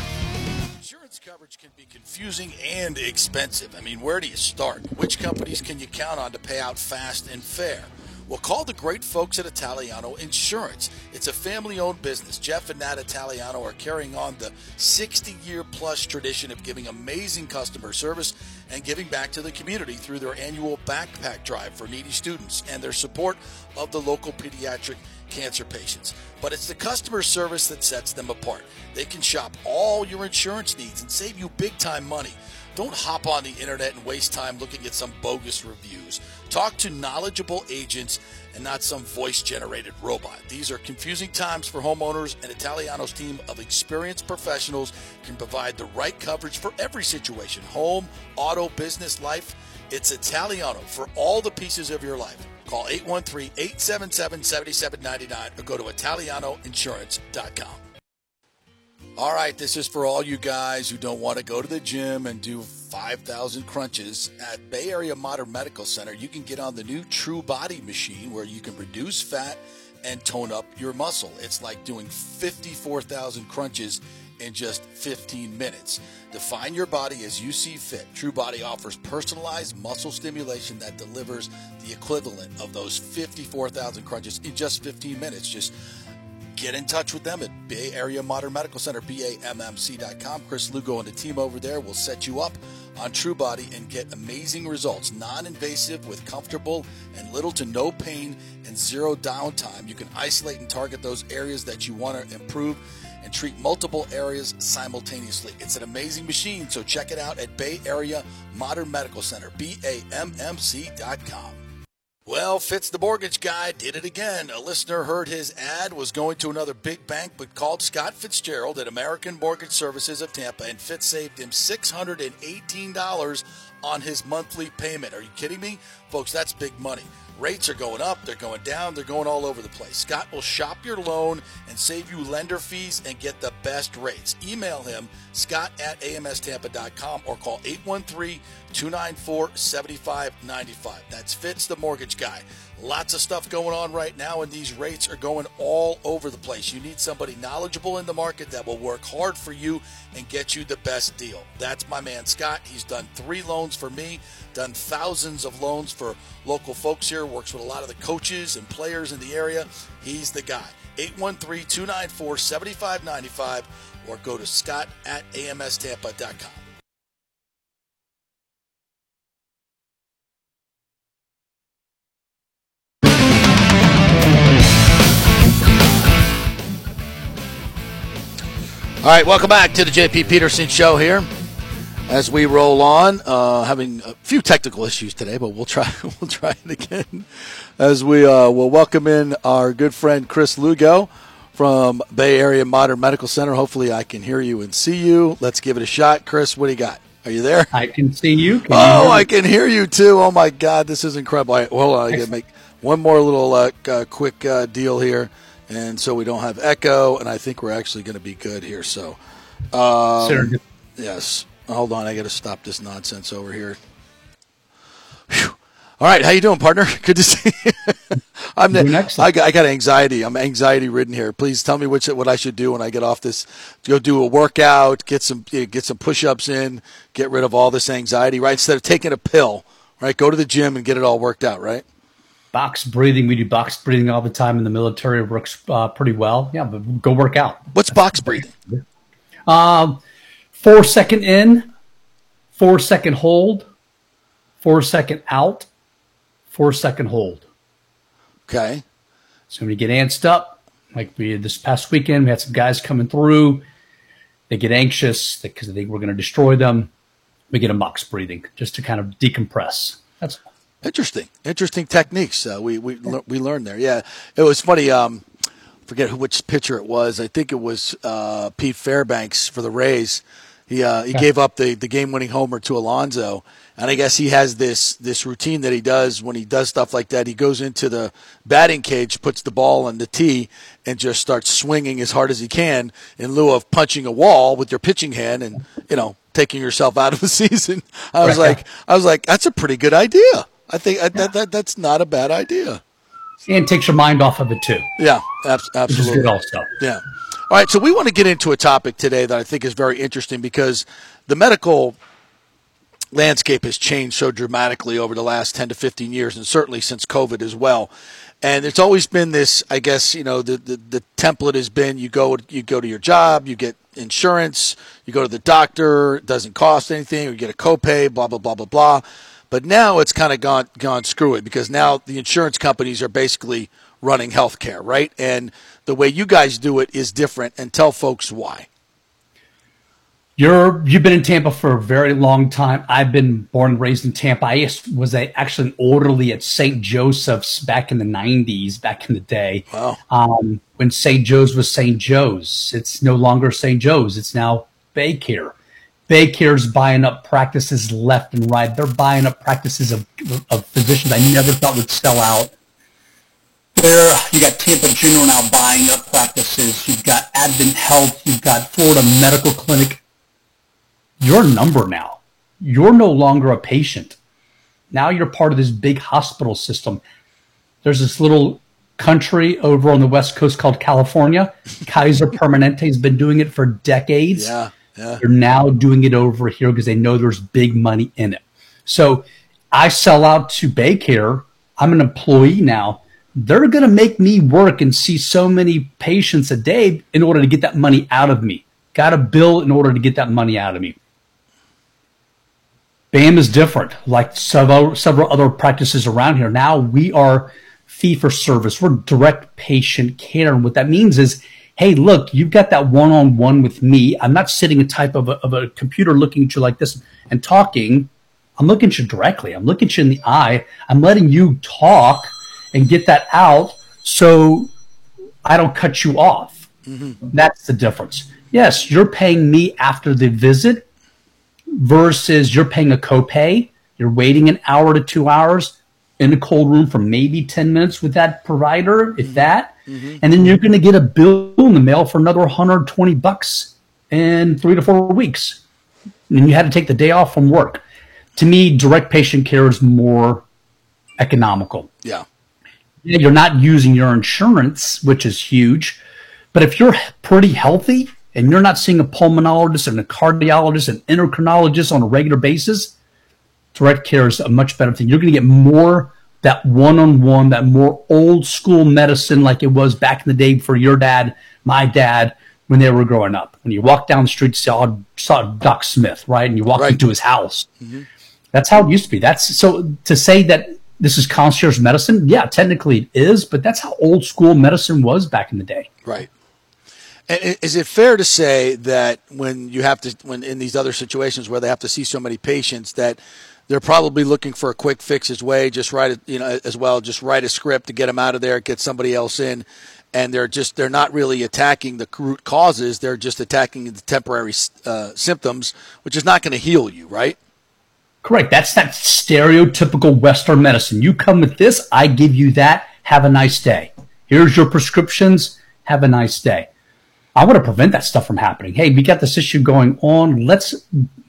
Insurance coverage can be confusing and expensive. I mean, where do you start? Which companies can you count on to pay out fast and fair? Well, call the great folks at Italiano Insurance. It's a family owned business. Jeff and Nat Italiano are carrying on the 60 year plus tradition of giving amazing customer service and giving back to the community through their annual backpack drive for needy students and their support of the local pediatric cancer patients. But it's the customer service that sets them apart. They can shop all your insurance needs and save you big time money. Don't hop on the internet and waste time looking at some bogus reviews. Talk to knowledgeable agents and not some voice generated robot. These are confusing times for homeowners, and Italiano's team of experienced professionals can provide the right coverage for every situation home, auto, business, life. It's Italiano for all the pieces of your life. Call 813 877 7799 or go to ItalianoInsurance.com. All right, this is for all you guys who don't want to go to the gym and do 5,000 crunches. At Bay Area Modern Medical Center, you can get on the new True Body machine where you can reduce fat and tone up your muscle. It's like doing 54,000 crunches in just 15 minutes. Define your body as you see fit. True Body offers personalized muscle stimulation that delivers the equivalent of those 54,000 crunches in just 15 minutes. Just get in touch with them at Bay Area Modern Medical Center, BAMMC.com. Chris Lugo and the team over there will set you up on TrueBody and get amazing results. Non invasive with comfortable and little to no pain and zero downtime. You can isolate and target those areas that you want to improve and treat multiple areas simultaneously. It's an amazing machine, so check it out at Bay Area Modern Medical Center, BAMMC.com. Well, Fitz the mortgage guy did it again. A listener heard his ad was going to another big bank, but called Scott Fitzgerald at American Mortgage Services of Tampa, and Fitz saved him $618 on his monthly payment. Are you kidding me? Folks, that's big money. Rates are going up, they're going down, they're going all over the place. Scott will shop your loan and save you lender fees and get the best rates. Email him, scott at amstampa.com or call 813 294 7595. That's Fitz, the mortgage guy. Lots of stuff going on right now, and these rates are going all over the place. You need somebody knowledgeable in the market that will work hard for you and get you the best deal. That's my man Scott. He's done three loans for me, done thousands of loans for local folks here, works with a lot of the coaches and players in the area. He's the guy. 813 294 7595 or go to scott at amstampa.com. All right, welcome back to the JP Peterson Show here. As we roll on, uh, having a few technical issues today, but we'll try [laughs] we'll try it again. As we uh, will welcome in our good friend Chris Lugo from Bay Area Modern Medical Center. Hopefully, I can hear you and see you. Let's give it a shot, Chris. What do you got? Are you there? I can see you. Can oh, you I can hear you too. Oh my God, this is incredible. Right, hold on, I got to make one more little uh, uh, quick uh, deal here, and so we don't have echo, and I think we're actually going to be good here. So, um, yes. Hold on, I got to stop this nonsense over here. Whew. All right, how you doing, partner? [laughs] Good to see you. [laughs] I'm next. I got, I got anxiety. I'm anxiety ridden here. Please tell me which what I should do when I get off this. Go do a workout, get some get some push-ups in, get rid of all this anxiety. Right, instead of taking a pill. Right, go to the gym and get it all worked out. Right. Box breathing. We do box breathing all the time in the military. It works uh, pretty well. Yeah, but go work out. What's box breathing? Um, four second in, four second hold, four second out, four second hold. Okay. So when you get antsed up, like we did this past weekend, we had some guys coming through. They get anxious because they think we're going to destroy them. We get a box breathing just to kind of decompress. That's. Interesting, interesting techniques. Uh, we we we learned there. Yeah, it was funny. Um, forget who, which pitcher it was. I think it was uh, Pete Fairbanks for the Rays. He uh, he gave up the, the game winning homer to Alonso, and I guess he has this this routine that he does when he does stuff like that. He goes into the batting cage, puts the ball on the tee, and just starts swinging as hard as he can in lieu of punching a wall with your pitching hand and you know taking yourself out of the [laughs] season. I was Right. like, I was like, that's a pretty good idea. I think I, that, that that's not a bad idea. And takes your mind off of it too, Yeah, is absolutely. good also. Yeah. All right, so we want to get into a topic today that I think is very interesting because the medical landscape has changed so dramatically over the last 10 to 15 years and certainly since COVID as well. And it's always been this, I guess, you know, the, the, the template has been you go you go to your job, you get insurance, you go to the doctor, it doesn't cost anything, you get a copay, blah blah blah blah blah. But now it's kind of gone gone screw it because now the insurance companies are basically running healthcare, right? And the way you guys do it is different. And tell folks why. You're you've been in Tampa for a very long time. I've been born and raised in Tampa. I was a, actually an orderly at St. Joseph's back in the '90s, back in the day. Wow. Um, when St. Joe's was St. Joe's, it's no longer St. Joe's. It's now Baycare. Baycare's buying up practices left and right. They're buying up practices of, of physicians I never thought would sell out. There, you got Tampa General now buying up practices. You've got Advent Health. You've got Florida Medical Clinic you're number now. You're no longer a patient. Now you're part of this big hospital system. There's this little country over on the West Coast called California. Kaiser Permanente has been doing it for decades. Yeah, yeah. They're now doing it over here because they know there's big money in it. So I sell out to Baycare. I'm an employee now. They're going to make me work and see so many patients a day in order to get that money out of me. Got to bill in order to get that money out of me. BAM is different, like several several other practices around here. Now we are fee for service. We're direct patient care, and what that means is, hey, look, you've got that one on one with me. I'm not sitting a type of a, of a computer looking at you like this and talking. I'm looking at you directly. I'm looking at you in the eye. I'm letting you talk and get that out, so I don't cut you off. Mm-hmm. That's the difference. Yes, you're paying me after the visit versus you're paying a copay. You're waiting an hour to two hours in a cold room for maybe 10 minutes with that provider, if mm-hmm. that. Mm-hmm. And then you're going to get a bill in the mail for another 120 bucks in three to four weeks. And you had to take the day off from work. To me, direct patient care is more economical. Yeah. Yeah, you're not using your insurance, which is huge. But if you're pretty healthy and you're not seeing a pulmonologist and a cardiologist and endocrinologist on a regular basis, direct care is a much better thing. You're going to get more that one on one, that more old school medicine like it was back in the day for your dad, my dad, when they were growing up. When you walk down the street, saw saw Doc Smith, right, and you walk Right. into his house. Mm-hmm. That's how it used to be. That's so to say that this is concierge medicine. Yeah, technically it is, but that's how old school medicine was back in the day. Right. And is it fair to say that when you have to, when in these other situations where they have to see so many patients, that they're probably looking for a quick fix as way, just write it, you know, as well, just write a script to get them out of there, get somebody else in, and they're just they're not really attacking the root causes; they're just attacking the temporary uh, symptoms, which is not going to heal you, right? Correct. That's that stereotypical Western medicine. You come with this, I give you that. Have a nice day. Here's your prescriptions. Have a nice day. I want to prevent that stuff from happening. Hey, we got this issue going on. Let's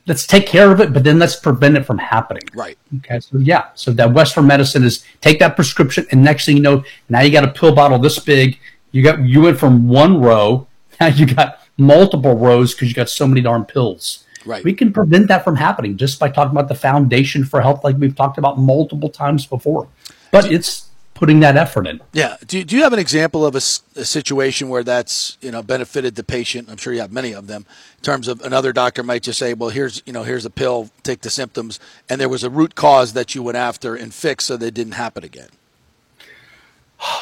let's take care of it, but then let's prevent it from happening. Right. Okay. So yeah. So that Western medicine is take that prescription, and next thing you know, now you got a pill bottle this big. You got you went from one row, [laughs] now you got multiple rows because you got so many darn pills. Right. We can prevent that from happening just by talking about the foundation for health, like we've talked about multiple times before. But it's putting that effort in. Yeah. Do, do you have an example of a situation where that's you know benefited the patient? I'm sure you have many of them. In terms of another doctor might just say, well, here's you know here's a pill, take the symptoms, and there was a root cause that you went after and fixed, so they didn't happen again.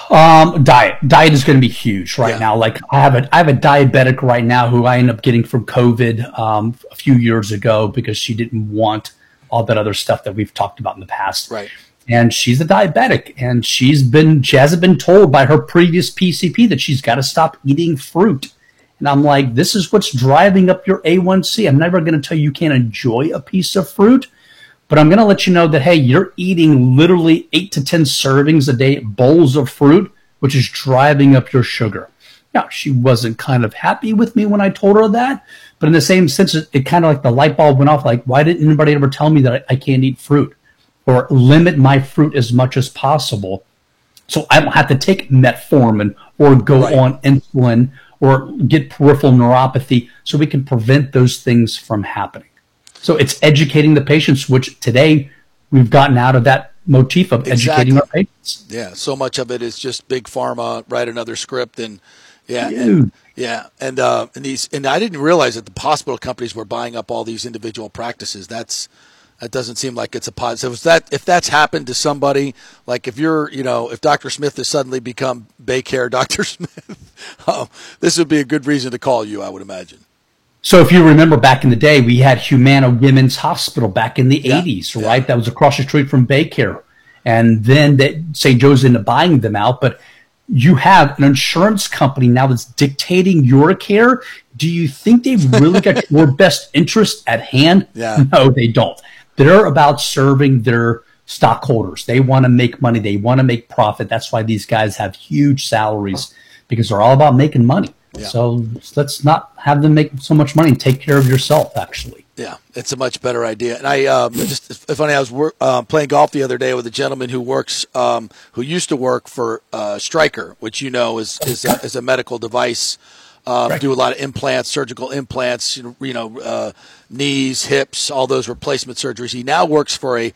Um, diet. Diet is going to be huge right Yeah. now. Like I have a I have a diabetic right now who I ended up getting from COVID um, a few years ago because she didn't want all that other stuff that we've talked about in the past. Right. And she's a diabetic, and she's been she hasn't been told by her previous PCP that she's got to stop eating fruit. And I'm like, this is what's driving up your A1C. I'm never going to tell you you can't enjoy a piece of fruit, but I'm going to let you know that, hey, you're eating literally eight to 10 servings a day, bowls of fruit, which is driving up your sugar. Now, she wasn't kind of happy with me when I told her that, but in the same sense, it, it kind of like the light bulb went off like, why didn't anybody ever tell me that I, I can't eat fruit or limit my fruit as much as possible? So I don't have to take metformin or go Right. on insulin or get peripheral neuropathy so we can prevent those things from happening. So it's educating the patients, which today we've gotten out of that motif of educating our patients. Yeah. So much of it is just big pharma. Write another script and yeah. And, yeah, and uh, and these and I didn't realize that the hospital companies were buying up all these individual practices. That's that doesn't seem like it's a positive. If that if that's happened to somebody, like if you're you know if Dr. Smith has suddenly become Baycare [laughs] Dr. Smith, um, this would be a good reason to call you. I would imagine. So if you remember back in the day, we had Humana Women's Hospital back in the Yeah. 80s, right? That was across the street from Baycare. And then that St. Joe's into buying them out. But you have an insurance company now that's dictating your care. Do you think they've really got [laughs] your best interest at hand? Yeah. No, they don't. They're about serving their stockholders. They want to make money. They want to make profit. That's why these guys have huge salaries because they're all about making money. Yeah. So let's not have them make so much money and take care of yourself, actually. Yeah, it's a much better idea. And I um, just it's funny. I was uh, playing golf the other day with a gentleman who works, um, who used to work for uh, Stryker, which you know is is a, is a medical device. Uh, Right. Do a lot of implants, surgical implants, you know, uh, knees, hips, all those replacement surgeries. He now works for a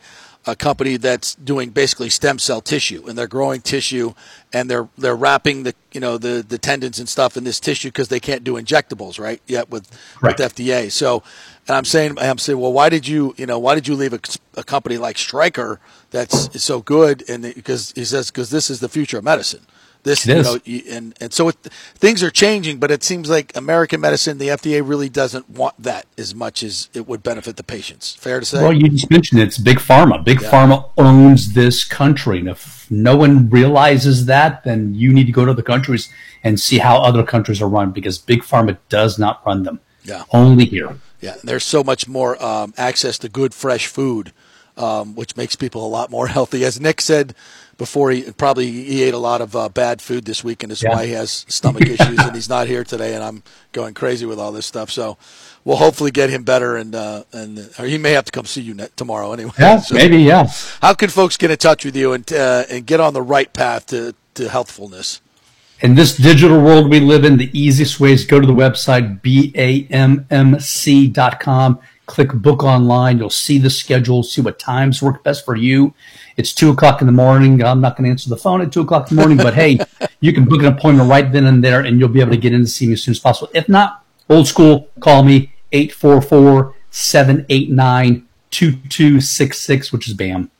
a company that's doing basically stem cell tissue, and they're growing tissue, and they're they're wrapping the you know the the tendons and stuff in this tissue because they can't do injectables right yet with Right. with FDA. So, and I'm saying I'm saying, well, why did you you know why did you leave a, a company like Stryker that's so good? And because he says because this is the future of medicine. This It you is. know and and so it, things are changing, but it seems like American medicine, the FDA really doesn't want that as much as it would benefit the patients. Fair to say. Well, you just mentioned it's big pharma. Big Yeah. pharma owns this country. And if no one realizes that, then you need to go to the countries and see how other countries are run because big pharma does not run them. Yeah. Only here. Yeah, there's so much more um, access to good, fresh food, um, which makes people a lot more [laughs] healthy. As Nick said before, he probably he ate a lot of uh, bad food this week, and that's Yeah. why he has stomach [laughs] issues, and he's not here today. And I'm going crazy with all this stuff. So we'll hopefully get him better, and uh, and or he may have to come see you ne- tomorrow anyway. Yeah, So maybe, yeah. How can folks get in touch with you and uh, and get on the right path to to healthfulness? In this digital world we live in, the easiest way is go to the website, BAMMC.com. Click book online. You'll see the schedule, see what times work best for you. It's two o'clock in the morning. I'm not going to answer the phone at two o'clock in the morning, but hey, [laughs] you can book an appointment right then and there, and you'll be able to get in to see me as soon as possible. If not, old school, call me 844 789 2266, which is BAM.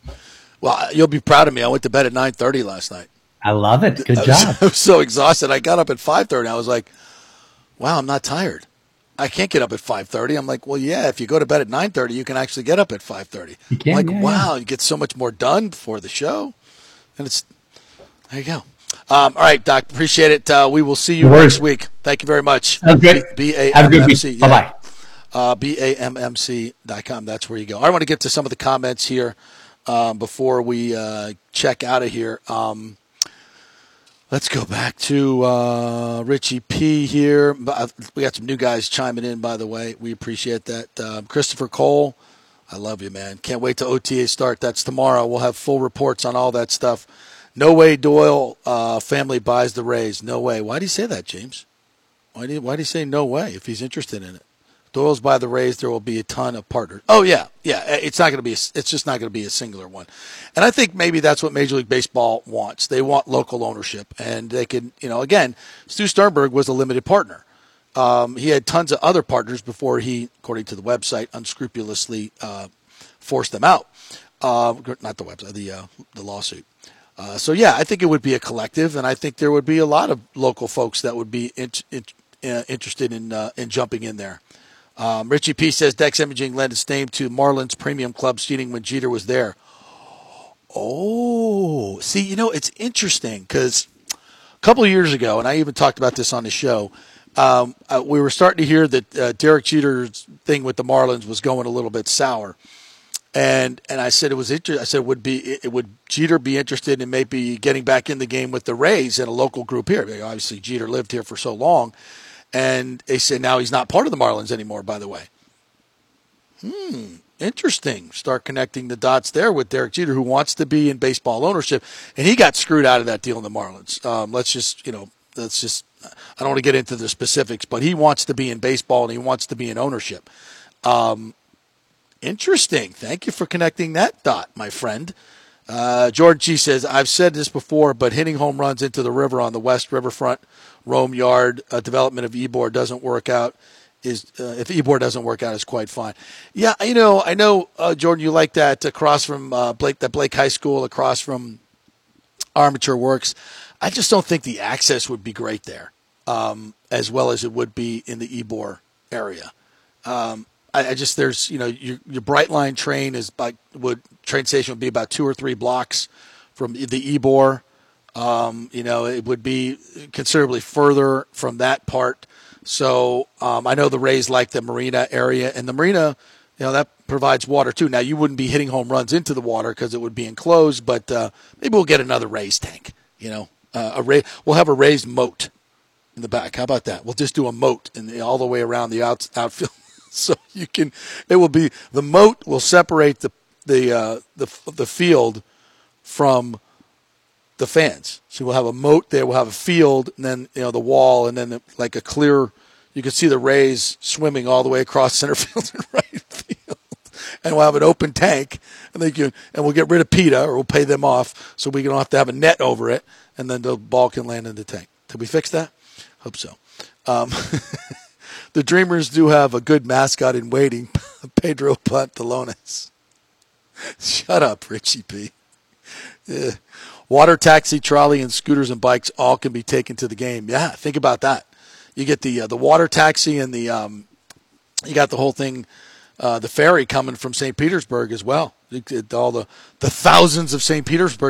Well, you'll be proud of me. I went to bed at 9:30 last night. I love it. Good [laughs] I was, job. I was so exhausted. I got up at 5:30. I was like, "Wow, I'm not tired. I can't get up at 5:30." I'm like, "Well, yeah, if you go to bed at 9:30, you can actually get up at 5:30." You can, like, yeah, wow, you get so much more done before the show. And it's there you go. Um, all right, Doc, appreciate it. Uh, we will see you No next week. Thank you very much. Have a great- B A M good M week. Bye-bye. Uh, B-A-M-M-C.com. That's where you go. I want to get to some of the comments here um, before we uh, check out of here. Um, let's go back to uh, Richie P here. Uh, We got some new guys chiming in, by the way. We appreciate that. Um, Christopher Cole, I love you, man. Can't wait to OTA start. That's tomorrow. We'll have full reports on all that stuff. No way Doyle uh, family buys the Rays. No way. Why do you say that, James? Why do you, why do you say no way if he's interested in it? Doyle's by the Rays. There will be a ton of partners. Oh yeah, yeah. It's not going to be. A, it's just not going to be a singular one. And I think maybe that's what Major League Baseball wants. They want local ownership, and they can. You know, again, Stu Sternberg was a limited partner. Um, he had tons of other partners before he, according to the website, unscrupulously uh, forced them out. Uh, not the website, the uh, the lawsuit. Uh, so yeah, I think it would be a collective, and I think there would be a lot of local folks that would be in, in, uh, interested in uh, in jumping in there. Um, Richie P says Dex Imaging lent its name to Marlins Premium Club seating when Jeter was there. Oh, see, you know, it's interesting because a couple of years ago, and I even talked about this on the show, um, uh, we were starting to hear that uh, Derek Jeter's thing with the Marlins was going a little bit sour. And and I said it was inter- I said would be it would Jeter be interested in maybe getting back in the game with the Rays in a local group here. Obviously, Jeter lived here for so long, and they said now he's not part of the Marlins anymore. By the way, hmm, interesting. Start connecting the dots there with Derek Jeter, who wants to be in baseball ownership, and he got screwed out of that deal in the Marlins. Um, let's just you know let's just I don't want to get into the specifics, but he wants to be in baseball and he wants to be in ownership. Um, Interesting. Thank you for connecting that dot, my friend. Uh, George G says, I've said this before, but hitting home runs into the river on the West Riverfront, Rome Yard, uh, development of Ybor doesn't work out. Is uh, if Ybor doesn't work out, is quite fine. Yeah, you know, I know, uh, Jordan, you like that across from uh, Blake, that Blake High School, across from Armature Works. I just don't think the access would be great there, um, as well as it would be in the Ybor area. Um, I, I just there's you know your your Brightline train is like would train station would be about two or three blocks from the Ybor. Um, you know it would be considerably further from that part. So um, I know the Rays like the marina area, and the marina, you know that provides water too. Now you wouldn't be hitting home runs into the water because it would be enclosed, but uh, maybe we'll get another Rays tank. You know, uh, a Ray, we'll have a raised moat in the back. How about that? We'll just do a moat in the, all the way around the out, outfield. [laughs] so you can it will be the moat will separate the the uh, the the field from the fans. So we'll have a moat there. We'll have a field, and then you know the wall, and then the, like a clear. You can see the Rays swimming all the way across [laughs] center field and right field, and we'll have an open tank, and they can and we'll get rid of PETA or we'll pay them off, so we don't have to have a net over it, and then the ball can land in the tank. Did we fix that? Hope so. Um, [laughs] the Dreamers do have a good mascot in waiting, [laughs] Pedro Pantalones. Shut up, Richie P. Yeah. Water taxi, trolley, and scooters and bikes all can be taken to the game. Yeah, think about that. You get the uh, the water taxi and the um, you got the whole thing, uh, the ferry coming from St. Petersburg as well. All the the thousands of St. Petersburg